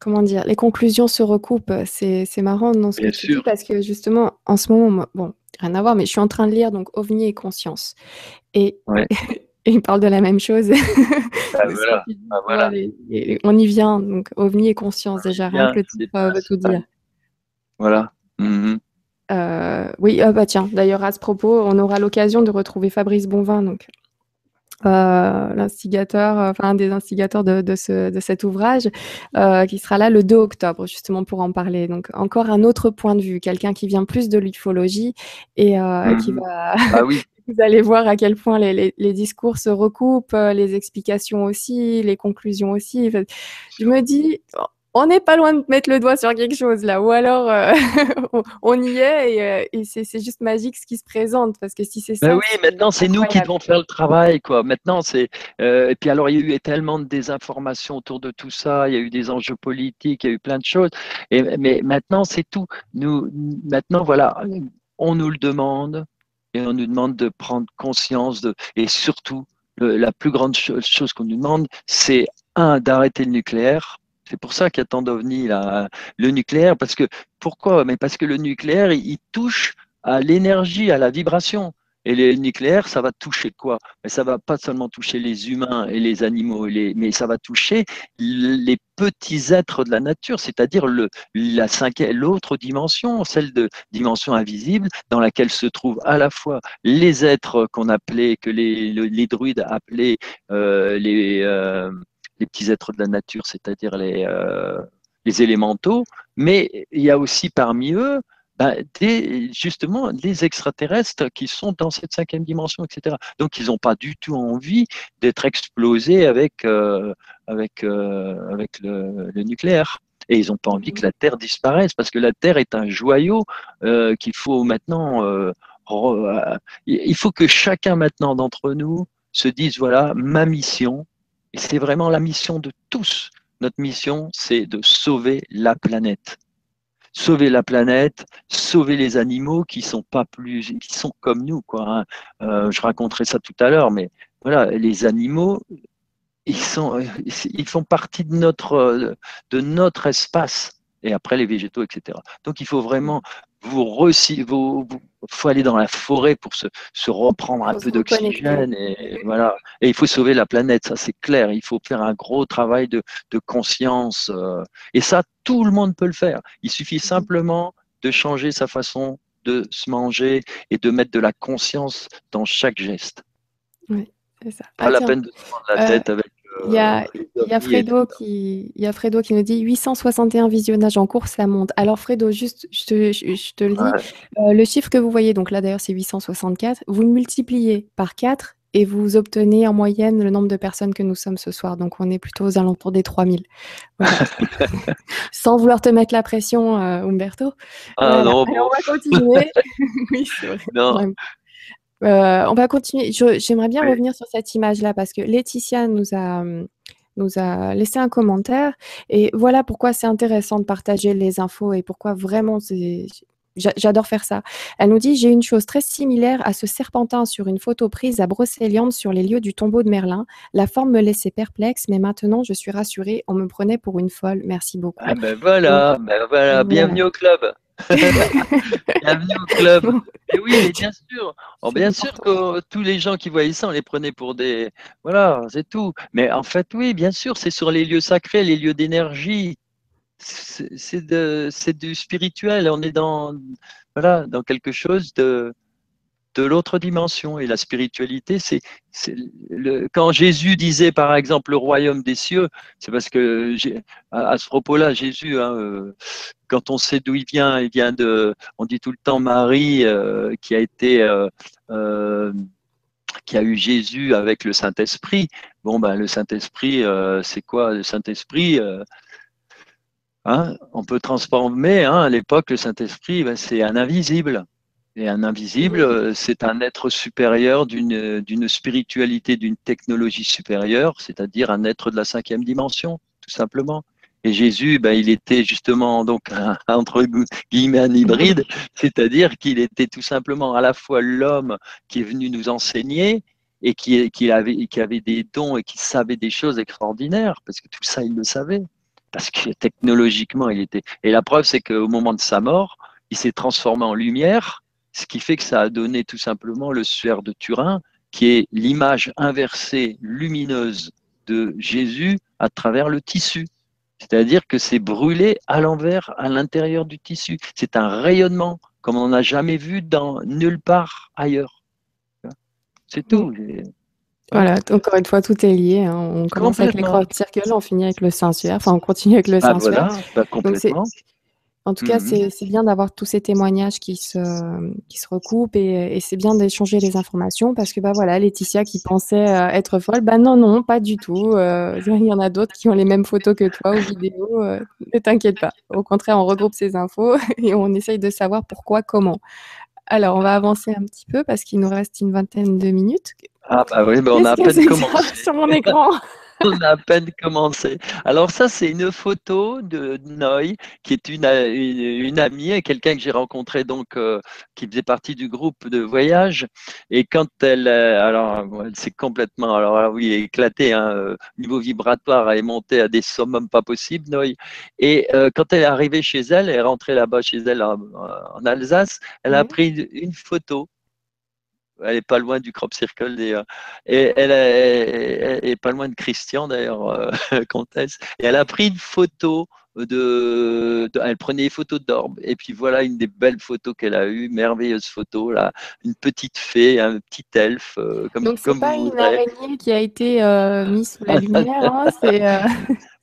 comment dire, les conclusions se recoupent. C'est, marrant dans ce que tu dis parce que justement, en ce moment, bon, rien à voir, mais je suis en train de lire donc OVNI et conscience. Et, et il parle de la même chose. Ah, voilà. Ah, voilà. on y vient, donc OVNI et conscience, déjà, rien que le titre veut tout dire. Voilà. Mm-hmm. Euh, oui, ah bah tiens, d'ailleurs à ce propos, on aura l'occasion de retrouver Fabrice Bonvin, donc l'instigateur, enfin un des instigateurs de, de, ce, de cet ouvrage, euh, qui sera là le 2 octobre justement pour en parler. Donc encore un autre point de vue, quelqu'un qui vient plus de l'ufologie et euh, qui mmh va. Ah oui. Vous allez voir à quel point les, les, les, discours se recoupent, les explications aussi, les conclusions aussi. Je me dis, on n'est pas loin de mettre le doigt sur quelque chose là, ou alors euh, on y est et, euh, c'est juste magique ce qui se présente parce que si c'est ça. oui, maintenant c'est nous qui devons faire le travail quoi. Maintenant c'est euh, et puis alors il y a eu tellement de désinformation autour de tout ça, il y a eu des enjeux politiques, il y a eu plein de choses. Et, mais maintenant c'est tout. Nous maintenant voilà, on nous le demande et on nous demande de prendre conscience de et surtout la plus grande chose qu'on nous demande, c'est un d'arrêter le nucléaire c'est pour ça qu'il y a tant d'ovnis là. Le nucléaire, parce que pourquoi? Mais parce que le nucléaire, il, touche à l'énergie, à la vibration. Et le nucléaire, ça va toucher quoi? Mais ça va pas seulement toucher les humains et les animaux, mais ça va toucher les petits êtres de la nature, c'est-à-dire le, la l'autre dimension, celle de dimension invisible, dans laquelle se trouvent à la fois les êtres qu'on appelait, que les, les druides appelaient euh, les euh, les petits êtres de la nature, c'est-à-dire les, euh, les élémentaux, mais il y a aussi parmi eux ben, des, justement les extraterrestres qui sont dans cette cinquième dimension, etc. Donc ils n'ont pas du tout envie d'être explosés avec, euh, avec, euh, avec le, nucléaire. Et ils n'ont pas envie que la Terre disparaisse, parce que la Terre est un joyau qu'il faut maintenant... il faut que chacun maintenant d'entre nous se dise, voilà, ma mission, et c'est vraiment la mission de tous. Notre mission, c'est de sauver la planète. Sauver la planète, sauver les animaux qui sont pas plus, qui sont comme nous, quoi. Hein. Euh, je raconterai ça tout à l'heure, mais voilà, les animaux, ils ils font partie de notre, de notre espace. Et après les végétaux, etc. Donc il faut vraiment vous, vous, faut aller dans la forêt pour se, se reprendre un peu d'oxygène et voilà. Et il faut sauver la planète, ça c'est clair. Il faut faire un gros travail de, de conscience euh, et ça tout le monde peut le faire. Il suffit mhm. simplement de changer sa façon de se manger et de mettre de la conscience dans chaque geste. Oui, c'est ça. Pas la peine de se prendre la euh, tête avec il y, a, il, y a Fredo qui, il y a Fredo qui nous dit 861 visionnages en cours, ça monte. Alors Fredo, juste, je te, je, te le dis, euh, le chiffre que vous voyez, donc là d'ailleurs c'est 864, vous le multipliez par 4 et vous obtenez en moyenne le nombre de personnes que nous sommes ce soir. Donc on est plutôt aux alentours des 3000. Voilà. Sans vouloir te mettre la pression, euh, Umberto. Ah non, on va continuer. oui, c'est vrai. Non. Euh, on va continuer. J'aimerais bien revenir sur cette image-là parce que Laetitia nous a, nous a laissé un commentaire. Et voilà pourquoi c'est intéressant de partager les infos et pourquoi vraiment J'adore faire ça. Elle nous dit J'ai une chose très similaire à ce serpentin sur une photo prise à Brocéliande sur les lieux du tombeau de Merlin. La forme me laissait perplexe, mais maintenant je suis rassurée. On me prenait pour une folle. Merci beaucoup. Ah ben voilà, ben voilà. bienvenue au club. Bienvenue au club. Et oui, bien sûr. Oh, bien sûr que tous les gens qui voyaient ça, on les prenait pour des. Voilà, c'est tout. Mais en fait, oui, bien sûr, c'est sur les lieux sacrés, les lieux d'énergie. c'est du spirituel. On est dans, voilà, dans quelque chose de, de l'autre dimension. Et la spiritualité, c'est quand Jésus disait par exemple le royaume des cieux, c'est parce que à, ce propos-là, Jésus, hein, euh, quand on sait d'où il vient, il vient de, on dit tout le temps Marie euh, qui a été euh, qui a eu Jésus avec le Saint-Esprit. Bon, ben, le Saint-Esprit, c'est quoi le Saint-Esprit hein, On peut transformer, hein, à l'époque, le Saint-Esprit, ben, c'est un invisible. Et un invisible, euh, c'est un être supérieur d'une spiritualité, d'une technologie supérieure, c'est-à-dire un être de la cinquième dimension, tout simplement. Et Jésus, ben, il était justement donc un, entre guillemets un hybride, c'est-à-dire qu'il était tout simplement à la fois l'homme qui est venu nous enseigner et qui, qui, avait, qui avait des dons et qui savait des choses extraordinaires, parce que tout ça, il le savait, parce que technologiquement, il était. Et la preuve, c'est qu'au moment de sa mort, il s'est transformé en lumière ce qui fait que ça a donné tout simplement le suaire de Turin, qui est l'image inversée lumineuse de Jésus à travers le tissu. C'est-à-dire que c'est brûlé à l'envers, à l'intérieur du tissu. C'est un rayonnement comme on n'a jamais vu dans nulle part ailleurs. C'est tout. Voilà, encore une fois, tout est lié. Hein. On commence avec les croix circles, on finit avec le Saint-Suaire, enfin on continue avec le ah, Saint-Suaire. voilà, bah, complètement. En tout cas, mmh c'est bien d'avoir tous ces témoignages qui se, qui se recoupent et, et c'est bien d'échanger les informations parce que bah voilà, Laetitia qui pensait euh, être folle, bah non non, pas du tout. Euh, il y en a d'autres qui ont les mêmes photos que toi ou vidéos. Euh, ne t'inquiète pas. Au contraire, on regroupe ces infos et on essaye de savoir pourquoi, comment. Alors, on va avancer un petit peu parce qu'il nous reste une vingtaine de minutes. Ah bah oui, bah on a à peine commencé. sur mon écran? on a à peine commencé. Alors ça, c'est une photo de Noy, qui est une, une, amie et quelqu'un que j'ai rencontré donc, euh, qui faisait partie du groupe de voyage. Et quand elle, euh, alors, elle s'est complètement, alors oui, éclatée, hein, euh, niveau vibratoire, elle est montée à des summums pas possibles, Noy. Et quand elle est arrivée chez elle, elle est rentrée là-bas chez elle en, Alsace, elle a pris une photo elle est pas loin du crop circle d'ailleurs. Et elle, est, pas loin de Christian d'ailleurs, euh, comtesse. Et elle a pris une photo de, elle prenait des photos d'orbe. Et puis voilà une des belles photos qu'elle a eues, merveilleuse photo là, une petite fée, un petit elfe. Euh, comme, Donc c'est pas une araignée qui a été euh, mise sous la lumière, hein, c'est.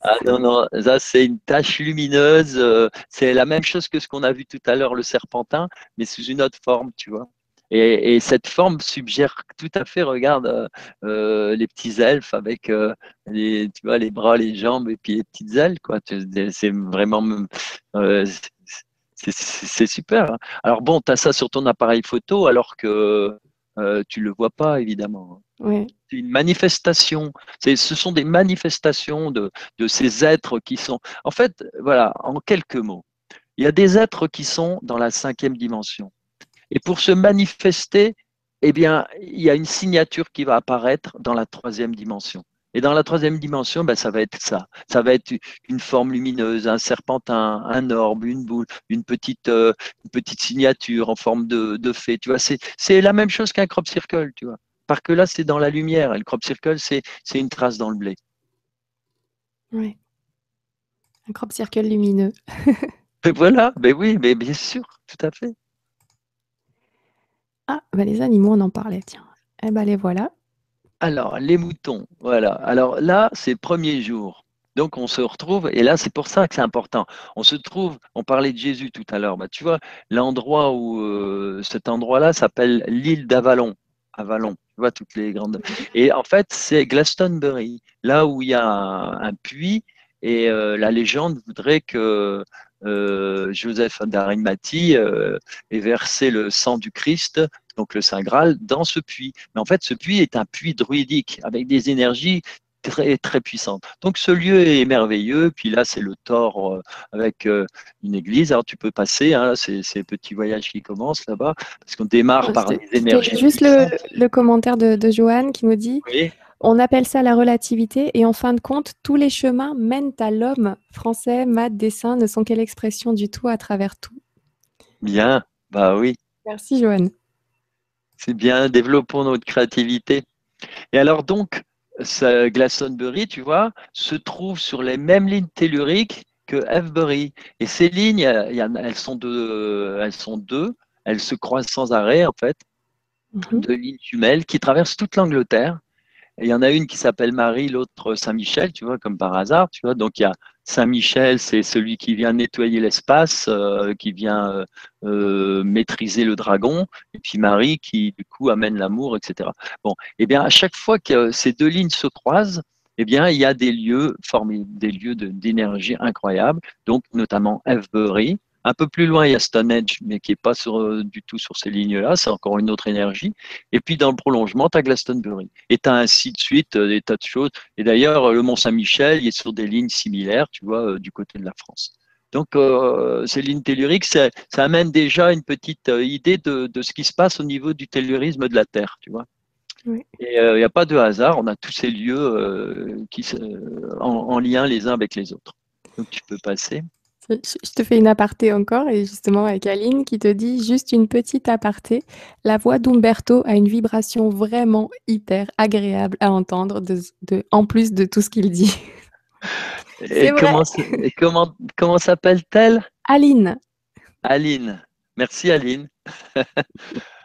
Ah non, non, ça c'est une tache lumineuse. c'est la même chose que ce qu'on a vu tout à l'heure, le serpentin, mais sous une autre forme, tu vois. Et, cette forme suggère tout à fait, regarde, euh, euh, les petits elfes avec euh, les, tu vois, les bras, les jambes et puis les petites ailes. Quoi. C'est vraiment. c'est super. Hein. Alors bon, tu as ça sur ton appareil photo alors que tu ne le vois pas, évidemment. Hein. C'est une manifestation. Ce sont des manifestations de, de ces êtres qui sont. En fait, voilà, en quelques mots, il y a des êtres qui sont dans la cinquième dimension et pour se manifester, eh bien, il y a une signature qui va apparaître dans la troisième dimension. Et dans la troisième dimension, ben, ça va être ça. Ça va être une forme lumineuse, un serpentin, un orbe, une boule, une petite, euh, une petite signature en forme de, de fée. Tu vois, c'est la même chose qu'un crop circle, tu vois. Parce que là, c'est dans la lumière. Et le crop circle, c'est une trace dans le blé. Oui. Un crop circle lumineux. voilà, ben oui, mais bien sûr, tout à fait. Ah, bah, les animaux, on en parlait, tiens. Eh ben les voilà. Alors, les moutons, voilà. Alors là, c'est premier jour. Donc, on se retrouve, et là, c'est pour ça que c'est important. On se trouve, on parlait de Jésus tout à l'heure. Bah, tu vois, l'endroit où euh, cet endroit-là s'appelle l'île d'Avalon. Avalon, tu vois, toutes les grandes. Et en fait, c'est Glastonbury, là où il y a un, puits, et euh, la légende voudrait que euh, Joseph d'Arimathie euh, ait versé le sang du Christ, donc le Saint Graal, dans ce puits. Mais en fait, ce puits est un puits druidique avec des énergies très très puissantes. Donc ce lieu est merveilleux. Puis là, c'est le Thor euh, avec une église. Alors tu peux passer, hein, ces, petits voyages qui commencent là-bas, parce qu'on démarre par les énergies. Juste le, le, commentaire de, de Joanne qui nous dit. Oui. On appelle ça la relativité et en fin de compte, tous les chemins mènent à l'homme. Français, maths, dessin ne sont qu'elle expression du tout à travers tout. Bien, bah oui. Merci Joanne. C'est bien, développons notre créativité. Et alors donc, ce Glastonbury, tu vois, se trouve sur les mêmes lignes telluriques que Avebury. Et ces lignes, elles, sont deux, elles sont deux, elles se croisent sans arrêt, en fait, mhm. deux lignes jumelles qui traversent toute l'Angleterre. Il y en a une qui s'appelle Marie, l'autre Saint-Michel, tu vois, comme par hasard, tu vois. Donc il y a Saint-Michel, c'est celui qui vient nettoyer l'espace, euh, qui vient euh, euh, maîtriser le dragon, et puis Marie qui du coup amène l'amour, etc. Bon, et eh bien à chaque fois que ces deux lignes se croisent, eh bien il y a des lieux formés, des lieux d'énergie incroyables, donc notamment Avebury, un peu plus loin, il y a Stonehenge, mais qui n'est pas euh, du tout sur ces lignes-là, c'est encore une autre énergie. Et puis dans le prolongement, tu as Glastonbury. Et tu as ainsi de suite euh, des tas de choses. Et d'ailleurs, euh, le Mont-Saint-Michel, il est sur des lignes similaires, tu vois, du côté de la France. Donc, ces lignes telluriques, ça, amène déjà une petite idée de, ce qui se passe au niveau du tellurisme de la Terre, tu vois. Et il n'y a pas de hasard, on a tous ces lieux qui, en lien les uns avec les autres. Donc, tu peux passer. Je te fais une aparté encore, et justement avec Aline qui te dit juste une petite aparté. La voix d'Umberto a une vibration vraiment hyper agréable à entendre, de, en plus de tout ce qu'il dit. Et comment, et comment, comment s'appelle-t-elle? Aline. Aline. Merci Aline.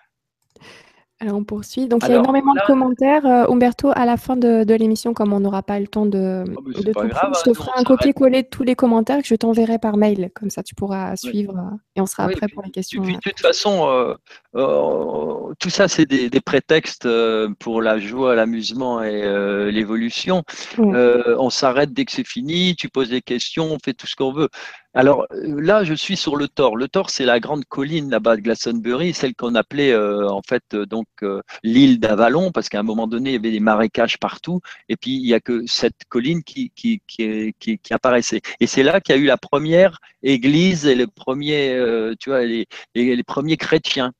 Alors on poursuit. Donc il y a énormément de commentaires. Euh, Umberto, à la fin de, l'émission, comme on n'aura pas le temps de, oh, tout je te ferai un copier-coller de tous les commentaires que je t'enverrai par mail. Comme ça, tu pourras suivre euh, et on sera prêt pour les questions. de toute façon, euh, tout ça, c'est des, prétextes pour la joie, l'amusement et l'évolution. on s'arrête dès que c'est fini, tu poses des questions, on fait tout ce qu'on veut. Alors euh, là, je suis sur le Thor. Le Thor, c'est la grande colline là-bas de Glastonbury, celle qu'on appelait euh, en fait euh, donc l'île d'Avalon, parce qu'à un moment donné, il y avait des marécages partout, et puis il n'y a que cette colline qui, qui, qui, apparaissait. Et c'est là qu'il y a eu la première église et les premiers, tu vois, les, les premiers chrétiens.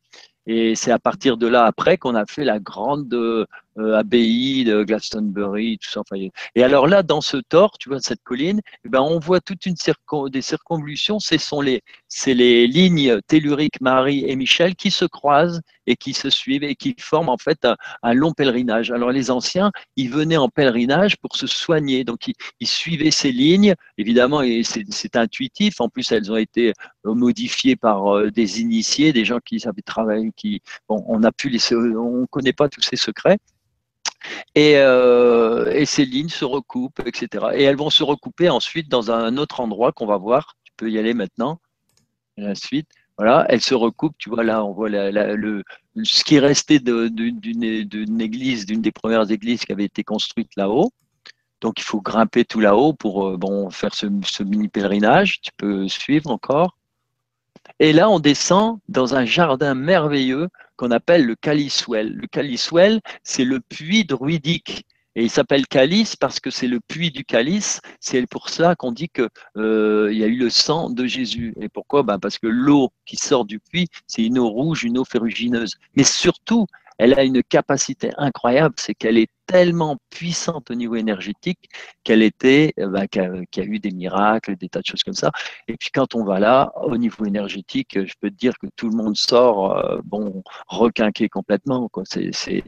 Et c'est à partir de là après qu'on a fait la grande abbaye de Glastonbury, tout ça. et alors là, dans ce tort, tu vois, cette colline, eh ben, on voit toute une des circonvolutions. Ce sont les, c'est les lignes telluriques Marie et Michel qui se croisent et qui se suivent et qui forment en fait un, long pèlerinage. Alors les anciens, ils venaient en pèlerinage pour se soigner, donc ils, suivaient ces lignes. Évidemment, c'est intuitif. En plus, elles ont été euh, modifiées par euh, des initiés, des gens qui savaient travailler, qui, bon, on a pu les, on connaît pas tous ces secrets. Euh, et, ces lignes se recoupent, etc. Et elles vont se recouper ensuite dans un autre endroit qu'on va voir. Tu peux y aller maintenant. la suite. Voilà, elles se recoupent. Tu vois, là, on voit le, ce qui est resté d'une église, d'une des premières églises qui avait été construite là-haut. Donc, il faut grimper tout là-haut pour euh, bon, faire ce, ce mini pèlerinage. Tu peux suivre encore. Et là, on descend dans un jardin merveilleux qu'on appelle le Caliswell. Le Caliswell, c'est le puits druidique. Et il s'appelle calice parce que c'est le puits du calice. C'est pour ça qu'on dit qu'il euh, y a eu le sang de Jésus. Et pourquoi? Ben Parce que l'eau qui sort du puits, c'est une eau rouge, une eau ferrugineuse. Mais surtout, elle a une capacité incroyable, c'est qu'elle est tellement puissante au niveau énergétique qu'elle était, euh, bah, qu'il y a eu des miracles, des tas de choses comme ça. Et puis quand on va là, au niveau énergétique, je peux te dire que tout le monde sort, euh, bon, requinqué complètement. C'est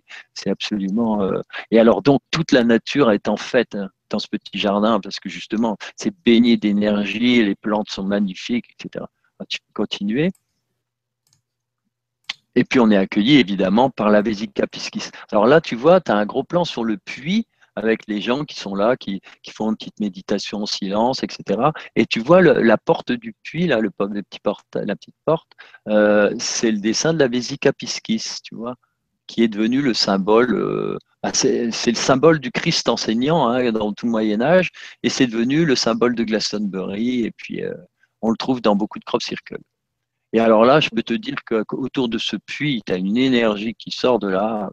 absolument. Euh, et alors donc toute la nature est en fait hein, dans ce petit jardin parce que justement c'est baigné d'énergie, les plantes sont magnifiques, etc. Tu peux continuer. Et puis on est accueilli évidemment par la Vésica Piscis. Alors là, tu vois, tu as un gros plan sur le puits avec les gens qui sont là, qui, font une petite méditation en silence, etc. Et tu vois la porte du puits, là, le, petit porte, la petite porte, euh, c'est le dessin de la Vésica Piscis, tu vois, qui est devenu le symbole. Euh, bah, c'est le symbole du Christ enseignant hein, dans tout le Moyen Âge, et c'est devenu le symbole de Glastonbury. Et puis euh, on le trouve dans beaucoup de crop circles. Et alors là, je peux te dire qu'autour de ce puits, tu as une énergie qui sort de là.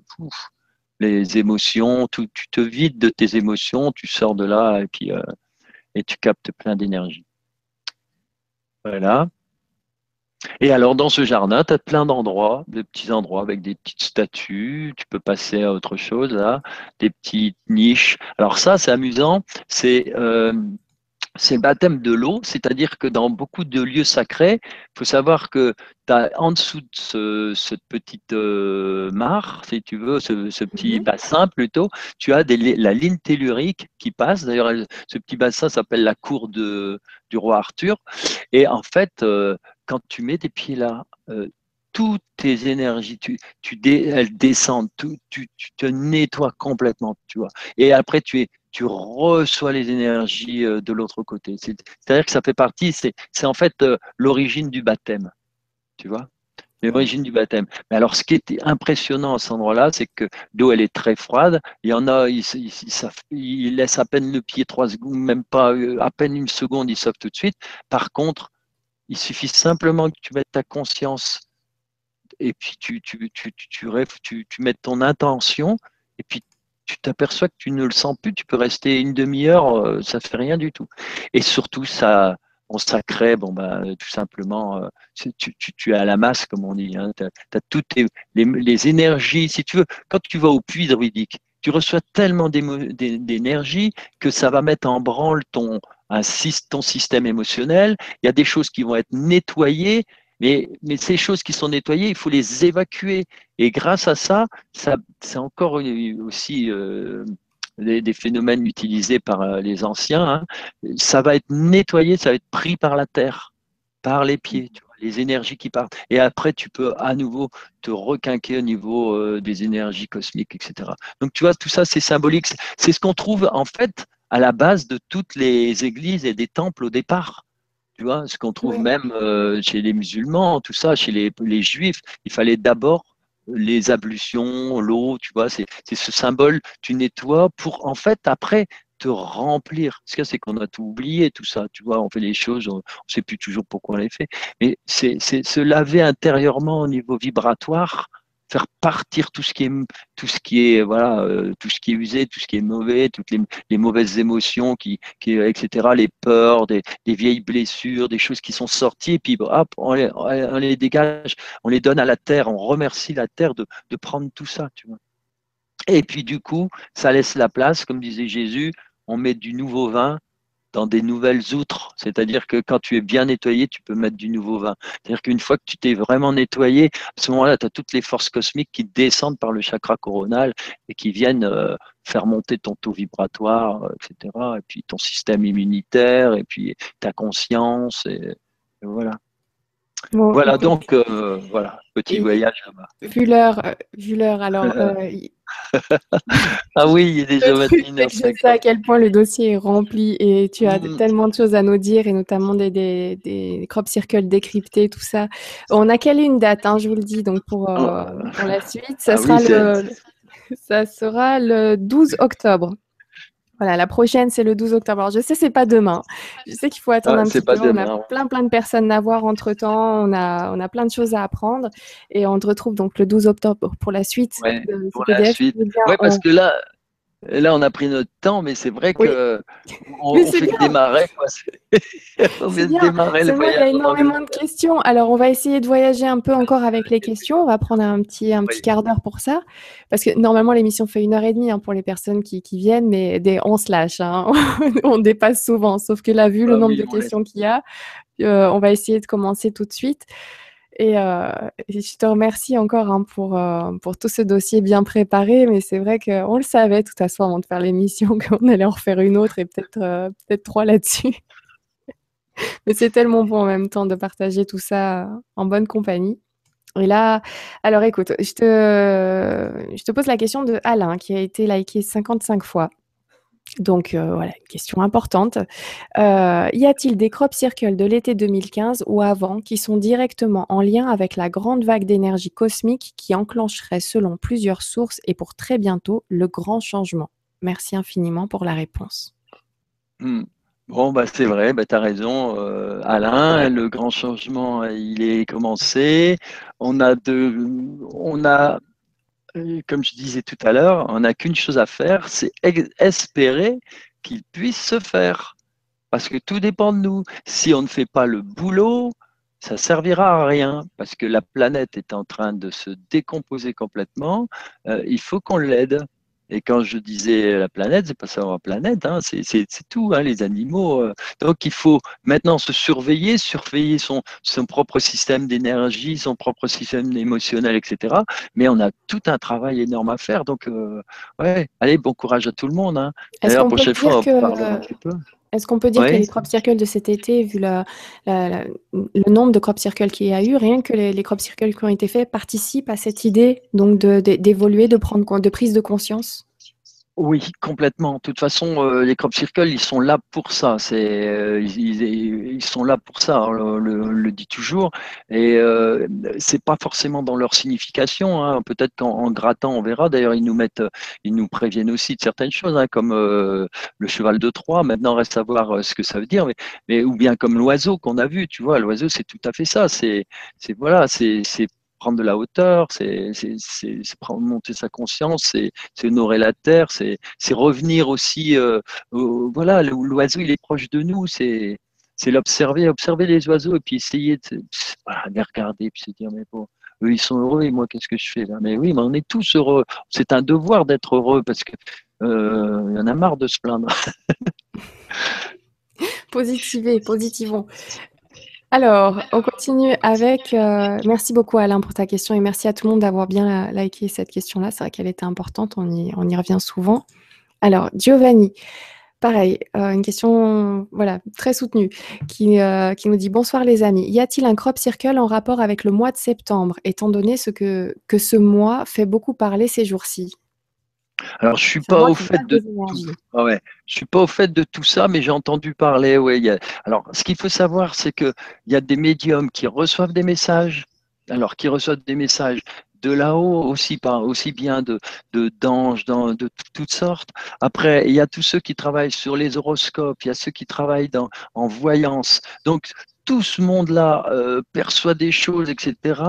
les émotions, tu te vides de tes émotions, tu sors de là et puis euh, et tu captes plein d'énergie. Voilà. Et alors, dans ce jardin, tu as plein d'endroits, de petits endroits avec des petites statues. Tu peux passer à autre chose, là, des petites niches. Alors, ça, c'est amusant. C'est euh, c'est le baptême de l'eau, c'est-à-dire que dans beaucoup de lieux sacrés, il faut savoir que tu as en dessous de ce, cette petite euh, mare, si tu veux, ce, petit mhm. bassin plutôt, tu as la ligne tellurique qui passe. D'ailleurs, ce petit bassin s'appelle la cour de, du roi Arthur. Et en fait, euh, quand tu mets tes pieds là, euh, toutes tes énergies, tu, tu elles descendent, tu, tu, te nettoies complètement, tu vois. Et après, tu es tu reçois les énergies euh, de l'autre côté. C'est-à-dire que ça fait partie, c'est en fait euh, l'origine du baptême, tu vois? L'origine du baptême. Mais alors, ce qui était impressionnant à cet endroit-là, c'est que l'eau, elle est très froide. Il y en a, ils, ils, laissent à peine le pied trois secondes, même pas euh, à peine une seconde, ils sautent tout de suite. Par contre, il suffit simplement que tu mettes ta conscience et puis tu, tu, tu, tu, rêves, tu, tu mettes ton intention et puis tu t'aperçois que tu ne le sens plus, tu peux rester une demi-heure, euh, ça fait rien du tout. Et surtout, ça, on crée, bon bah, tout simplement, euh, tu, tu, es à la masse, comme on dit. Hein, tu as, toutes les, énergies, si tu veux, quand tu vas au puits druidique, tu reçois tellement d'énergie que ça va mettre en branle ton, ton système émotionnel. Il y a des choses qui vont être nettoyées mais, ces choses qui sont nettoyées, il faut les évacuer. Et grâce à ça, c'est encore aussi euh, des, phénomènes utilisés par euh, les anciens. Hein. Ça va être nettoyé, ça va être pris par la terre, par les pieds, les énergies qui partent. Et après, tu peux à nouveau te requinquer au niveau euh, des énergies cosmiques, etc. Donc, tu vois, tout ça, c'est symbolique. C'est ce qu'on trouve en fait à la base de toutes les églises et des temples au départ. Tu vois, ce qu'on trouve même euh, chez les musulmans, tout ça, chez les, les juifs, il fallait d'abord les ablutions, l'eau, tu vois, c'est ce symbole, tu nettoies pour en fait après te remplir. Ce qu'il c'est qu'on a tout oublié, tout ça, tu vois, on fait les choses, on ne sait plus toujours pourquoi on les fait, mais c'est se laver intérieurement au niveau vibratoire faire partir tout ce qui est tout ce qui est voilà euh, tout ce qui est usé tout ce qui est mauvais toutes les, mauvaises émotions qui, qui etc les peurs des, des, vieilles blessures des choses qui sont sorties et puis hop on les, on les dégage on les donne à la terre on remercie la terre de, de prendre tout ça tu vois. Et puis du coup ça laisse la place comme disait Jésus on met du nouveau vin dans des nouvelles outres. C'est-à-dire que quand tu es bien nettoyé, tu peux mettre du nouveau vin. C'est-à-dire qu'une fois que tu t'es vraiment nettoyé, à ce moment-là, tu as toutes les forces cosmiques qui descendent par le chakra coronal et qui viennent euh, faire monter ton taux vibratoire, etc. Et puis ton système immunitaire, et puis ta conscience, et, voilà. Voilà, donc, euh, voilà, petit voyage là-bas. Vu l'heure, euh, vu l'heure, alors, ah oui, il est déjà 21 Je sais à quel point le dossier est rempli et tu as mm. tellement de choses à nous dire et notamment des, des, des crop circles décryptés, tout ça. On a calé une date, hein, je vous le dis, donc pour, euh, oh. pour la suite. Ça, ah sera le, ça sera le 12 octobre. Voilà, la prochaine, c'est le 12 octobre. Alors, je sais, c'est pas demain. Je sais qu'il faut attendre ah, un petit peu. on a plein, plein de personnes à voir entre temps. On a, on a plein de choses à apprendre. Et on te retrouve donc le 12 octobre pour la suite. pour la suite. Oui, parce que là, là, on a pris notre temps, mais c'est vrai que on, fait démarrer. on fait démarrer le voyage. Il y a énormément de questions. Alors, on va essayer de voyager un peu encore avec les questions. On va prendre un petit, un petit quart d'heure pour ça. Parce que normalement, l'émission fait une heure et demie hein, pour les personnes qui, qui viennent, mais des, on se lâche. Hein. on dépasse souvent. Sauf que là, vu le ah nombre de questions qu'il y a, euh, on va essayer de commencer tout de suite. Euh, et, je te remercie encore hein, pour, euh, pour tout ce dossier bien préparé, mais c'est vrai qu'on le savait de toute façon avant de faire l'émission qu'on allait en refaire une autre et peut-être euh, peut-être trois là-dessus. mais c'est tellement bon en même temps de partager tout ça en bonne compagnie. Et là, alors écoute, je te, je te pose la question de Alain qui a été liké 55 fois. Donc euh, voilà, une question importante. Euh, y a-t-il des crop circles de l'été 2015 ou avant qui sont directement en lien avec la grande vague d'énergie cosmique qui enclencherait selon plusieurs sources et pour très bientôt le grand changement? Merci infiniment pour la réponse. Hmm. Bon, bah, c'est vrai, bah, tu as raison, euh, Alain, le grand changement, il est commencé. On a, de, on a comme je disais tout à l'heure, on n'a qu'une chose à faire, c'est espérer qu'il puisse se faire. Parce que tout dépend de nous. Si on ne fait pas le boulot, ça servira à rien parce que la planète est en train de se décomposer complètement. Euh, il faut qu'on l'aide. Et quand je disais la planète, c'est pas seulement la planète, hein, c'est tout, hein, les animaux. Euh. Donc il faut maintenant se surveiller, surveiller son, son propre système d'énergie, son propre système émotionnel, etc. Mais on a tout un travail énorme à faire. Donc, euh, ouais, allez, bon courage à tout le monde. Hein. D'ailleurs, prochaine fois, on un petit peu. Est-ce qu'on peut dire que les crop circles de cet été, vu le nombre de crop circles qu'il y a eu, rien que les, crop circles qui ont été faits participent à cette idée donc d'évoluer, de, de prendre de prise de conscience? Oui, complètement. De toute façon, euh, les crop circles, ils sont là pour ça. C'est, euh, ils, sont là pour ça. On le, dit toujours. Et euh, c'est pas forcément dans leur signification. Hein. Peut-être qu'en grattant, on verra. D'ailleurs, ils nous mettent, ils nous préviennent aussi de certaines choses, hein, comme euh, le cheval de Troie. Maintenant, reste à voir ce que ça veut dire. Mais, ou bien comme l'oiseau qu'on a vu. Tu vois, l'oiseau, c'est tout à fait ça. C'est, c'est voilà, c'est prendre de la hauteur, c'est monter sa conscience, c'est honorer la terre, c'est revenir aussi, euh, voilà, l'oiseau il est proche de nous, c'est l'observer, observer les oiseaux et puis essayer de, les regarder puis se dire mais bon, eux ils sont heureux et moi qu'est-ce que je fais là? Mais oui, mais on est tous heureux. C'est un devoir d'être heureux parce que euh, y en a marre de se plaindre. Positiver, positivons. Alors, on continue avec. Euh, merci beaucoup Alain pour ta question et merci à tout le monde d'avoir bien liké cette question-là. C'est vrai qu'elle était importante, on y, revient souvent. Alors, Giovanni, pareil, euh, une question voilà, très soutenue qui, euh, nous dit Bonsoir les amis. Y a-t-il un crop circle en rapport avec le mois de septembre, étant donné ce que ce mois fait beaucoup parler ces jours-ci? Alors, je suis pas au fait de tout. Ah ouais, je suis pas au fait de tout ça, mais j'ai entendu parler. Ouais, Alors, ce qu'il faut savoir, c'est que il y a des médiums qui reçoivent des messages. Alors, qui reçoivent des messages de là-haut aussi, aussi bien de d'anges, de, de, toutes sortes. Après, il y a tous ceux qui travaillent sur les horoscopes, il y a ceux qui travaillent dans, en voyance. Donc, tout ce monde-là euh, perçoit des choses, etc.,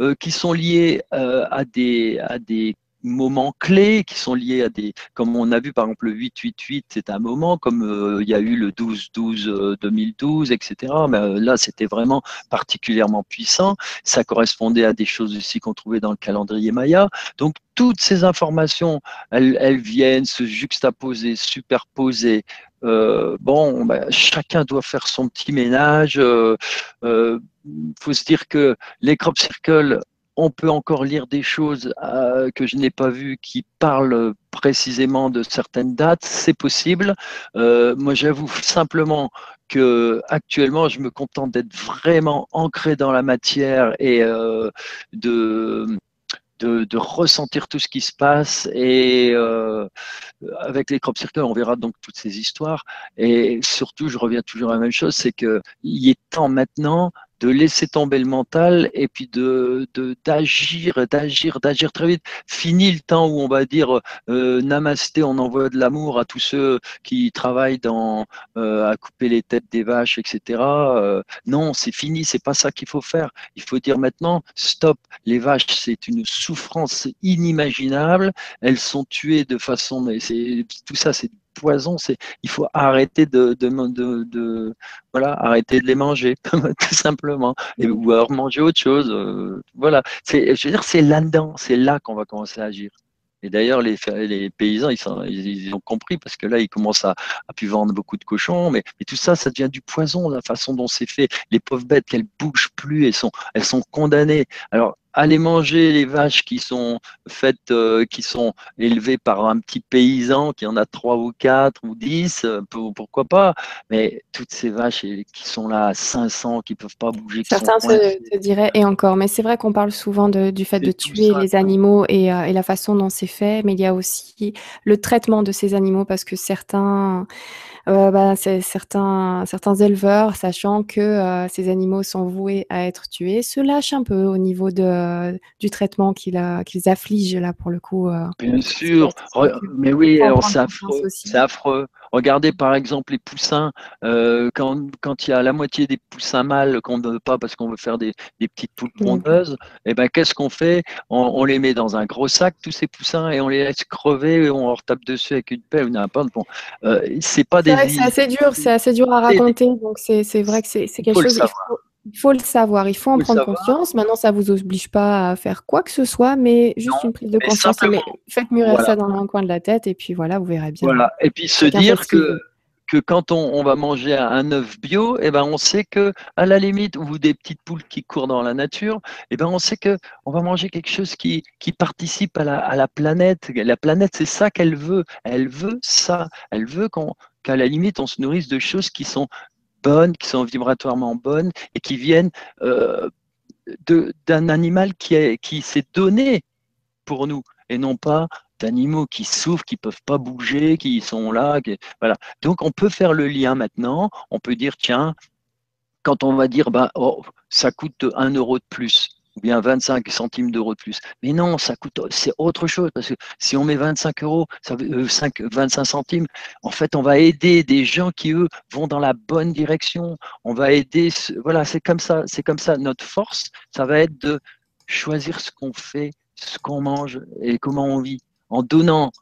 euh, qui sont liées euh, à, des, à des moments clés qui sont liés à des, comme on a vu par exemple le 888, c'est un moment, comme euh, il y a eu le 12-12 2012, etc. Mais euh, là, c'était vraiment particulièrement puissant. Ça correspondait à des choses aussi qu'on trouvait dans le calendrier Maya. Donc toutes ces informations, elles, elles viennent se juxtaposer, superposer. Euh, bon, ben, chacun doit faire son petit ménage. Il euh, faut se dire que les crop circles on peut encore lire des choses euh, que je n'ai pas vues qui parlent précisément de certaines dates, c'est possible. Euh, moi, j'avoue simplement que actuellement, je me contente d'être vraiment ancré dans la matière et euh, de, ressentir tout ce qui se passe. Et avec les crop circles, on verra donc toutes ces histoires. Et surtout, je reviens toujours à la même chose, c'est qu'il est temps maintenant de laisser tomber le mental et puis de d'agir, d'agir, d'agir très vite. Fini le temps où on va dire euh, namasté, on envoie de l'amour à tous ceux qui travaillent dans euh, à couper les têtes des vaches, etc. Euh, non, c'est fini, c'est pas ça qu'il faut faire. Il faut dire maintenant stop. Les vaches, c'est une souffrance inimaginable. Elles sont tuées de façon, mais c'est tout ça, c'est poison, c'est il faut arrêter de, de, de, voilà, arrêter de les manger, tout simplement, et, ou alors manger autre chose. Euh, voilà, c'est, je veux dire, c'est là-dedans, c'est là qu'on va commencer à agir. Et d'ailleurs, les, les, paysans, ils, sont, ils, ont compris parce que là, ils commencent à, à vendre beaucoup de cochons, mais, mais, tout ça, ça devient du poison, la façon dont c'est fait. Les pauvres bêtes, qu'elles bougent plus, elles sont, elles sont condamnées. Alors, aller manger les vaches qui sont faites, euh, qui sont élevées par un petit paysan qui en a trois ou quatre ou dix, euh, pourquoi pas? Mais toutes ces vaches qui sont là à 500, qui peuvent pas bouger. Certains se, diraient et encore, mais c'est vrai qu'on parle souvent du fait de tuer les animaux et, euh, et, la façon dont c'est fait, mais il y a aussi le traitement de ces animaux parce que certains euh, bah, certains, certains éleveurs, sachant que ces animaux sont voués à être tués, se lâchent un peu au niveau de, du traitement qu'ils affligent là pour le coup. Euh, Bien sûr, mais oui, c'est affreux. C'est affreux. Regardez par exemple les poussins, euh, quand, quand il y a la moitié des poussins mâles qu'on ne veut pas parce qu'on veut faire des, des petites poules pondeuses, et eh ben qu'est-ce qu'on fait? On, les met dans un gros sac, tous ces poussins, et on les laisse crever, et on leur tape dessus avec une pelle ou n'importe. Bon, euh, c'est pas des. C'est assez dur, c'est assez dur à raconter, donc c'est vrai que c'est quelque chose. Il faut le savoir, il faut en prendre conscience. Maintenant, ça ne vous oblige pas à faire quoi que ce soit, mais juste une prise de conscience. faites mûrir ça dans un coin de la tête et puis voilà, vous verrez bien. Voilà. Et puis se dire que que quand on, va manger un œuf bio, eh ben on sait que à la limite, ou des petites poules qui courent dans la nature, eh ben on sait que on va manger quelque chose qui, qui participe à la, à la planète. La planète, c'est ça qu'elle veut. Elle veut ça. Elle veut qu'à la limite, on se nourrisse de choses qui sont bonnes, qui sont vibratoirement bonnes et qui viennent euh, d'un animal qui, est, qui s'est donné pour nous et non pas d'animaux qui souffrent, qui peuvent pas bouger, qui sont là. Donc on peut faire le lien maintenant. On peut dire tiens, quand on va dire bah oh, ça coûte un euro de plus ou bien 25 centimes d'euros de plus. Mais non, ça coûte, c'est autre chose parce que si on met 25 euros, ça, 5, 25 centimes, en fait, on va aider des gens qui eux vont dans la bonne direction. On va aider, voilà, c'est comme ça, c'est comme ça. Notre force, ça va être de choisir ce qu'on fait, ce qu'on mange et comment on vit en donnant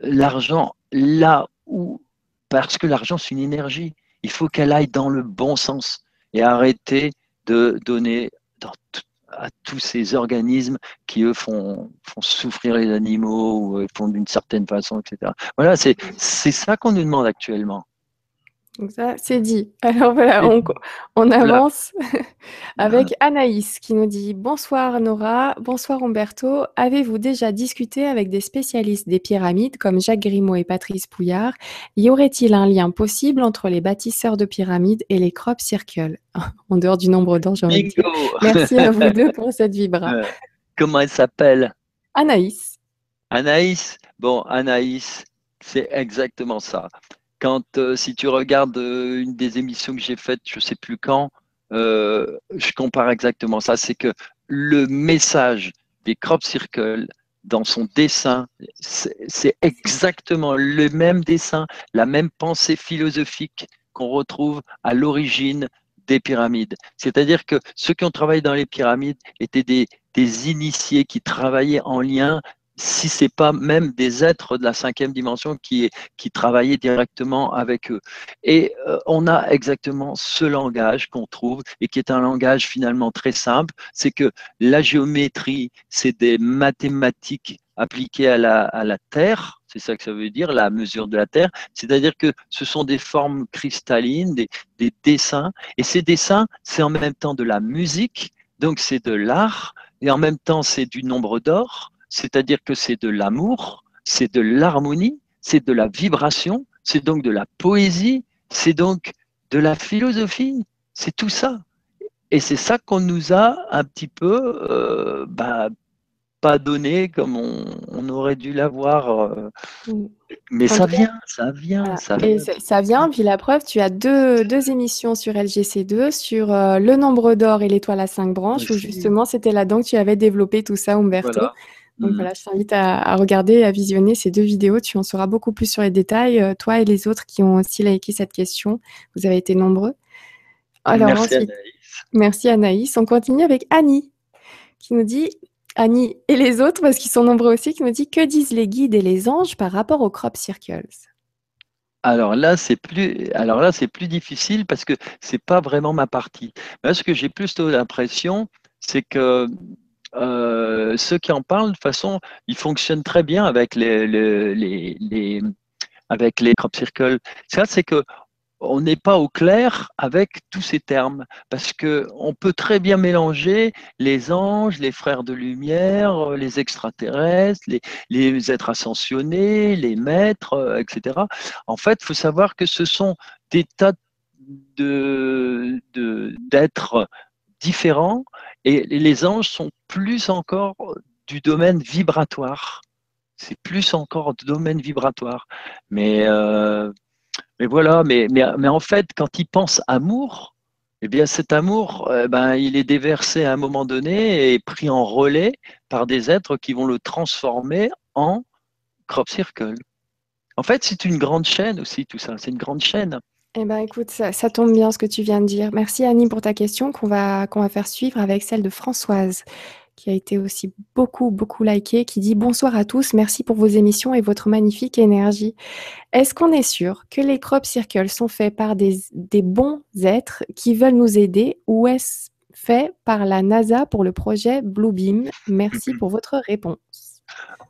l'argent là où, parce que l'argent c'est une énergie, il faut qu'elle aille dans le bon sens et arrêter de donner à tous ces organismes qui eux font, souffrir les animaux ou euh, font d'une certaine façon, etc. Voilà, c'est ça qu'on nous demande actuellement. Donc ça, c'est dit. Alors voilà, on, on avance avec Anaïs qui nous dit Bonsoir Nora, bonsoir Umberto. Avez-vous déjà discuté avec des spécialistes des pyramides comme Jacques Grimaud et Patrice Pouillard? Y aurait-il un lien possible entre les bâtisseurs de pyramides et les crop circles En dehors du nombre d'anges, Merci à vous deux pour cette vibra. Euh, comment elle s'appelle? Anaïs. Anaïs? Bon, Anaïs, c'est exactement ça quand euh, si tu regardes euh, une des émissions que j'ai faites, je ne sais plus quand, euh, je compare exactement ça. C'est que le message des crop circles dans son dessin, c'est exactement le même dessin, la même pensée philosophique qu'on retrouve à l'origine des pyramides. C'est-à-dire que ceux qui ont travaillé dans les pyramides étaient des, des initiés qui travaillaient en lien si c'est pas même des êtres de la cinquième dimension qui, travaillaient directement avec eux. Et euh, on a exactement ce langage qu'on trouve et qui est un langage finalement très simple, c'est que la géométrie, c'est des mathématiques appliquées à la, Terre, c'est ça que ça veut dire, la mesure de la Terre, c'est-à-dire que ce sont des formes cristallines, des dessins, et ces dessins, c'est en même temps de la musique, donc c'est de l'art, et en même temps c'est du nombre d'or, c'est-à-dire que c'est de l'amour, c'est de l'harmonie, c'est de la vibration, c'est donc de la poésie, c'est donc de la philosophie, c'est tout ça. Et c'est ça qu'on nous a un petit peu euh, bah, pas donné comme on, aurait dû l'avoir. Euh. Mais ça vient, ça vient, ça vient. ça vient, puis la preuve, tu as deux, deux émissions sur LGC2 sur euh, le nombre d'or et l'étoile à cinq branches, où justement c'était là-dedans que tu avais développé tout ça, Umberto. Donc mmh. voilà, je t'invite à, regarder, à visionner ces deux vidéos. Tu en sauras beaucoup plus sur les détails. Euh, toi et les autres qui ont aussi liké cette question, vous avez été nombreux. Alors, merci Anaïs. Merci Anaïs. On continue avec Annie qui nous dit Annie et les autres, parce qu'ils sont nombreux aussi, qui nous dit que disent les guides et les anges par rapport aux crop circles? Alors là, c'est plus, alors là, c'est plus difficile parce que c'est pas vraiment ma partie. Mais ce que j'ai plus l'impression, c'est que euh, ceux qui en parlent, de façon, ils fonctionnent très bien avec les, les, avec les crop circles. Ça, c'est que on n'est pas au clair avec tous ces termes parce que on peut très bien mélanger les anges, les frères de lumière, les extraterrestres, les, êtres ascensionnés, les maîtres, etc. En fait, il faut savoir que ce sont des tas d'êtres différents et les anges sont plus encore du domaine vibratoire. C'est plus encore du domaine vibratoire. Mais, euh, voilà, mais, en fait, quand ils pensent amour, eh bien cet amour, eh ben, il est déversé à un moment donné et pris en relais par des êtres qui vont le transformer en crop circle. En fait, c'est une grande chaîne aussi, tout ça. C'est une grande chaîne. Eh ben, écoute, ça, tombe bien ce que tu viens de dire. Merci Annie pour ta question qu'on va, qu'on va faire suivre avec celle de Françoise qui a été aussi beaucoup, beaucoup liké, qui dit Bonsoir à tous, merci pour vos émissions et votre magnifique énergie. Est-ce qu'on est sûr que les crop circles sont faits par des, des bons êtres qui veulent nous aider ou est-ce fait par la NASA pour le projet Bluebeam? Merci pour votre réponse.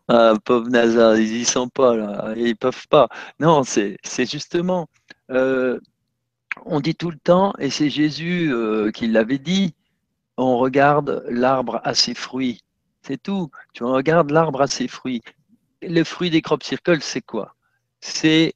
Ah, pauvre NASA, ils y sont pas là, ils peuvent pas. Non, c'est justement, euh, on dit tout le temps, et c'est Jésus euh, qui l'avait dit, on regarde l'arbre à ses fruits. C'est tout. Tu regardes l'arbre à ses fruits. Le fruit des crop circles, c'est quoi? C'est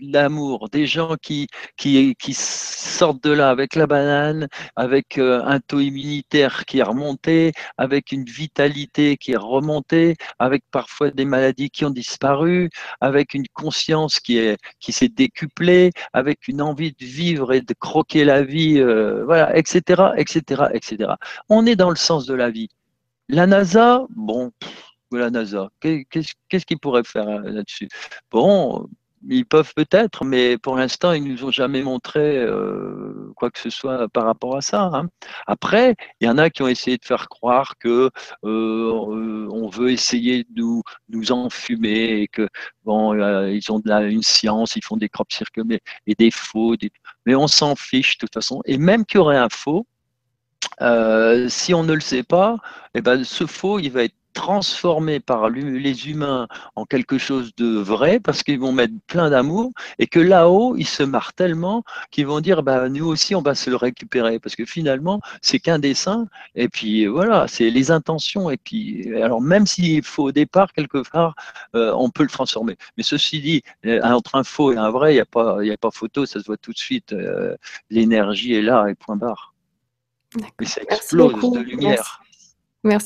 l'amour, des gens qui, qui, sortent de là avec la banane, avec euh, un taux immunitaire qui est remonté, avec une vitalité qui est remontée, avec parfois des maladies qui ont disparu, avec une conscience qui qui s'est décuplée, avec une envie de vivre et de croquer la vie, euh, voilà, etc., etc., etc. On est dans le sens de la vie. La NASA, bon, la NASA, qu'est-ce qu'il pourrait faire euh, là-dessus? Bon, ils peuvent peut-être, mais pour l'instant, ils nous ont jamais montré euh, quoi que ce soit par rapport à ça. Hein. Après, il y en a qui ont essayé de faire croire que euh, on veut essayer de nous, nous enfumer et que bon, euh, ils ont de la, une science, ils font des crop circles et des faux, mais on s'en fiche de toute façon. Et même qu'il y aurait un faux, si on ne le sait pas, eh ben, ce faux, il va être transformé par les humains en quelque chose de vrai parce qu'ils vont mettre plein d'amour et que là-haut, ils se marrent tellement qu'ils vont dire bah, nous aussi, on va se le récupérer parce que finalement, c'est qu'un dessin et puis voilà, c'est les intentions. Et puis, alors même s'il faut au départ, quelque part, euh, on peut le transformer. Mais ceci dit, euh, entre un faux et un vrai, il n'y a, pas, a pas photo, ça se voit tout de suite. Euh, l'énergie est là et point barre. Et ça explose de lumière. Merci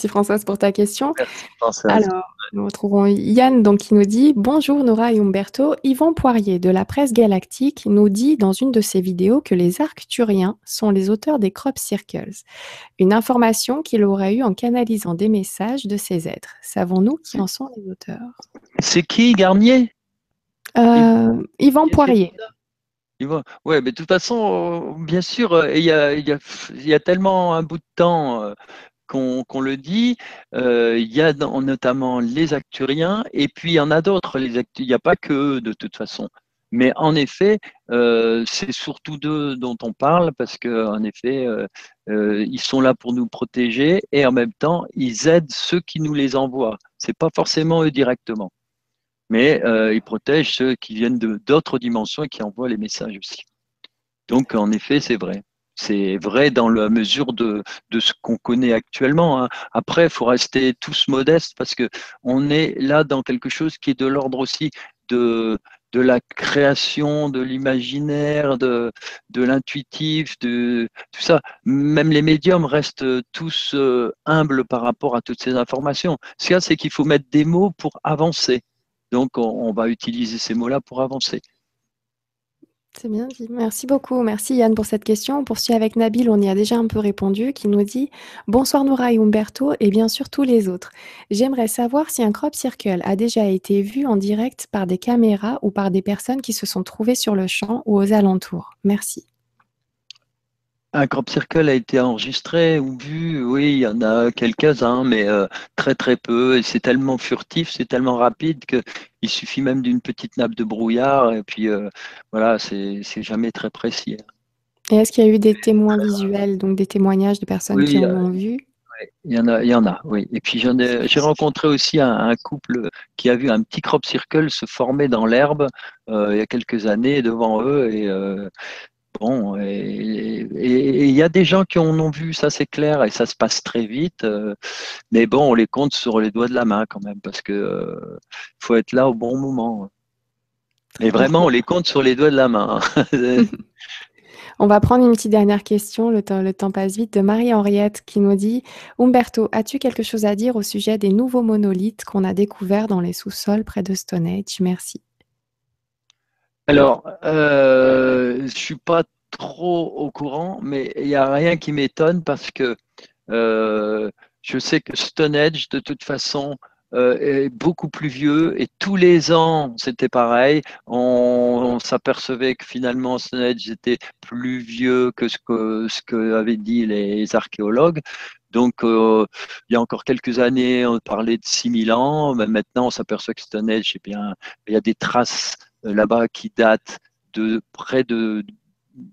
Françoise pour ta question. Merci Alors, nous retrouvons Yann donc, qui nous dit Bonjour Nora et Umberto. Yvon Poirier de la presse galactique nous dit dans une de ses vidéos que les Arcturiens sont les auteurs des crop circles. Une information qu'il aurait eue en canalisant des messages de ces êtres. Savons-nous qui en sont les auteurs? C'est qui, Garnier? Euh, Yvan Poirier. Oui, mais de toute façon, bien sûr, il y a, il y a tellement un bout de temps qu'on le dit. Euh, il y a notamment les acturiens et puis il y en a d'autres. Il n'y a pas que eux de toute façon. Mais en effet, euh, c'est surtout d'eux dont on parle parce qu'en effet, euh, ils sont là pour nous protéger et en même temps, ils aident ceux qui nous les envoient. C'est pas forcément eux directement, mais ils protègent ceux qui viennent d'autres dimensions et qui envoient les messages aussi. Donc, en effet, c'est vrai. C'est vrai dans la mesure de, ce qu'on connaît actuellement. Hein. Après, il faut rester tous modestes parce que on est là dans quelque chose qui est de l'ordre aussi de, de la création, de l'imaginaire, de, de l'intuitif, de tout ça. Même les médiums restent tous euh, humbles par rapport à toutes ces informations. Ce qu'il y a, c'est qu'il faut mettre des mots pour avancer. Donc, on va utiliser ces mots-là pour avancer. C'est bien dit. Merci beaucoup. Merci Yann pour cette question. On poursuit avec Nabil, on y a déjà un peu répondu, qui nous dit Bonsoir Nora et Umberto et bien sûr tous les autres. J'aimerais savoir si un crop circle a déjà été vu en direct par des caméras ou par des personnes qui se sont trouvées sur le champ ou aux alentours. Merci. Un crop circle a été enregistré ou vu, oui, il y en a quelques-uns, mais euh, très très peu. Et c'est tellement furtif, c'est tellement rapide qu'il suffit même d'une petite nappe de brouillard. Et puis euh, voilà, c'est jamais très précis. Et est-ce qu'il y a eu des témoins visuels, donc des témoignages de personnes qui en euh, ont vu? il y en a, il y en a, oui. Et puis j'ai rencontré aussi un, couple qui a vu un petit crop circle se former dans l'herbe il y a quelques années devant eux et Bon, et il y a des gens qui en ont vu, ça c'est clair, et ça se passe très vite. Euh, mais bon, on les compte sur les doigts de la main quand même, parce que euh, faut être là au bon moment. Et vraiment, on les compte sur les doigts de la main. On va prendre une petite dernière question, le temps, le temps passe vite, de Marie-Henriette qui nous dit Umberto, as-tu quelque chose à dire au sujet des nouveaux monolithes qu'on a découverts dans les sous-sols près de Stonehenge? Merci. Alors, euh, je ne suis pas trop au courant, mais il n'y a rien qui m'étonne parce que euh, je sais que Stonehenge, de toute façon, euh, est beaucoup plus vieux et tous les ans, c'était pareil. On, s'apercevait que finalement, Stonehenge était plus vieux que ce que, ce que avaient dit les archéologues. Donc, il y a encore quelques années, on parlait de 6000 ans. Mais maintenant, on s'aperçoit que Stonehenge, eh bien, il y a des traces là-bas qui datent de près de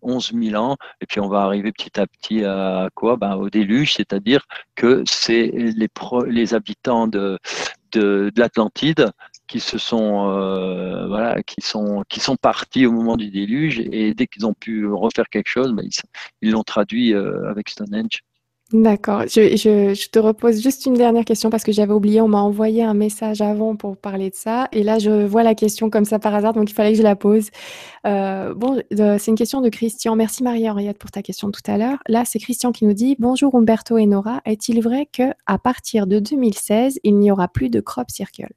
11 000 ans, et puis on va arriver petit à petit à quoi? Ben, Au déluge, c'est-à-dire que c'est les, les habitants de, de, l'Atlantide qui se sont euh, sont partis au moment du déluge. Et dès qu'ils ont pu refaire quelque chose ben, ils l'ont traduit euh, avec Stonehenge D'accord. Je, te repose juste une dernière question parce que j'avais oublié, on m'a envoyé un message avant pour parler de ça. Et là, je vois la question comme ça par hasard, donc il fallait que je la pose. Euh, bon, c'est une question de Christian. Merci Marie-Henriette pour ta question tout à l'heure. Là, c'est Christian qui nous dit Bonjour Umberto et Nora. Est-il vrai que à partir de 2016, il n'y aura plus de crop circle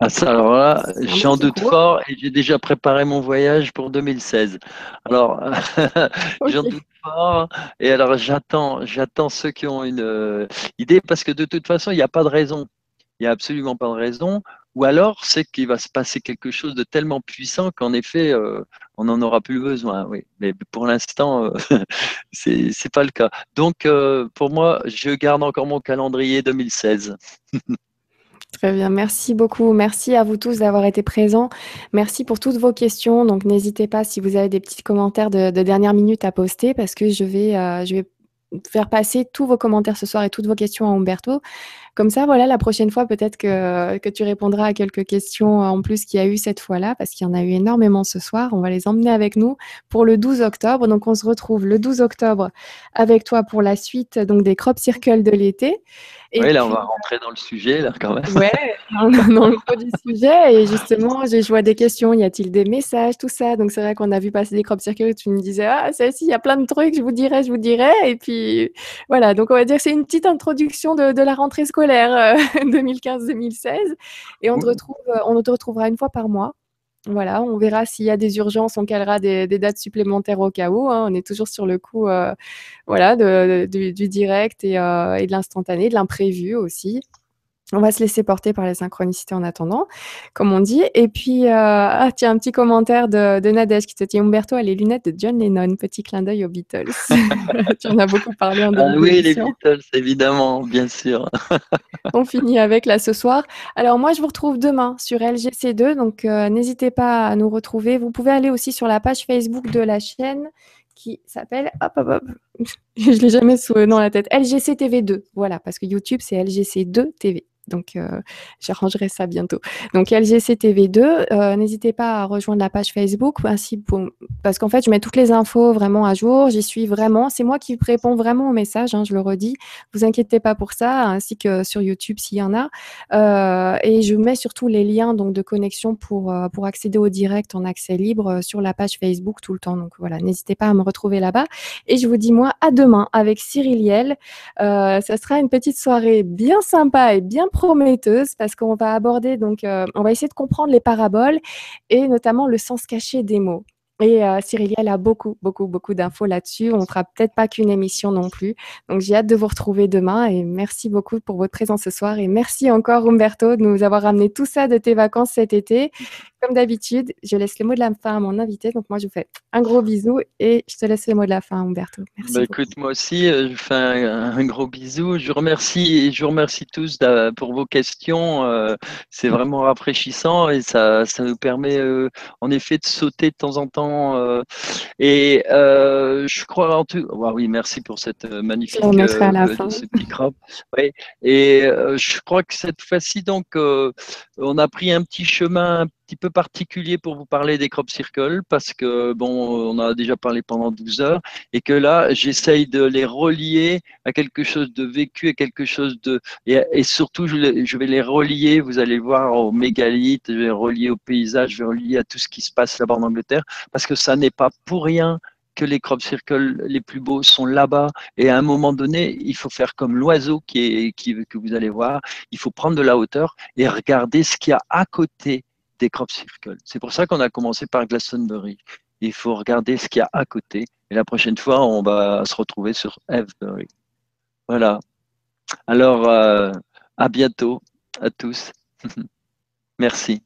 ah ça, alors là, j'en doute fort et j'ai déjà préparé mon voyage pour 2016. Alors, j'en doute fort et alors j'attends, j'attends ceux qui ont une euh, idée parce que de toute façon, il n'y a pas de raison. Il n'y a absolument pas de raison. Ou alors, c'est qu'il va se passer quelque chose de tellement puissant qu'en effet, euh, on n'en aura plus besoin. Oui, mais pour l'instant, euh, c'est c'est pas le cas. Donc, pour moi, je garde encore mon calendrier 2016. Très bien, merci beaucoup. Merci à vous tous d'avoir été présents. Merci pour toutes vos questions. Donc n'hésitez pas si vous avez des petits commentaires de, dernière minute à poster parce que je vais, euh, je vais faire passer tous vos commentaires ce soir et toutes vos questions à Umberto. Comme ça, voilà, la prochaine fois, peut-être que, que tu répondras à quelques questions en plus qu'il y a eu cette fois-là, parce qu'il y en a eu énormément ce soir. On va les emmener avec nous pour le 12 octobre. Donc, on se retrouve le 12 octobre avec toi pour la suite donc des crop circles de l'été. oui, là, on va rentrer dans le sujet, là, quand même. Ouais, dans le gros du sujet. Et justement, je vois des questions. Y a-t-il des messages, tout ça? Donc, c'est vrai qu'on a vu passer des crop circles. Tu me disais, ah, celle-ci, il y a plein de trucs, je vous dirai, je vous dirai. Et puis, voilà. Donc, on va dire que c'est une petite introduction de, de la rentrée scolaire 2015-2016. Euh, et on te, retrouve, euh, on te retrouvera une fois par mois. Voilà, on verra s'il y a des urgences, on calera des, dates supplémentaires au cas où. Hein. On est toujours sur le coup euh, voilà, du, direct et, et de l'instantané, de l'imprévu aussi. On va se laisser porter par les synchronicités en attendant, comme on dit. Et puis, euh, ah, tiens, un petit commentaire de, de, Nadège qui te dit Umberto a les lunettes de John Lennon. Petit clin d'œil aux Beatles. tu en as beaucoup parlé en ah, Oui, les Beatles, évidemment, bien sûr. on finit avec là ce soir. Alors, moi, je vous retrouve demain sur LGC2. Donc, euh, n'hésitez pas à nous retrouver. Vous pouvez aller aussi sur la page Facebook de la chaîne qui s'appelle, hop, hop, hop, je l'ai jamais sous, dans la tête, LGC TV2. Voilà, parce que YouTube, c'est LGC2 TV. Donc, euh, j'arrangerai ça bientôt. Donc, LGC TV2, euh, n'hésitez pas à rejoindre la page Facebook ainsi parce qu'en fait, je mets toutes les infos vraiment à jour. J'y suis vraiment. C'est moi qui réponds vraiment aux messages, hein, je le redis. Vous inquiétez pas pour ça, ainsi que sur YouTube s'il y en a. Euh, et je mets surtout les liens donc, de connexion pour, pour accéder au direct en accès libre sur la page Facebook tout le temps. Donc, voilà, n'hésitez pas à me retrouver là-bas. Et je vous dis, moi, à demain avec Cyril Yel. ça sera une petite soirée bien sympa et bien prometteuse parce qu'on va aborder, donc, euh, on va essayer de comprendre les paraboles et notamment le sens caché des mots. Et euh, elle a beaucoup, beaucoup, beaucoup d'infos là-dessus. On fera peut-être pas qu'une émission non plus. Donc, j'ai hâte de vous retrouver demain et merci beaucoup pour votre présence ce soir. Et merci encore, Umberto, de nous avoir ramené tout ça de tes vacances cet été. Comme d'habitude, je laisse le mot de la fin à mon invité. Donc, moi, je vous fais un gros bisou et je te laisse le mot de la fin, Umberto. Merci. Bah, écoute, moi aussi, euh, je fais un, gros bisou. Je remercie, je vous remercie tous pour vos questions. Euh, c'est vraiment rafraîchissant et ça, ça nous permet, euh, en effet, de sauter de temps en temps. et je crois en tout. oui, merci pour cette magnifique. Je à la fin. Ce petit. Et je crois que cette fois-ci, donc, on a pris un petit chemin petit peu particulier pour vous parler des crop circles parce que, bon, on a déjà parlé pendant 12 heures et que là, j'essaye de les relier à quelque chose de vécu, à quelque chose de. Et, surtout, je, vais les relier, vous allez voir, au mégalithes, je vais les relier au paysage, je vais relier à tout ce qui se passe là-bas en Angleterre parce que ça n'est pas pour rien que les crop circles les plus beaux sont là-bas. Et à un moment donné, il faut faire comme l'oiseau qui est, qui, que vous allez voir. Il faut prendre de la hauteur et regarder ce qu'il y a à côté des crop circles. C'est pour ça qu'on a commencé par Glastonbury. Il faut regarder ce qu'il y a à côté. Et la prochaine fois, on va se retrouver sur Avebury. Voilà. Alors, euh, à bientôt à tous. Merci.